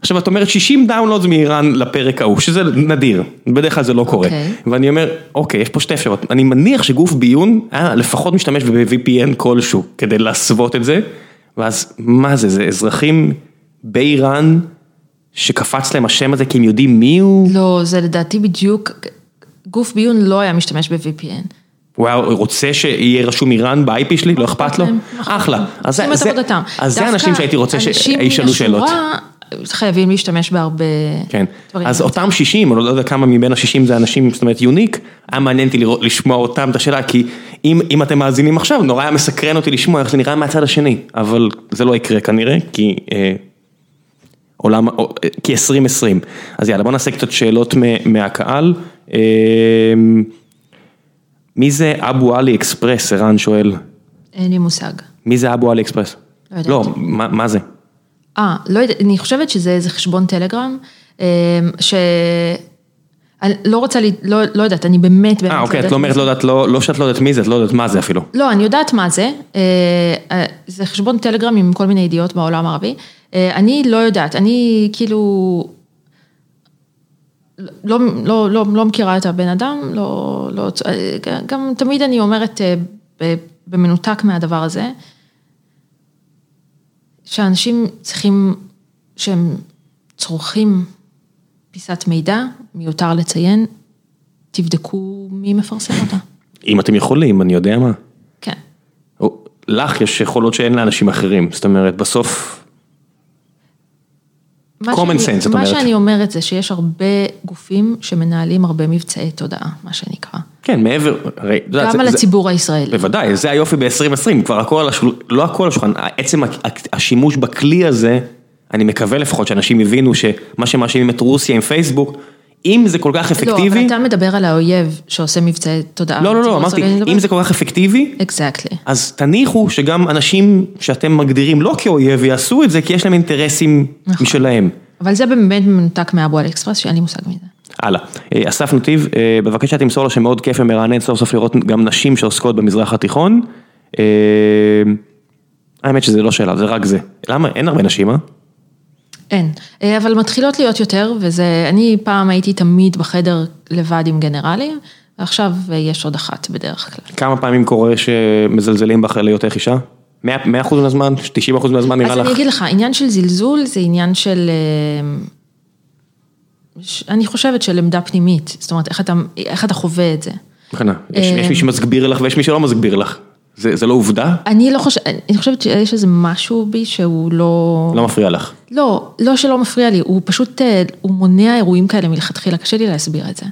עכשיו את אומרת 60 דאונלודס מאיראן לפרק ההוא, שזה נדיר, בדרך כלל זה לא קורה. אוקיי. ואני אומר, אוקיי, יש פה שתי אפשרות, אני מניח שגוף ביון היה לפחות משתמש ב-VPN כלשהו כדי להסוות את זה, ואז מה זה, זה אזרחים באיראן שקפץ להם השם הזה כי הם יודעים מי הוא? לא, זה לדעתי בדיוק, גוף ביון לא היה משתמש ב-VPN. הוא היה רוצה שיהיה רשום איראן ב-IP שלי, לא אכפת לו? אחלה. אז זה- אנשים שהייתי רוצה שישאלו שאלות. חייבים להשתמש בהרבה כן, דברים. אז אותם 60, או לא יודע כמה מבין ה-60 זה אנשים, זאת אומרת יוניק, היה מעניין אותי לשמוע אותם את השאלה, כי אם אם אתם מאזינים עכשיו, נורא היה מסקרן אותי לשמוע איך זה נראה מהצד השני, אבל זה לא יקרה כנראה, כי אה, עולם, או- אה, כי 2020. אז יאללה, בוא נעשה קצת שאלות מ- מהקהל. אה, מי זה אבו עלי אקספרס, ערן שואל. אין לי מושג. מי זה אבו עלי אקספרס? לא יודעת. לא, מה מה זה? אה, לא יודעת, אני חושבת שזה איזה חשבון טלגרם, אה, ש... אני לא רוצה, לי, לא, לא יודעת, אני באמת באמת אה, אוקיי, את יודעת לא אומרת, מי לא זה. יודעת, לא לא שאת לא יודעת מי זה, את לא יודעת מה זה אפילו. לא, אני יודעת מה זה, אה, אה, זה חשבון טלגרם עם כל מיני ידיעות בעולם הערבי. אה, אני לא יודעת, אני כאילו... לא, לא, לא, לא מכירה את הבן אדם, לא, לא, גם תמיד אני אומרת אה, במנותק מהדבר הזה, שאנשים צריכים, שהם צורכים פיסת מידע, מיותר לציין, תבדקו מי מפרסם אותה. אם אתם יכולים, אני יודע מה. כן. או, לך יש יכולות שאין לאנשים אחרים, זאת אומרת, בסוף, common sense, את מה אומרת. שאני אומרת זה שיש הרבה גופים שמנהלים הרבה מבצעי תודעה, מה שנקרא. כן, מעבר, הרי, גם על הציבור הישראלי. בוודאי, זה היופי ב-2020, כבר הכל על השולחן, לא הכל על השולחן, עצם השימוש בכלי הזה, אני מקווה לפחות שאנשים יבינו שמה שמאשימים את רוסיה עם פייסבוק, אם זה כל כך לא, אפקטיבי, אבל אתה מדבר על האויב שעושה מבצעי תודעה. לא, לא, לא, אמרתי, אם זה כל כך אפקטיבי, אקזקטלי. אז תניחו שגם אנשים שאתם מגדירים לא כאויב יעשו את זה, כי יש להם אינטרסים נכון. משלהם. אבל זה באמת מנותק מהאבו אקספרס, שאין לי מושג מזה. הלאה. אה, אסף נתיב, אה, בבקשה תמסור לו שמאוד כיף ומרענן סוף סוף לראות גם נשים שעוסקות במזרח התיכון. אה, האמת שזה לא שאלה, זה רק זה. למה? אין הרבה נשים, אה? אין, אה, אבל מתחילות להיות יותר, וזה, אני פעם הייתי תמיד בחדר לבד עם גנרלים, ועכשיו אה, יש עוד אחת בדרך כלל. כמה פעמים קורה שמזלזלים בך להיותך אישה? 100 אחוז מהזמן? 90 אחוז מהזמן נראה אז לך? אני אגיד לך, עניין של זלזול זה עניין של, אה, אני חושבת של עמדה פנימית, זאת אומרת, איך אתה, איך אתה חווה את זה. מבחינה, יש יש מי שמסביר לך ויש מי שלא מסביר לך. זה זה לא עובדה? אני לא חושבת, אני חושבת שיש איזה משהו בי שהוא לא... לא מפריע לך. לא, לא שלא מפריע לי, הוא פשוט, אה, הוא מונע אירועים כאלה מלכתחילה, קשה לי להסביר את זה.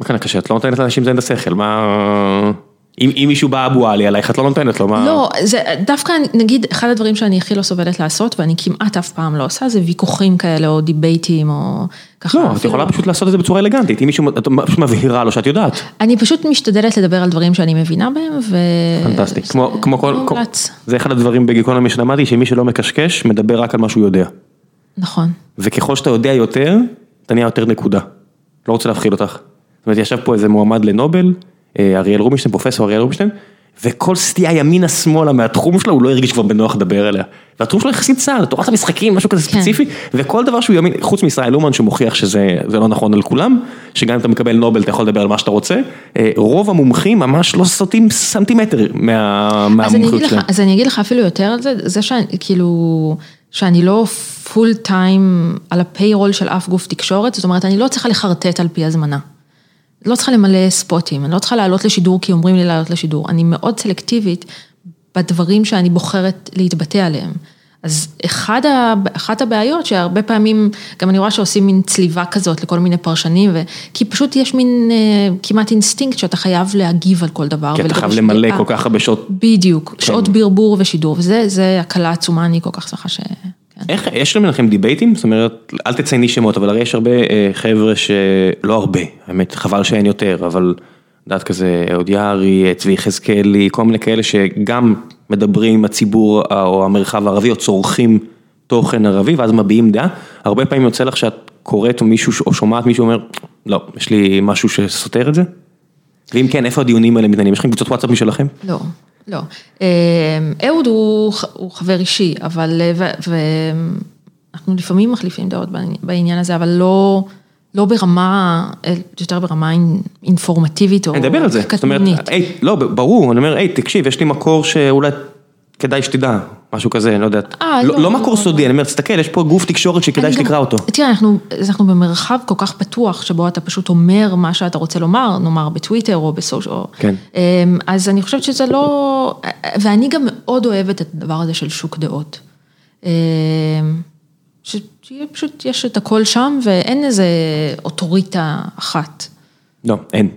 מה כאן קשה? את לא נותנת לאנשים לזיין את השכל, מה... אם אם מישהו בא אבו עלי עלייך, את לא נותנת לו, מה... לא, זה דווקא, נגיד, אחד הדברים שאני הכי לא סובלת לעשות, ואני כמעט אף פעם לא עושה, זה ויכוחים כאלה, או דיבייטים, או ככה. לא, את אפילו- יכולה פשוט לעשות את זה בצורה אלגנטית, אם מישהו, את פשוט מבהירה לו שאת יודעת. אני פשוט משתדלת לדבר על דברים שאני מבינה בהם, ו... פנטסטי, כמו, כמו כל, כל- מומלץ. זה אחד הדברים בגיקונומי שלמדתי, שמי שלא מקשקש, מדבר רק על מה שהוא יודע. נכון. וככל שאתה יודע יותר, אתה נהיה יותר נקודה. לא רוצה להפחיד אותך. זאת אומרת, ישב פה איזה מועמד לנובל, אריאל רובינשטיין, פרופסור אריאל רובינשטיין, וכל סטייה ימינה שמאלה מהתחום שלו, הוא לא הרגיש כבר בנוח לדבר אליה. והתחום שלו יחסית צר, תורת המשחקים, משהו כזה כן. ספציפי, וכל דבר שהוא ימין, חוץ מישראל אומן שמוכיח שזה זה לא נכון על כולם, שגם אם אתה מקבל נובל אתה יכול לדבר על מה שאתה רוצה, אה, רוב המומחים ממש לא סוטים סנטימטר מה- מהמומחיות שלהם. אז אני אגיד לך אפילו יותר על זה, זה שאני, כאילו, שאני לא full time על ה payroll של אף גוף תקשורת, זאת אומרת, אני לא צריכה לחרטט על פי הזמנה. לא צריכה למלא ספוטים, אני לא צריכה לעלות לשידור כי אומרים לי לעלות לשידור, אני מאוד סלקטיבית בדברים שאני בוחרת להתבטא עליהם. אז אחד, אחת הבעיות שהרבה פעמים, גם אני רואה שעושים מין צליבה כזאת לכל מיני פרשנים, ו... כי פשוט יש מין אה, כמעט אינסטינקט שאתה חייב להגיב על כל דבר. כי אתה חייב למלא כל כך הרבה שעות. בדיוק, כן. שעות ברבור ושידור, וזה הקלה עצומה, אני כל כך שמחה ש... איך, יש לכם דיבייטים? זאת אומרת, אל תצייני שמות, אבל הרי יש הרבה אה, חבר'ה שלא הרבה, האמת, חבל שאין יותר, אבל יודעת כזה, אהוד יערי, צבי יחזקאלי, כל מיני כאלה שגם מדברים עם הציבור או המרחב הערבי או צורכים תוכן ערבי ואז מביעים דעה, הרבה פעמים יוצא לך שאת קוראת או מישהו או שומעת מישהו אומר, לא, יש לי משהו שסותר את זה? ואם כן, איפה הדיונים האלה מתעניינים? יש לכם קבוצות וואטסאפ משלכם? לא, לא. אה, אהוד הוא חבר אישי, אבל, ואנחנו לפעמים מחליפים דעות בעניין הזה, אבל לא... לא ברמה, יותר ברמה אינפורמטיבית או קטנונית. אני אדבר על זה, זאת אומרת, לא, ברור, אני אומר, היי, תקשיב, יש לי מקור שאולי כדאי שתדע, משהו כזה, אני לא יודעת. אה, לא, לא, לא מקור סודי, אני אומר, תסתכל, יש פה גוף תקשורת שכדאי שתקרא אותו. תראה, אנחנו אנחנו במרחב כל כך פתוח, שבו אתה פשוט אומר מה שאתה רוצה לומר, נאמר בטוויטר או בסושיאל. כן. אמ, אז אני חושבת שזה לא, ואני גם מאוד אוהבת את הדבר הזה של שוק דעות. אמ, שיהיה פשוט, יש את הכל שם ואין איזה אוטוריטה אחת. לא, אין.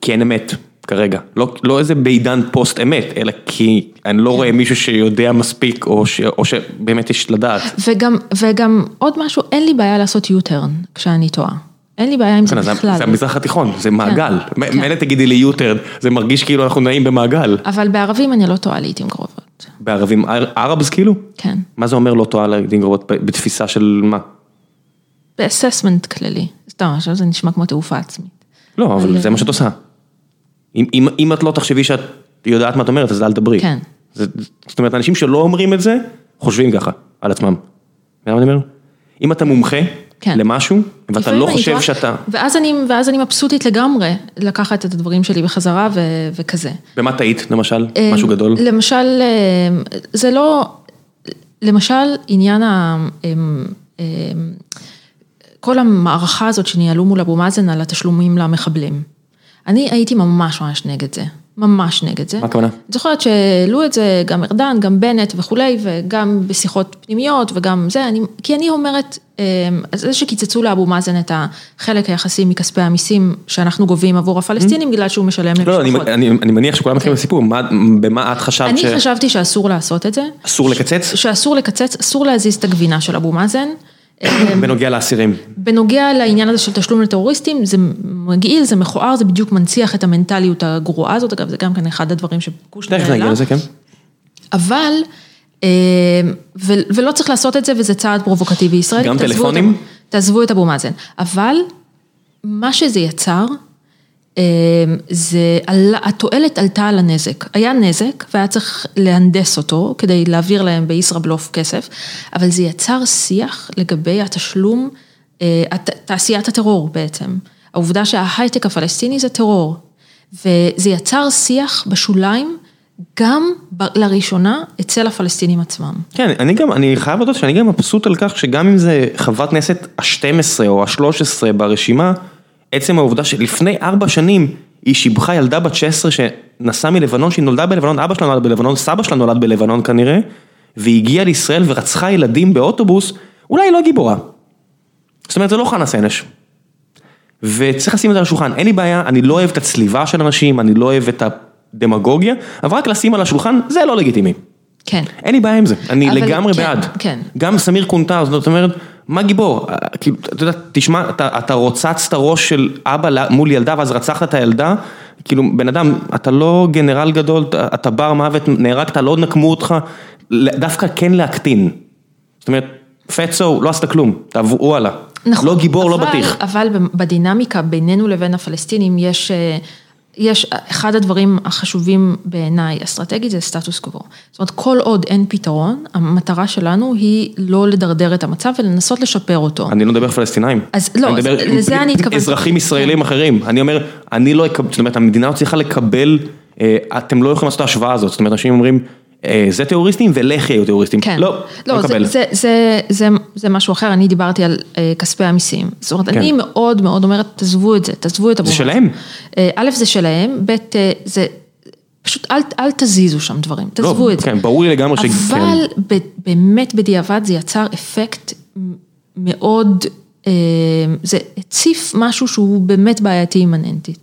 כי אין אמת כרגע. לא, לא איזה בעידן פוסט אמת, אלא כי אני לא כן. רואה מישהו שיודע מספיק או, ש, או שבאמת יש לדעת. וגם, וגם עוד משהו, אין לי בעיה לעשות יוטרן כשאני טועה. אין לי בעיה עם זה כן, בכלל. זה המזרח התיכון, זה מעגל. כן. מילא תגידי לי יוטרן, זה מרגיש כאילו אנחנו נעים במעגל. אבל בערבים אני לא טועה לעיתים קרובות. בערבים ערבס כאילו? כן. מה זה אומר לא טועה לעיתים קרובות בתפיסה של מה? באססמנט כללי. סתם, עכשיו זה נשמע כמו תעופה עצמית. לא, אבל זה מה שאת עושה. אם את לא תחשבי שאת יודעת מה את אומרת, אז אל תדברי. כן. זאת אומרת, אנשים שלא אומרים את זה, חושבים ככה, על עצמם. מה אני אומר? אם אתה מומחה, כן. למשהו, ואתה לא חושב איתו, שאתה... ואז אני, ואז אני מבסוטית לגמרי לקחת את הדברים שלי בחזרה ו, וכזה. במה טעית, למשל? אמ, משהו גדול? למשל, אמ, זה לא, למשל עניין ה... אמ, כל המערכה הזאת שניהלו מול אבו מאזן על התשלומים למחבלים. אני הייתי ממש ממש נגד זה. ממש נגד זה. מה הכוונה? אני זוכרת שהעלו את זה גם ארדן, גם בנט וכולי, וגם בשיחות פנימיות וגם זה, אני, כי אני אומרת, אמ, זה שקיצצו לאבו מאזן את החלק היחסי מכספי המיסים שאנחנו גובים עבור הפלסטינים, mm-hmm. בגלל שהוא משלם למשפחות. לא, אני, אני, אני מניח שכולם מכירים את הסיפור, במה את חשבת ש... אני חשבתי שאסור לעשות את זה. אסור לקצץ? שאסור לקצץ, אסור להזיז את הגבינה של אבו מאזן. בנוגע לאסירים. בנוגע לעניין הזה של תשלום לטרוריסטים, זה מגעיל, זה מכוער, זה בדיוק מנציח את המנטליות הגרועה הזאת, אגב, זה גם כן אחד הדברים שקושנר העלה. תכף נגיע לזה, כן. אבל, אה, ולא צריך לעשות את זה, וזה צעד פרובוקטיבי ישראלי. גם טלפונים? תעזבו את אבו מאזן. אבל, מה שזה יצר, אמ, זה, התועלת עלתה על הנזק, היה נזק והיה צריך להנדס אותו כדי להעביר להם בישראבלוף כסף, אבל זה יצר שיח לגבי התשלום, אה, תעשיית הטרור בעצם, העובדה שההייטק הפלסטיני זה טרור, וזה יצר שיח בשוליים. גם לראשונה אצל הפלסטינים עצמם. כן, אני גם, אני חייב לדעת שאני גם מבסוט על כך שגם אם זה חברת כנסת ה-12 או ה-13 ברשימה, עצם העובדה שלפני ארבע שנים היא שיבחה ילדה בת 16 שנסעה מלבנון, שהיא נולדה בלבנון, אבא שלה נולד בלבנון, סבא שלה נולד בלבנון כנראה, והיא הגיעה לישראל ורצחה ילדים באוטובוס, אולי היא לא גיבורה. זאת אומרת, זה לא חנה סנש. וצריך לשים את זה על השולחן, אין לי בעיה, אני לא אוהב את הצליבה של אנשים, אני לא אוהב את הדמגוגיה, אבל רק לשים על השולחן, זה לא לגיטימי. כן. אין לי בעיה עם זה, אני לגמרי כן, בעד. כן. גם סמיר קונטאר, זאת אומרת, מה גיבור? כאילו, אתה יודע, תשמע, אתה אתה רוצץ את הראש של אבא מול ילדה ואז רצחת את הילדה, כאילו, בן אדם, אתה לא גנרל גדול, אתה בר מוות, נהרגת, לא נקמו אותך, דווקא כן להקטין. זאת אומרת, פצו, לא עשת כלום, תעברו הלאה. נכון. לא גיבור, לא אבל, לא בטיח. אבל בדינמיקה בינינו לבין הפלסטינים יש... יש, אחד הדברים החשובים בעיניי אסטרטגית זה סטטוס קוו. זאת אומרת, כל עוד אין פתרון, המטרה שלנו היא לא לדרדר את המצב ולנסות לשפר אותו. אני לא מדבר פלסטינאים. אז לא, אני אז לזה אני אתכוון. אזרחים ישראלים כן. אחרים. אני אומר, אני לא אקבל, זאת אומרת, המדינה לא צריכה לקבל, אה, אתם לא יכולים לעשות את ההשוואה הזאת. זאת אומרת, אנשים אומרים, זה טרוריסטים ולך יהיו טרוריסטים. כן. לא, לא לא, זה, מקבל. זה, זה, זה, זה משהו אחר, אני דיברתי על אה, כספי המיסים. זאת אומרת, כן. אני מאוד מאוד אומרת, תעזבו את זה, תעזבו את אבו זה. שלהם. אה, א', זה שלהם, ב', אה, זה, פשוט אל, אל תזיזו שם דברים, תעזבו לא, את זה. כן, ברור לי לגמרי שכן. אבל ב, באמת בדיעבד זה יצר אפקט מאוד, אה, זה הציף משהו שהוא באמת בעייתי אימננטית.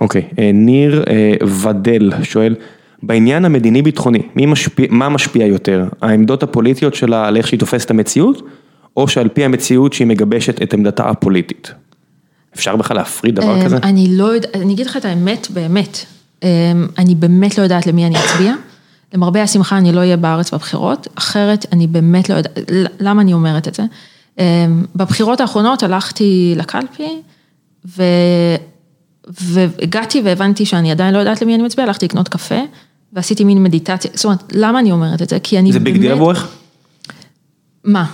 אוקיי, אה, ניר אה, ודל שואל, בעניין המדיני-ביטחוני, משפיע, מה משפיע יותר? העמדות הפוליטיות שלה על איך שהיא תופסת את המציאות, או שעל פי המציאות שהיא מגבשת את עמדתה הפוליטית? אפשר בכלל להפריד דבר אה, כזה? אני לא יודעת, אני אגיד לך את האמת, באמת, אה, אני באמת לא יודעת למי אני אצביע. למרבה השמחה אני לא אהיה בארץ בבחירות, אחרת אני באמת לא יודעת, למה אני אומרת את זה? אה, בבחירות האחרונות הלכתי לקלפי, ו... והגעתי והבנתי שאני עדיין לא יודעת למי אני מצביעה, הלכתי לקנות קפה, ועשיתי מין מדיטציה, זאת אומרת, למה אני אומרת את זה? כי אני זה באמת... big deal עבורך? מה?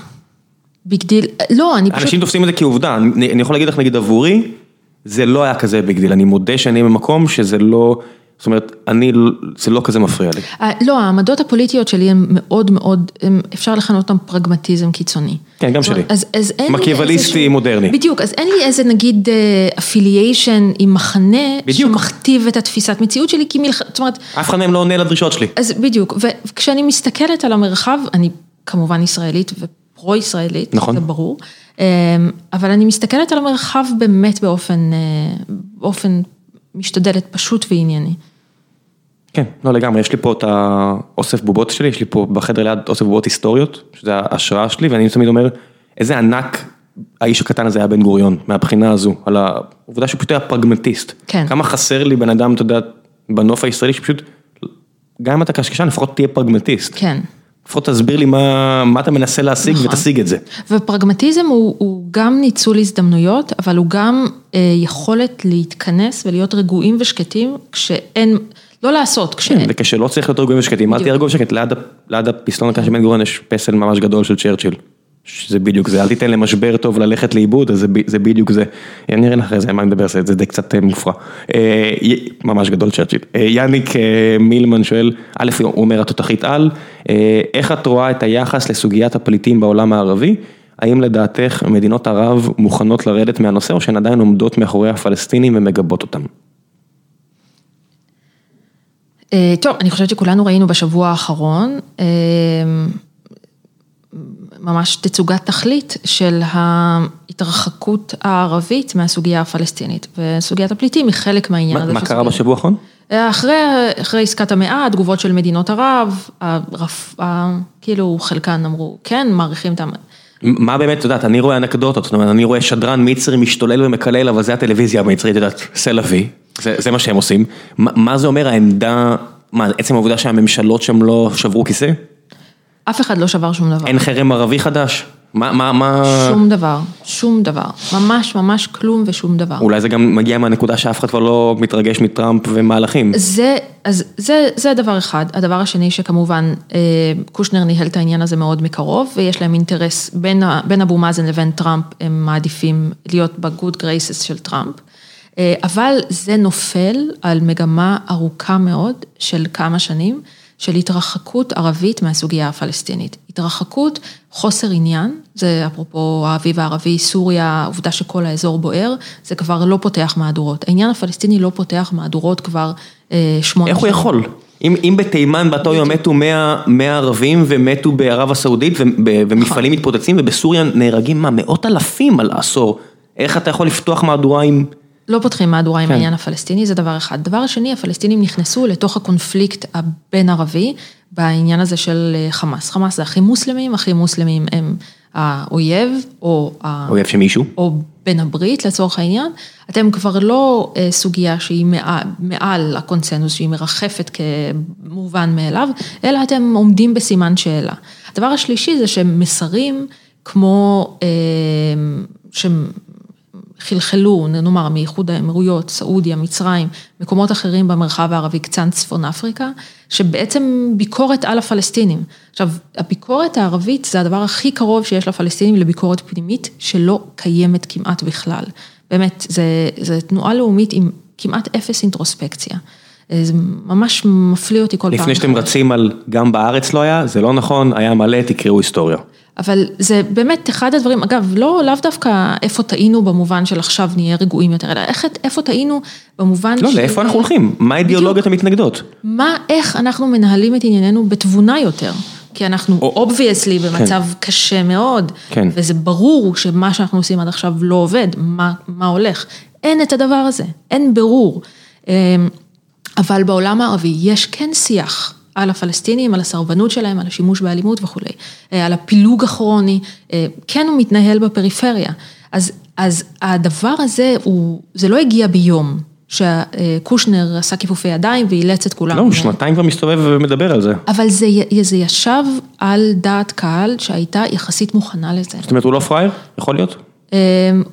big deal? לא, אני פשוט... אנשים תופסים את זה כעובדה, אני אני יכול להגיד לך נגיד עבורי, זה לא היה כזה big deal, אני מודה שאני במקום שזה לא, זאת אומרת, אני, זה לא כזה מפריע לי. אה, לא, העמדות הפוליטיות שלי הן מאוד מאוד, אפשר לכנות אותן פרגמטיזם קיצוני. כן, גם שלי. אז, אז אין לי מקיאווליסטי איזשהו- מודרני. בדיוק, אז אין לי איזה נגיד affiliation עם מחנה, בדיוק. שמכתיב את התפיסת מציאות שלי, כי מלח... זאת אומרת, אף אחד מהם לא עונה לדרישות שלי. אז בדיוק, וכשאני מסתכלת על המרחב, אני כמובן ישראלית ופרו-ישראלית, נכון. זה ברור, אמ, אבל אני מסתכלת על המרחב באמת באופן, אה, באופן משתדלת פשוט וענייני. כן, לא לגמרי, יש לי פה את האוסף בובות שלי, יש לי פה בחדר ליד אוסף בובות היסטוריות, שזה ההשראה שלי, ואני תמיד אומר, איזה ענק האיש הקטן הזה היה בן גוריון, מהבחינה הזו, על העובדה שהוא פשוט היה פרגמטיסט. כן. כמה חסר לי בן אדם, אתה יודע, בנוף הישראלי, שפשוט, גם אם אתה קשקשן, לפחות תהיה פרגמטיסט. כן. לפחות תסביר לי מה, מה אתה מנסה להשיג נכון. ותשיג את זה. ופרגמטיזם הוא, הוא גם ניצול הזדמנויות, אבל הוא גם אה, יכולת להתכנס ולהיות רגועים ושקטים כשאין, לא לעשות, כשאין. וכשלא צריך להיות רגועים ושקטים, אל. תהיה רגוע ושקט, ליד, הפסלון הקטן של בן גוריון יש פסל ממש גדול של צ'רצ'יל. שזה בדיוק זה, אל תיתן למשבר טוב ללכת לאיבוד, אז זה, בדיוק זה. אני אראה לך אחרי זה מה אני מדבר, זה זה די קצת אה, מופרע. אה, ממש גדול צ'רצ'יל. אה, יאניק מילמן שואל, א', הוא אומר התותחית על, איך את רואה את היחס לסוגיית הפליטים בעולם הערבי? האם לדעתך מדינות ערב מוכנות לרדת מהנושא או שהן עדיין עומדות מאחורי הפלסטינים ומגבות אותם? טוב, אני חושבת שכולנו ראינו בשבוע האחרון, ממש תצוגת תכלית של ההתרחקות הערבית מהסוגיה הפלסטינית, וסוגיית הפליטים היא חלק מהעניין מה הזה. מה קרה. בשבוע האחרון? אחרי, אחרי עסקת המאה, התגובות של מדינות ערב, הרף, ה, כאילו חלקן אמרו, כן, מעריכים את ה... מה באמת, את יודעת, אני רואה אנקדוטות, זאת אומרת, אני רואה שדרן מצרי משתולל ומקלל, אבל זה הטלוויזיה המצרית, את יודעת, סלווי, זה, זה מה שהם עושים. מה, מה זה אומר העמדה, מה, עצם העובדה שהממשלות שם לא שברו כיסא? אף אחד לא שבר שום דבר. אין חרם ערבי חדש? מה, מה, מה... שום דבר, שום דבר. ממש ממש כלום ושום דבר. אולי זה גם מגיע מהנקודה שאף אחד כבר לא מתרגש מטראמפ ומהלכים. זה, אז זה, זה דבר אחד. הדבר השני שכמובן אה, קושנר ניהל את העניין הזה מאוד מקרוב, ויש להם אינטרס בין, בין אבו מאזן לבין טראמפ, הם מעדיפים להיות ב-good graces של טראמפ. אה, אבל זה נופל על מגמה ארוכה מאוד של כמה שנים, של התרחקות ערבית מהסוגיה הפלסטינית. התרחקות, חוסר עניין, זה אפרופו האביב הערבי, סוריה, העובדה שכל האזור בוער, זה כבר לא פותח מהדורות. העניין הפלסטיני לא פותח מהדורות כבר אה, שמונה איך הוא יכול? אם, אם בתימן באותו יום מתו 100, 100 ערבים ומתו בערב הסעודית ומפעלים מתפוצצים ובסוריה נהרגים מה מאות אלפים על עשור, איך אתה יכול לפתוח מהדורה עם... לא פותחים מהדורה עם כן. העניין הפלסטיני, זה דבר אחד. דבר שני, הפלסטינים נכנסו לתוך הקונפליקט הבין ערבי, בעניין הזה של אה, חמאס. חמאס זה אחים מוסלמים, אחים מוסלמים הם האויב, או, ה... אויב של מישהו? או בן הברית לצורך העניין, אתם כבר לא אה, סוגיה שהיא מעל, מעל הקונצנזוס, שהיא מרחפת כמובן מאליו, אלא אתם עומדים בסימן שאלה. הדבר השלישי זה שמסרים כמו, אה, שחלחלו, נאמר, מאיחוד האמירויות, סעודיה, מצרים, מקומות אחרים במרחב הערבי, קצת צפון אפריקה, שבעצם ביקורת על הפלסטינים. עכשיו, הביקורת הערבית זה הדבר הכי קרוב שיש לפלסטינים לביקורת פנימית, שלא קיימת כמעט בכלל. באמת, זה תנועה לאומית עם כמעט אפס אינטרוספקציה. זה ממש מפליא אותי כל פעם. לפני שאתם רצים על גם בארץ לא היה, זה לא נכון, היה מלא, תקראו היסטוריה. אבל זה באמת אחד הדברים, אגב, לא, לאו דווקא איפה טעינו במובן של עכשיו נהיה רגועים יותר, אלא איך, איפה טעינו במובן לא, של... לא, לאיפה אנחנו הולכים? מה האידיאולוגיות המתנגדות? מה, איך אנחנו מנהלים את ענייננו בתבונה יותר. כי אנחנו obviously במצב כן. קשה מאוד, כן. וזה ברור שמה שאנחנו עושים עד עכשיו לא עובד, מה, מה הולך. אין את הדבר הזה, אין ברור. אבל בעולם הערבי יש כן שיח. על הפלסטינים, על הסרבנות שלהם, על השימוש באלימות וכולי, על הפילוג הכרוני, כן הוא מתנהל בפריפריה. אז, אז הדבר הזה, הוא, זה לא הגיע ביום. שקושנר עשה כיפופי ידיים ואילץ את כולם. לא, הוא שנתיים כבר מסתובב ומדבר על זה. אבל זה, זה ישב על דעת קהל שהייתה יחסית מוכנה לזה. זאת אומרת, הוא לא פראייר? יכול להיות?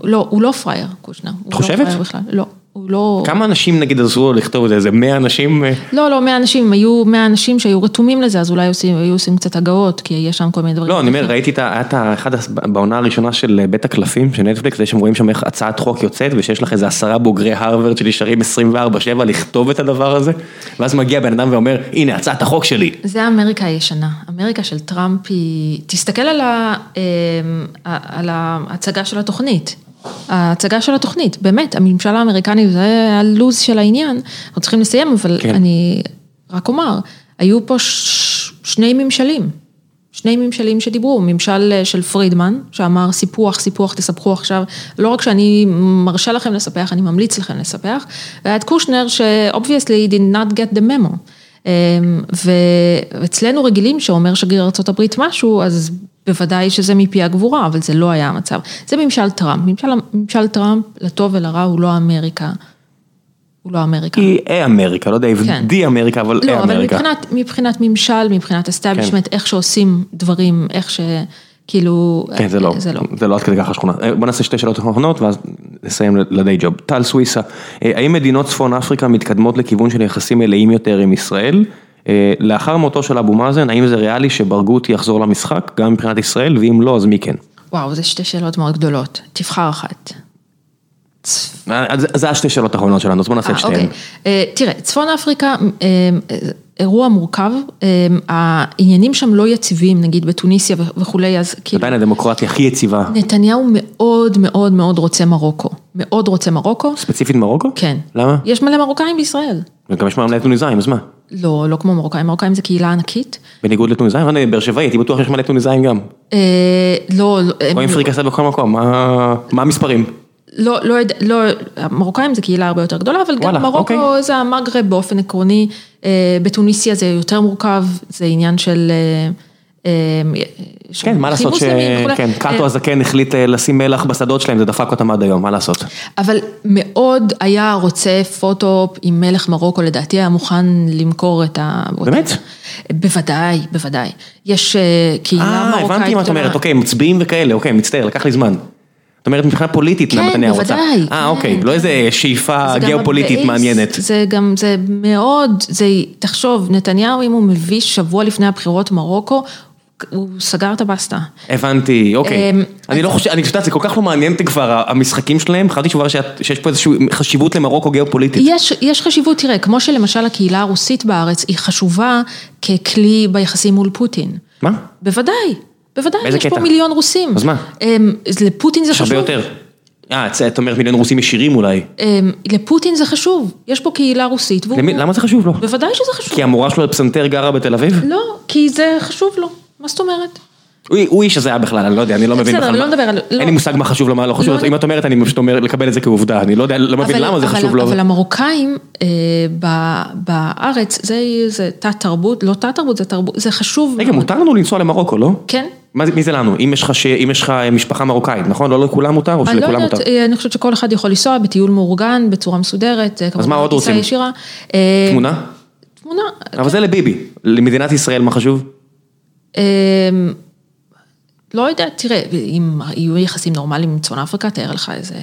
לא, הוא לא פראייר, קושנר. את חושבת? לא. הוא לא... כמה אנשים נגיד עזרו לכתוב את זה, איזה 100 אנשים? לא, לא 100 אנשים, היו 100 אנשים שהיו רתומים לזה, אז אולי עושים, היו עושים קצת הגאות, כי יש שם כל מיני דברים. לא, אני אומר, ראיתי את ה... היה את האחד בעונה הראשונה של בית הקלפים, של נטפליקס, יש שם רואים שם איך הצעת חוק יוצאת, ושיש לך איזה עשרה בוגרי הרווארד שנשארים 24/7 לכתוב את הדבר הזה, ואז מגיע בן אדם ואומר, הנה הצעת החוק שלי. זה אמריקה הישנה, אמריקה של טראמפ היא, תסתכל על, ה... על ההצגה של התוכנית. ההצגה של התוכנית, באמת, הממשל האמריקני זה הלוז של העניין, אנחנו צריכים לסיים, אבל כן. אני רק אומר, היו פה ש... שני ממשלים, שני ממשלים שדיברו, ממשל של פרידמן, שאמר סיפוח, סיפוח, תספחו עכשיו, לא רק שאני מרשה לכם לספח, אני ממליץ לכם לספח, והיה את קושנר ש-obviously did not get the memo. ואצלנו רגילים שאומר שגריר ארה"ב משהו, אז בוודאי שזה מפי הגבורה, אבל זה לא היה המצב. זה ממשל טראמפ, ממשל, ממשל טראמפ, לטוב ולרע, הוא לא אמריקה. הוא לא אמריקה. היא אה אמריקה, לא יודע, כן. די אמריקה, אבל לא, אה אבל אמריקה. מבחינת, מבחינת ממשל, מבחינת establishment, איך שעושים דברים, איך ש... כאילו... כן, זה לא, זה לא. זה לא עד כדי ככה שכונה. בוא נעשה שתי שאלות אחרונות ואז נסיים ל day job. טל סויסה, האם מדינות צפון אפריקה מתקדמות לכיוון של יחסים מלאים יותר עם ישראל? לאחר מותו של אבו מאזן, האם זה ריאלי שברגותי יחזור למשחק, גם מבחינת ישראל, ואם לא, אז מי כן? וואו, זה שתי שאלות מאוד גדולות. תבחר אחת. אז זה השתי שאלות האחרונות שלנו, אז בוא נעשה את שתיהן. אוקיי. תראה, צפון אפריקה, אירוע מורכב, העניינים שם לא יציבים, נגיד בתוניסיה וכולי, אז כאילו... עדיין הדמוקרטיה הכי יציבה. נתניהו מאוד מאוד מאוד רוצה מרוקו, מאוד רוצה מרוקו. ספציפית מרוקו? כן. למה? יש מלא מרוקאים בישראל. וגם יש מלא טוניסאים, אז מה? לא, לא כמו מרוקאים, מרוקאים זה קהילה ענקית. בניגוד לטוניסאים, אני באר שבעי, הייתי בטוח שיש מלא טוניסאים גם. לא, לא. רואים פריקסה בכל מקום, מה המספרים? לא, לא יודע, לא, מרוקאים זה קהילה הרבה יותר גדולה, אבל גם מרוקו זה המגרב באופן עקרוני, בתוניסיה זה יותר מורכב, זה עניין של... כן, מה לעשות שכן, קאטו הזקן החליט לשים מלח בשדות שלהם, זה דפק אותם עד היום, מה לעשות? אבל מאוד היה רוצה פוטו עם מלך מרוקו, לדעתי היה מוכן למכור את ה... באמת? בוודאי, בוודאי. יש קהילה מרוקאית. אה, הבנתי מה את אומרת, אוקיי, מצביעים וכאלה, אוקיי, מצטער, לקח לי זמן. זאת אומרת מבחינה פוליטית נתניהו רוצה. כן, בוודאי. אה, אוקיי, לא איזה שאיפה גיאופוליטית מעניינת. זה גם, זה מאוד, זה, תחשוב, נתניהו אם הוא מביא שבוע לפני הבחירות מרוקו, הוא סגר את הבסטה. הבנתי, אוקיי. אני לא חושב, אני חושבת, זה כל כך לא מעניין אותי כבר, המשחקים שלהם, חשבתי כבר שיש פה איזושהי חשיבות למרוקו גיאופוליטית. יש, יש חשיבות, תראה, כמו שלמשל הקהילה הרוסית בארץ, היא חשובה ככלי ביחסים מול פוטין. מה? בוודאי. בוודאי, יש? פה מיליון רוסים. אז מה? לפוטין זה חשוב. יש הרבה יותר. אה, את אומרת מיליון רוסים ישירים אולי. לפוטין זה חשוב, יש פה קהילה רוסית. למה זה חשוב לו? בוודאי שזה חשוב. כי המורה שלו לפסנתר גרה בתל אביב? לא, כי זה חשוב לו, מה זאת אומרת? הוא איש הזה היה בכלל, אני לא יודע, אני לא מבין בסדר, בכלל. אני לא מדבר על... אין לי מושג מה חשוב לו, מה לא חשוב לו, אם את אומרת, אני פשוט אומר לקבל את זה כעובדה, אני לא יודע, לא מבין למה זה חשוב לו. אבל המרוקאים בארץ, זה תת תרבות, לא תת תרבות, זה תרבות, זה חשוב. רגע, מותר לנו לנסוע למרוקו, לא? כן. מי זה לנו? אם יש לך משפחה מרוקאית, נכון? לא לכולם מותר או שלכולם מותר? אני לא יודעת, אני חושבת שכל אחד יכול לנסוע בטיול מאורגן, בצורה מסודרת. אז מה עוד רוצים? תמונה? תמונה. אבל זה לביבי, למדינת ישראל מה חשוב? לא יודעת, תראה, אם יהיו יחסים נורמליים עם צפון אפריקה, תאר לך איזה...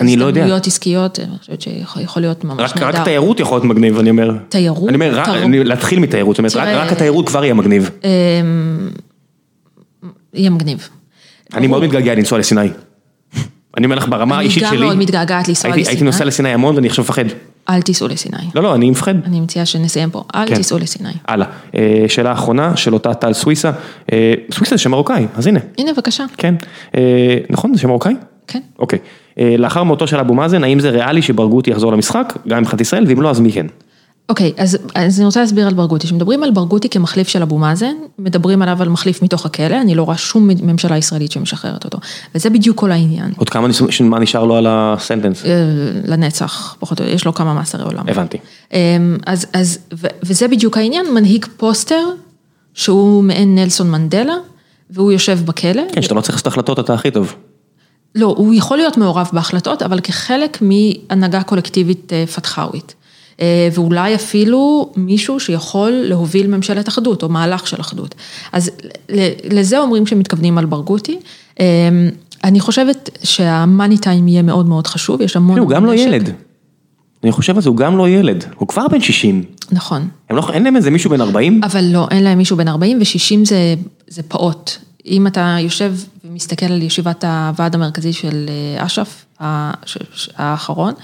אני לא יודע. הזדמנויות עסקיות, אני חושבת שיכול להיות ממש נהדר. רק תיירות יכול להיות מגניב, אני אומר. תיירות? אני אומר, להתחיל מתיירות, זאת אומרת, רק התיירות כבר יהיה מגניב. יהיה מגניב. אני מאוד מתגעגע לנסוע לסיני. אני אומר לך ברמה האישית שלי. אני גם מאוד מתגעגעת לנסוע לסיני. הייתי נוסע לסיני המון ואני עכשיו מפחד. אל תיסעו לסיני. לא, לא, אני מפחד. אני מציעה שנסיים פה, אל כן. תיסעו לסיני. הלאה. אה, שאלה אחרונה של אותה טל סוויסה. אה, סוויסה זה שם מרוקאי, אז הנה. הנה, בבקשה. כן. אה, נכון, זה שם מרוקאי? כן. אוקיי. אה, לאחר מותו של אבו מאזן, האם זה ריאלי שברגותי יחזור למשחק, גם מבחינת ישראל, ואם לא, אז מי כן? אוקיי, אז, אז אני רוצה להסביר על ברגותי. כשמדברים על ברגותי כמחליף של אבו מאזן, מדברים עליו על מחליף מתוך הכלא, אני לא רואה שום ממשלה ישראלית שמשחררת אותו. וזה בדיוק כל העניין. עוד כמה, ניס- מה נשאר לו על הסנטנס? אה, לנצח, פחות או יותר, יש לו כמה מאסרי עולם. הבנתי. אמ, אז, אז, ו- וזה בדיוק העניין, מנהיג פוסטר, שהוא מעין נלסון מנדלה, והוא יושב בכלא. כן, שאתה לא צריך לעשות החלטות, אתה הכי טוב. לא, הוא יכול להיות מעורב בהחלטות, אבל כחלק מהנהגה קולקטיבית אה, פתחאווית. אה, ואולי אפילו מישהו שיכול להוביל ממשלת אחדות, או מהלך של אחדות. אז לזה אומרים שמתכוונים על ברגותי. אה, אני חושבת שהמאני טיים יהיה מאוד מאוד חשוב, יש המון... הוא גם לא. ילד. אני חושב על זה, הוא גם לא ילד. הוא כבר בן 60. נכון. לא, אין להם איזה מישהו בן 40? אבל לא, אין להם מישהו בן 40 ו-60 זה, זה פעוט. אם אתה יושב ומסתכל על ישיבת הוועד המרכזי של אה, אש"ף, האחרון,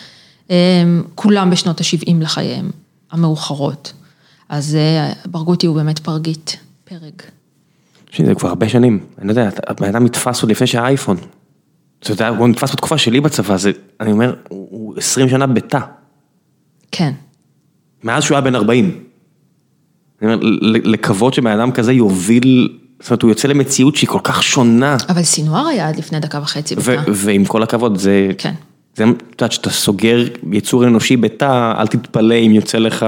כולם בשנות ה-70 לחייהם, המאוחרות. אז אה, ברגותי הוא באמת פרגית, פרג. זה כבר הרבה שנים. אני לא יודע, הבן אדם נתפס עוד לפני שהיה אייפון. אתה יודע, הוא נתפס בתקופה שלי בצבא, זה, אני אומר, הוא 20 שנה בתא. כן. מאז שהוא היה בן 40. אני אומר, לקוות שבן אדם כזה יוביל, זאת אומרת, הוא יוצא למציאות שהיא כל כך שונה. אבל סינואר היה עד לפני דקה וחצי בתא. ועם כל הכבוד, זה, כן. זה, את יודעת, שאתה סוגר יצור אנושי בתא, אל תתפלא אם יוצא לך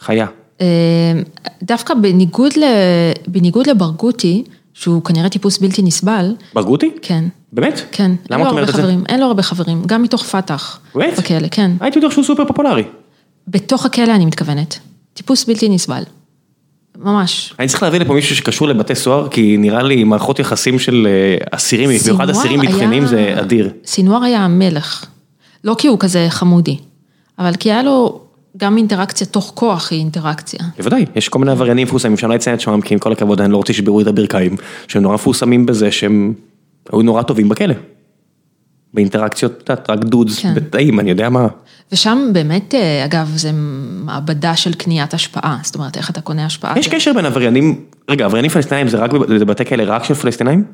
חיה. אה, דווקא בניגוד, ל, בניגוד לברגותי, שהוא כנראה טיפוס בלתי נסבל, ברגותי? כן. באמת? כן, למה את אומרת את זה? חברים, אין לו הרבה חברים, גם מתוך פת"ח. באמת? בכלא, כן. הייתי בטוח שהוא סופר פופולרי. בתוך הכלא אני מתכוונת. טיפוס בלתי נסבל. ממש. אני צריך להביא לפה מישהו שקשור לבתי סוהר, כי נראה לי מערכות יחסים של אה, אסירים, במיוחד אסירים ביטחוניים זה אדיר. סינואר היה המלך. לא כי הוא כזה חמודי, אבל כי היה לו גם אינטראקציה תוך כוח היא אינטראקציה. בוודאי, יש כל מיני עבריינים מפורסמים, שאני לא אציין את שמם, כי עם כל הכבוד אני לא רוצה שישברו את הברכיים, שהם נורא מפורסמים בזה שהם היו נורא טובים בכלא. באינטראקציות, את יודעת, רק דודס, כן. בתאים, אני יודע מה. ושם באמת, אה, אגב, זה מעבדה של קניית השפעה, זאת אומרת, איך אתה קונה השפעה. יש קשר בין עבריינים, רגע, עבריינים פלסטינאים זה רק, זה בתי כלא רק של פלסטינאים?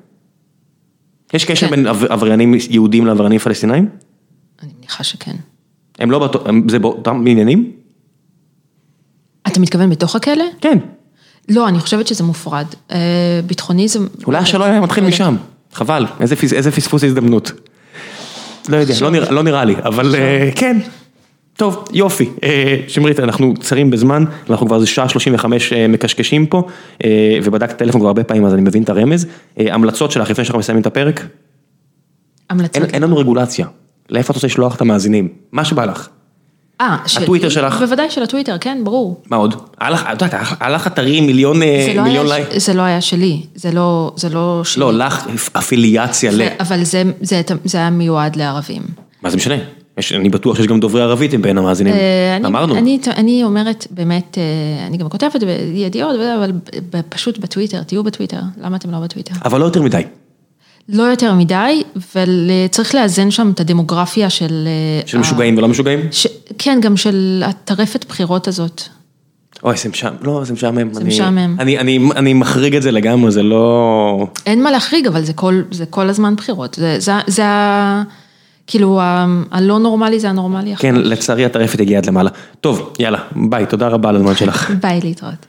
יש קשר כן. בין עבר- עבריינים יהודים לעבריינים פלסטינאים? אני מניחה שכן. הם לא באותו, זה באותם עניינים? אתה מתכוון בתוך הכלא? כן. לא, אני חושבת שזה מופרד. אה, ביטחוני זה... אולי השלום היה מתחיל משם, חבל, איזה פס- איזה פספוס הזדמנות. לא יודע, לא נראה- לא נראה לי, אבל אה, כן. טוב, יופי. אה, שמרית, אנחנו קצרים בזמן, אנחנו כבר איזה שעה 35 אה, מקשקשים פה, אה, ובדקת טלפון כבר הרבה פעמים, אז אני מבין את הרמז. אה, המלצות שלך לפני שאנחנו מסיימים את הפרק? המלצות. אין אין לנו רגולציה. לאיפה את רוצה לשלוח את המאזינים? מה שבא לך. אה, שלי? הטוויטר שלך. בוודאי של הטוויטר, כן, ברור. מה עוד? היה לך, אתרים מיליון אה, לא לייק. זה לא היה שלי, זה לא, זה לא שלי. לא, לך אפיליאציה ל... אבל זה, היה מיועד לערבים. מה זה משנה? אני בטוח שיש גם דוברי ערבית בין המאזינים. אה, אמרנו. אני, אני אומרת באמת, אה, אני גם כותבת בידיעות, אבל פשוט בטוויטר, תהיו בטוויטר, למה אתם לא בטוויטר? אבל לא יותר מדי. לא יותר מדי, וצריך לאזן שם את הדמוגרפיה של... אה, של ה- משוגעים ולא משוגעים? ש... כן, גם של הטרפת בחירות הזאת. אוי, זה משעמם, לא, זה משעמם. זה אני- משעמם. אני, אני, אני מחריג את זה לגמרי, זה לא... אין מה להחריג, אבל זה כל, זה כל הזמן בחירות. זה, זה, זה ה... כאילו, ה- הלא נורמלי זה הנורמלי. כן, לצערי הטרפת הגיעה עד למעלה. טוב, יאללה, ביי, תודה רבה על הזמן שלך. ביי להתראות.